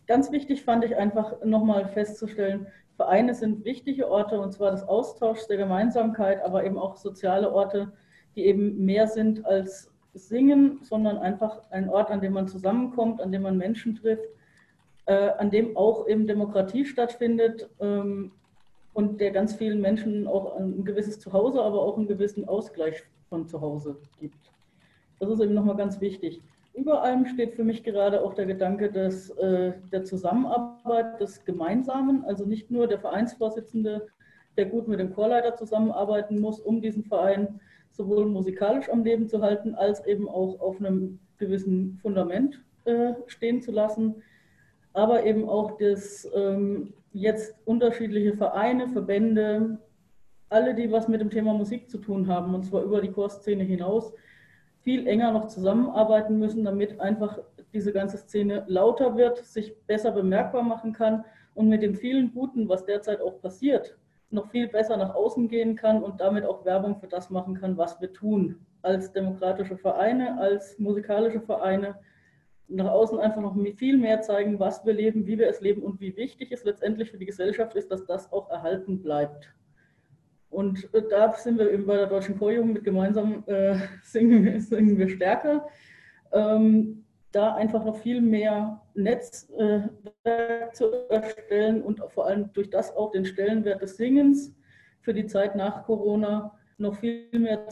Ganz wichtig fand ich einfach nochmal festzustellen, Vereine sind wichtige Orte und zwar des Austauschs, der Gemeinsamkeit, aber eben auch soziale Orte, die eben mehr sind als Singen, sondern einfach ein Ort, an dem man zusammenkommt, an dem man Menschen trifft, äh, an dem auch eben Demokratie stattfindet ähm, und der ganz vielen Menschen auch ein gewisses Zuhause, aber auch einen gewissen Ausgleich von Zuhause gibt. Das ist eben nochmal ganz wichtig. Über allem steht für mich gerade auch der Gedanke des, äh, der Zusammenarbeit, des Gemeinsamen, also nicht nur der Vereinsvorsitzende, der gut mit dem Chorleiter zusammenarbeiten muss, um diesen Verein sowohl musikalisch am Leben zu halten, als eben auch auf einem gewissen Fundament äh, stehen zu lassen. aber eben auch das ähm, jetzt unterschiedliche Vereine, Verbände, alle, die was mit dem Thema Musik zu tun haben, und zwar über die Chorszene hinaus, viel enger noch zusammenarbeiten müssen, damit einfach diese ganze Szene lauter wird, sich besser bemerkbar machen kann und mit dem vielen Guten, was derzeit auch passiert, noch viel besser nach außen gehen kann und damit auch Werbung für das machen kann, was wir tun. Als demokratische Vereine, als musikalische Vereine, nach außen einfach noch viel mehr zeigen, was wir leben, wie wir es leben und wie wichtig es letztendlich für die Gesellschaft ist, dass das auch erhalten bleibt. Und da sind wir eben bei der Deutschen Chorjugend mit gemeinsam äh, singen, singen, wir stärker. Ähm, da einfach noch viel mehr Netzwerk äh, zu erstellen und vor allem durch das auch den Stellenwert des Singens für die Zeit nach Corona noch viel mehr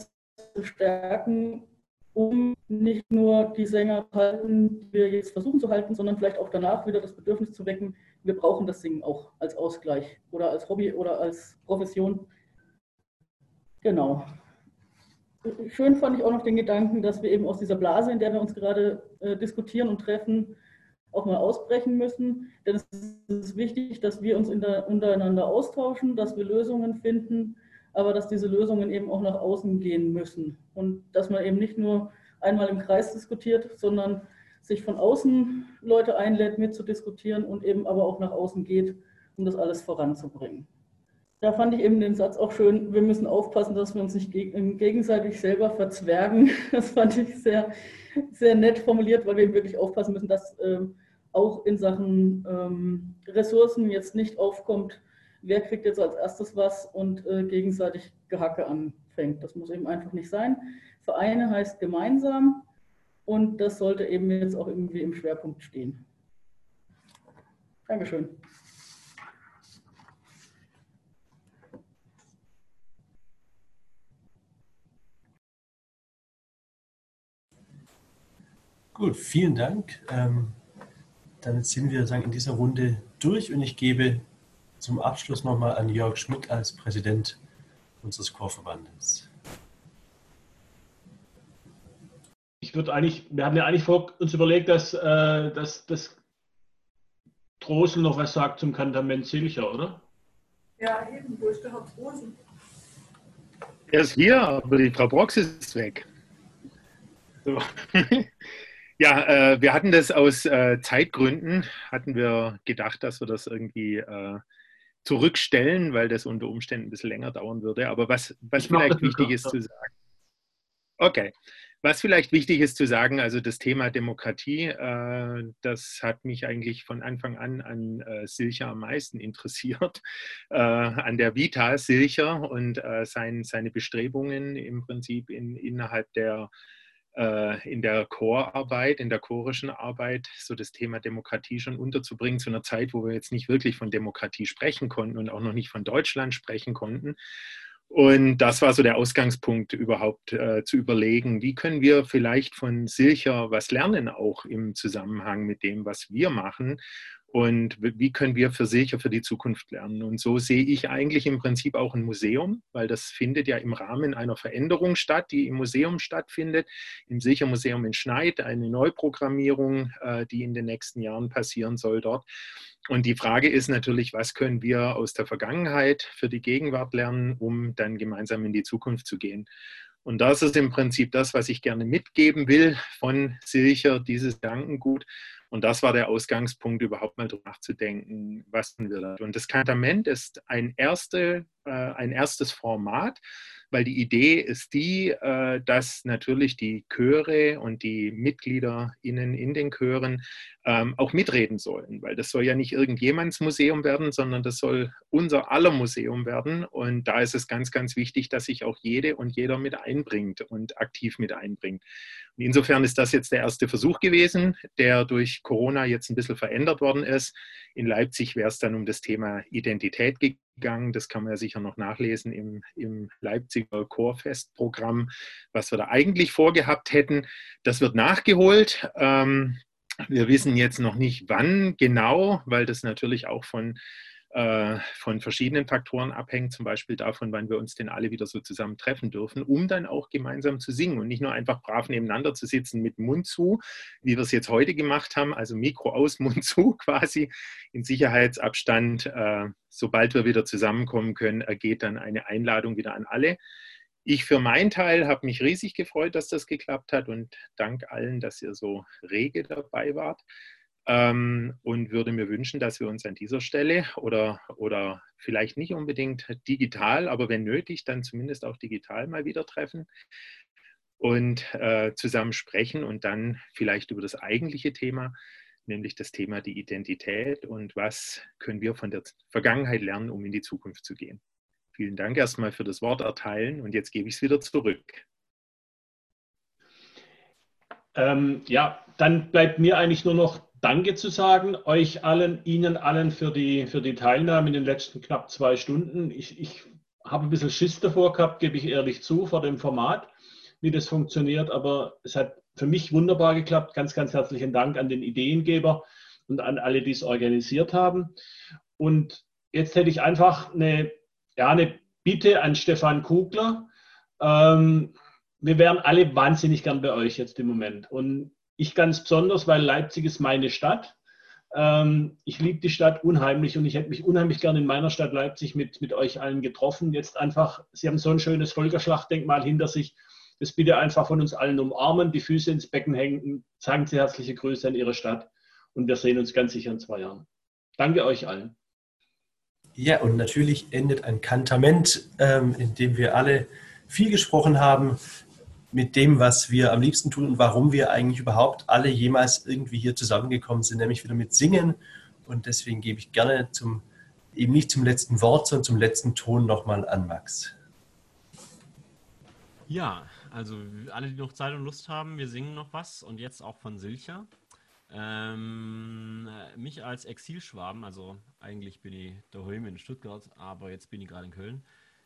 zu stärken, um nicht nur die Sänger halten, die wir jetzt versuchen zu halten, sondern vielleicht auch danach wieder das Bedürfnis zu wecken, wir brauchen das Singen auch als Ausgleich oder als Hobby oder als Profession. Genau. Schön fand ich auch noch den Gedanken, dass wir eben aus dieser Blase, in der wir uns gerade äh, diskutieren und treffen, auch mal ausbrechen müssen. Denn es ist wichtig, dass wir uns der, untereinander austauschen, dass wir Lösungen finden, aber dass diese Lösungen eben auch nach außen gehen müssen. Und dass man eben nicht nur einmal im Kreis diskutiert, sondern sich von außen Leute einlädt, mitzudiskutieren und eben aber auch nach außen geht, um das alles voranzubringen da fand ich eben den Satz auch schön, wir müssen aufpassen, dass wir uns nicht gegenseitig selber verzwergen. Das fand ich sehr, sehr nett formuliert, weil wir eben wirklich aufpassen müssen, dass ähm, auch in Sachen ähm, Ressourcen jetzt nicht aufkommt, wer kriegt jetzt als erstes was und äh, gegenseitig Gehacke anfängt. Das muss eben einfach nicht sein. Vereine heißt gemeinsam und das sollte eben jetzt auch irgendwie im Schwerpunkt stehen. Dankeschön. Gut, vielen Dank. Ähm, damit sind wir sagen, in dieser Runde durch und ich gebe zum Abschluss nochmal an Jörg Schmidt als Präsident unseres Chorverbandes. Ich würde eigentlich, wir haben ja eigentlich vor uns überlegt, dass, äh, dass, dass Drosel noch was sagt zum Kantament Silcher, oder? Ja, eben, wo ist der Herr Drosel? Er ist hier, aber die Frau Brox ist weg. So. Ja, äh, wir hatten das aus äh, Zeitgründen, hatten wir gedacht, dass wir das irgendwie äh, zurückstellen, weil das unter Umständen ein bisschen länger dauern würde. Aber was, was vielleicht wichtig ist zu sagen. Okay. Was vielleicht wichtig ist zu sagen, also das Thema Demokratie, äh, das hat mich eigentlich von Anfang an an äh, Silcher am meisten interessiert, äh, an der Vita Silcher und äh, sein, seine Bestrebungen im Prinzip in, innerhalb der in der Chorarbeit, in der chorischen Arbeit, so das Thema Demokratie schon unterzubringen, zu einer Zeit, wo wir jetzt nicht wirklich von Demokratie sprechen konnten und auch noch nicht von Deutschland sprechen konnten. Und das war so der Ausgangspunkt, überhaupt äh, zu überlegen, wie können wir vielleicht von Silcher was lernen, auch im Zusammenhang mit dem, was wir machen und wie können wir für sicher für die Zukunft lernen. Und so sehe ich eigentlich im Prinzip auch ein Museum, weil das findet ja im Rahmen einer Veränderung statt, die im Museum stattfindet, im Sichermuseum in Schneid, eine Neuprogrammierung, äh, die in den nächsten Jahren passieren soll dort. Und die Frage ist natürlich, was können wir aus der Vergangenheit für die Gegenwart lernen, um dann gemeinsam in die Zukunft zu gehen. Und das ist im Prinzip das, was ich gerne mitgeben will von Silcher, dieses Gedankengut. Und das war der Ausgangspunkt, überhaupt mal drüber nachzudenken, was wir da. Und das Kantament ist ein, erste, äh, ein erstes Format, weil die Idee ist die, äh, dass natürlich die Chöre und die MitgliederInnen in den Chören ähm, auch mitreden sollen, weil das soll ja nicht irgendjemands Museum werden, sondern das soll unser aller Museum werden. Und da ist es ganz, ganz wichtig, dass sich auch jede und jeder mit einbringt und aktiv mit einbringt. Insofern ist das jetzt der erste Versuch gewesen, der durch Corona jetzt ein bisschen verändert worden ist. In Leipzig wäre es dann um das Thema Identität gegangen. Das kann man ja sicher noch nachlesen im, im Leipziger Chorfestprogramm, was wir da eigentlich vorgehabt hätten. Das wird nachgeholt. Ähm, wir wissen jetzt noch nicht, wann genau, weil das natürlich auch von von verschiedenen Faktoren abhängt, zum Beispiel davon, wann wir uns denn alle wieder so zusammen treffen dürfen, um dann auch gemeinsam zu singen und nicht nur einfach brav nebeneinander zu sitzen mit Mund zu, wie wir es jetzt heute gemacht haben, also Mikro aus, Mund zu quasi in Sicherheitsabstand. Äh, sobald wir wieder zusammenkommen können, ergeht dann eine Einladung wieder an alle. Ich für meinen Teil habe mich riesig gefreut, dass das geklappt hat und dank allen, dass ihr so rege dabei wart ähm, und würde mir wünschen, dass wir uns an dieser Stelle oder, oder vielleicht nicht unbedingt digital, aber wenn nötig, dann zumindest auch digital mal wieder treffen und äh, zusammen sprechen und dann vielleicht über das eigentliche Thema, nämlich das Thema die Identität und was können wir von der Vergangenheit lernen, um in die Zukunft zu gehen. Vielen Dank erstmal für das Wort erteilen und jetzt gebe ich es wieder zurück. Ähm, ja, dann bleibt mir eigentlich nur noch Danke zu sagen, euch allen, Ihnen allen für die, für die Teilnahme in den letzten knapp zwei Stunden. Ich, ich habe ein bisschen Schiss davor gehabt, gebe ich ehrlich zu, vor dem Format, wie das funktioniert, aber es hat für mich wunderbar geklappt. Ganz, ganz herzlichen Dank an den Ideengeber und an alle, die es organisiert haben. Und jetzt hätte ich einfach eine, ja, eine Bitte an Stefan Kugler. Ähm, wir wären alle wahnsinnig gern bei euch jetzt im Moment. Und ich ganz besonders, weil Leipzig ist meine Stadt. Ähm, ich liebe die Stadt unheimlich und ich hätte mich unheimlich gerne in meiner Stadt Leipzig mit, mit euch allen getroffen. Jetzt einfach, Sie haben so ein schönes Volkerschlachtdenkmal hinter sich. Das bitte einfach von uns allen umarmen, die Füße ins Becken hängen, sagen Sie herzliche Grüße an Ihre Stadt und wir sehen uns ganz sicher in zwei Jahren. Danke euch allen. Ja, und natürlich endet ein Kantament, ähm, in dem wir alle viel gesprochen haben mit dem, was wir am liebsten tun und warum wir eigentlich überhaupt alle jemals irgendwie hier zusammengekommen sind, nämlich wieder mit Singen. Und deswegen gebe ich gerne zum, eben nicht zum letzten Wort, sondern zum letzten Ton nochmal an Max. Ja, also alle, die noch Zeit und Lust haben, wir singen noch was und jetzt auch von Silcher. Ähm, mich als Exilschwaben, also eigentlich bin ich daheim in Stuttgart, aber jetzt bin ich gerade in Köln,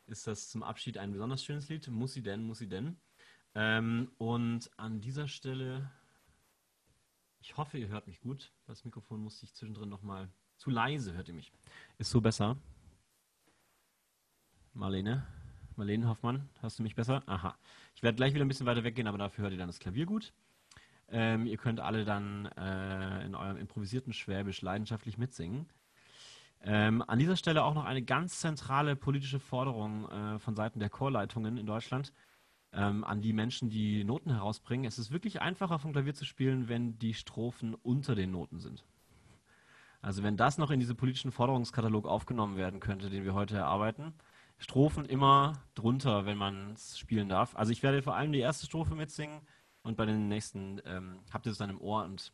ist das zum Abschied ein besonders schönes Lied. Muss sie denn, muss sie denn? Ähm, und an dieser Stelle, ich hoffe, ihr hört mich gut. Das Mikrofon musste ich zwischendrin nochmal. Zu leise hört ihr mich. Ist so besser? Marlene? Marlene Hoffmann, hörst du mich besser? Aha. Ich werde gleich wieder ein bisschen weiter weggehen, aber dafür hört ihr dann das Klavier gut. Ähm, ihr könnt alle dann äh, in eurem improvisierten Schwäbisch leidenschaftlich mitsingen. Ähm, an dieser Stelle auch noch eine ganz zentrale politische Forderung äh, von Seiten der Chorleitungen in Deutschland ähm, an die Menschen, die Noten herausbringen. Es ist wirklich einfacher vom Klavier zu spielen, wenn die Strophen unter den Noten sind. Also wenn das noch in diesen politischen Forderungskatalog aufgenommen werden könnte, den wir heute erarbeiten. Strophen immer drunter, wenn man es spielen darf. Also ich werde vor allem die erste Strophe mitsingen und bei den nächsten ähm, habt ihr es dann im Ohr und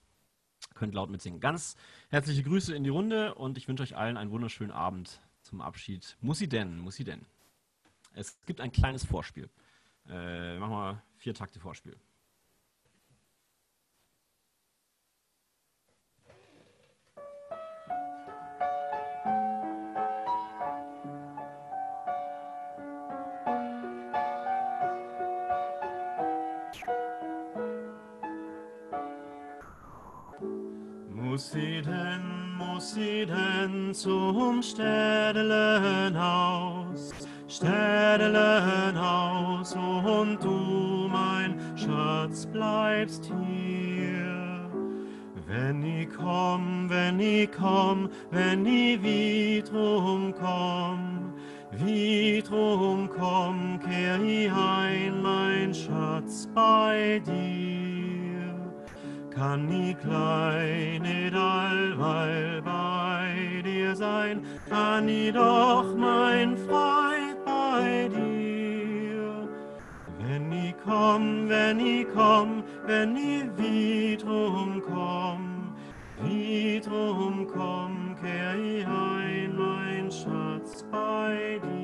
könnt laut mitsingen. Ganz herzliche Grüße in die Runde und ich wünsche euch allen einen wunderschönen Abend zum Abschied. Muss sie denn, muss sie denn. Es gibt ein kleines Vorspiel. Äh, machen wir vier Takte Vorspiel. Muss sie denn, muss sie denn zum Städtelenhaus? Städtelenhaus und du, mein Schatz, bleibst hier. Wenn ich komm, wenn ich komm, wenn ich wiederum komm, wiederum komm, kehr ich ein, mein Schatz, bei dir. Kann ich klein nicht allweil bei dir sein, kann ich doch mein Freund komm, wenn i komm, wenn i wiederum komm, wiederum komm, kehr i ein, mein Schatz bei dir.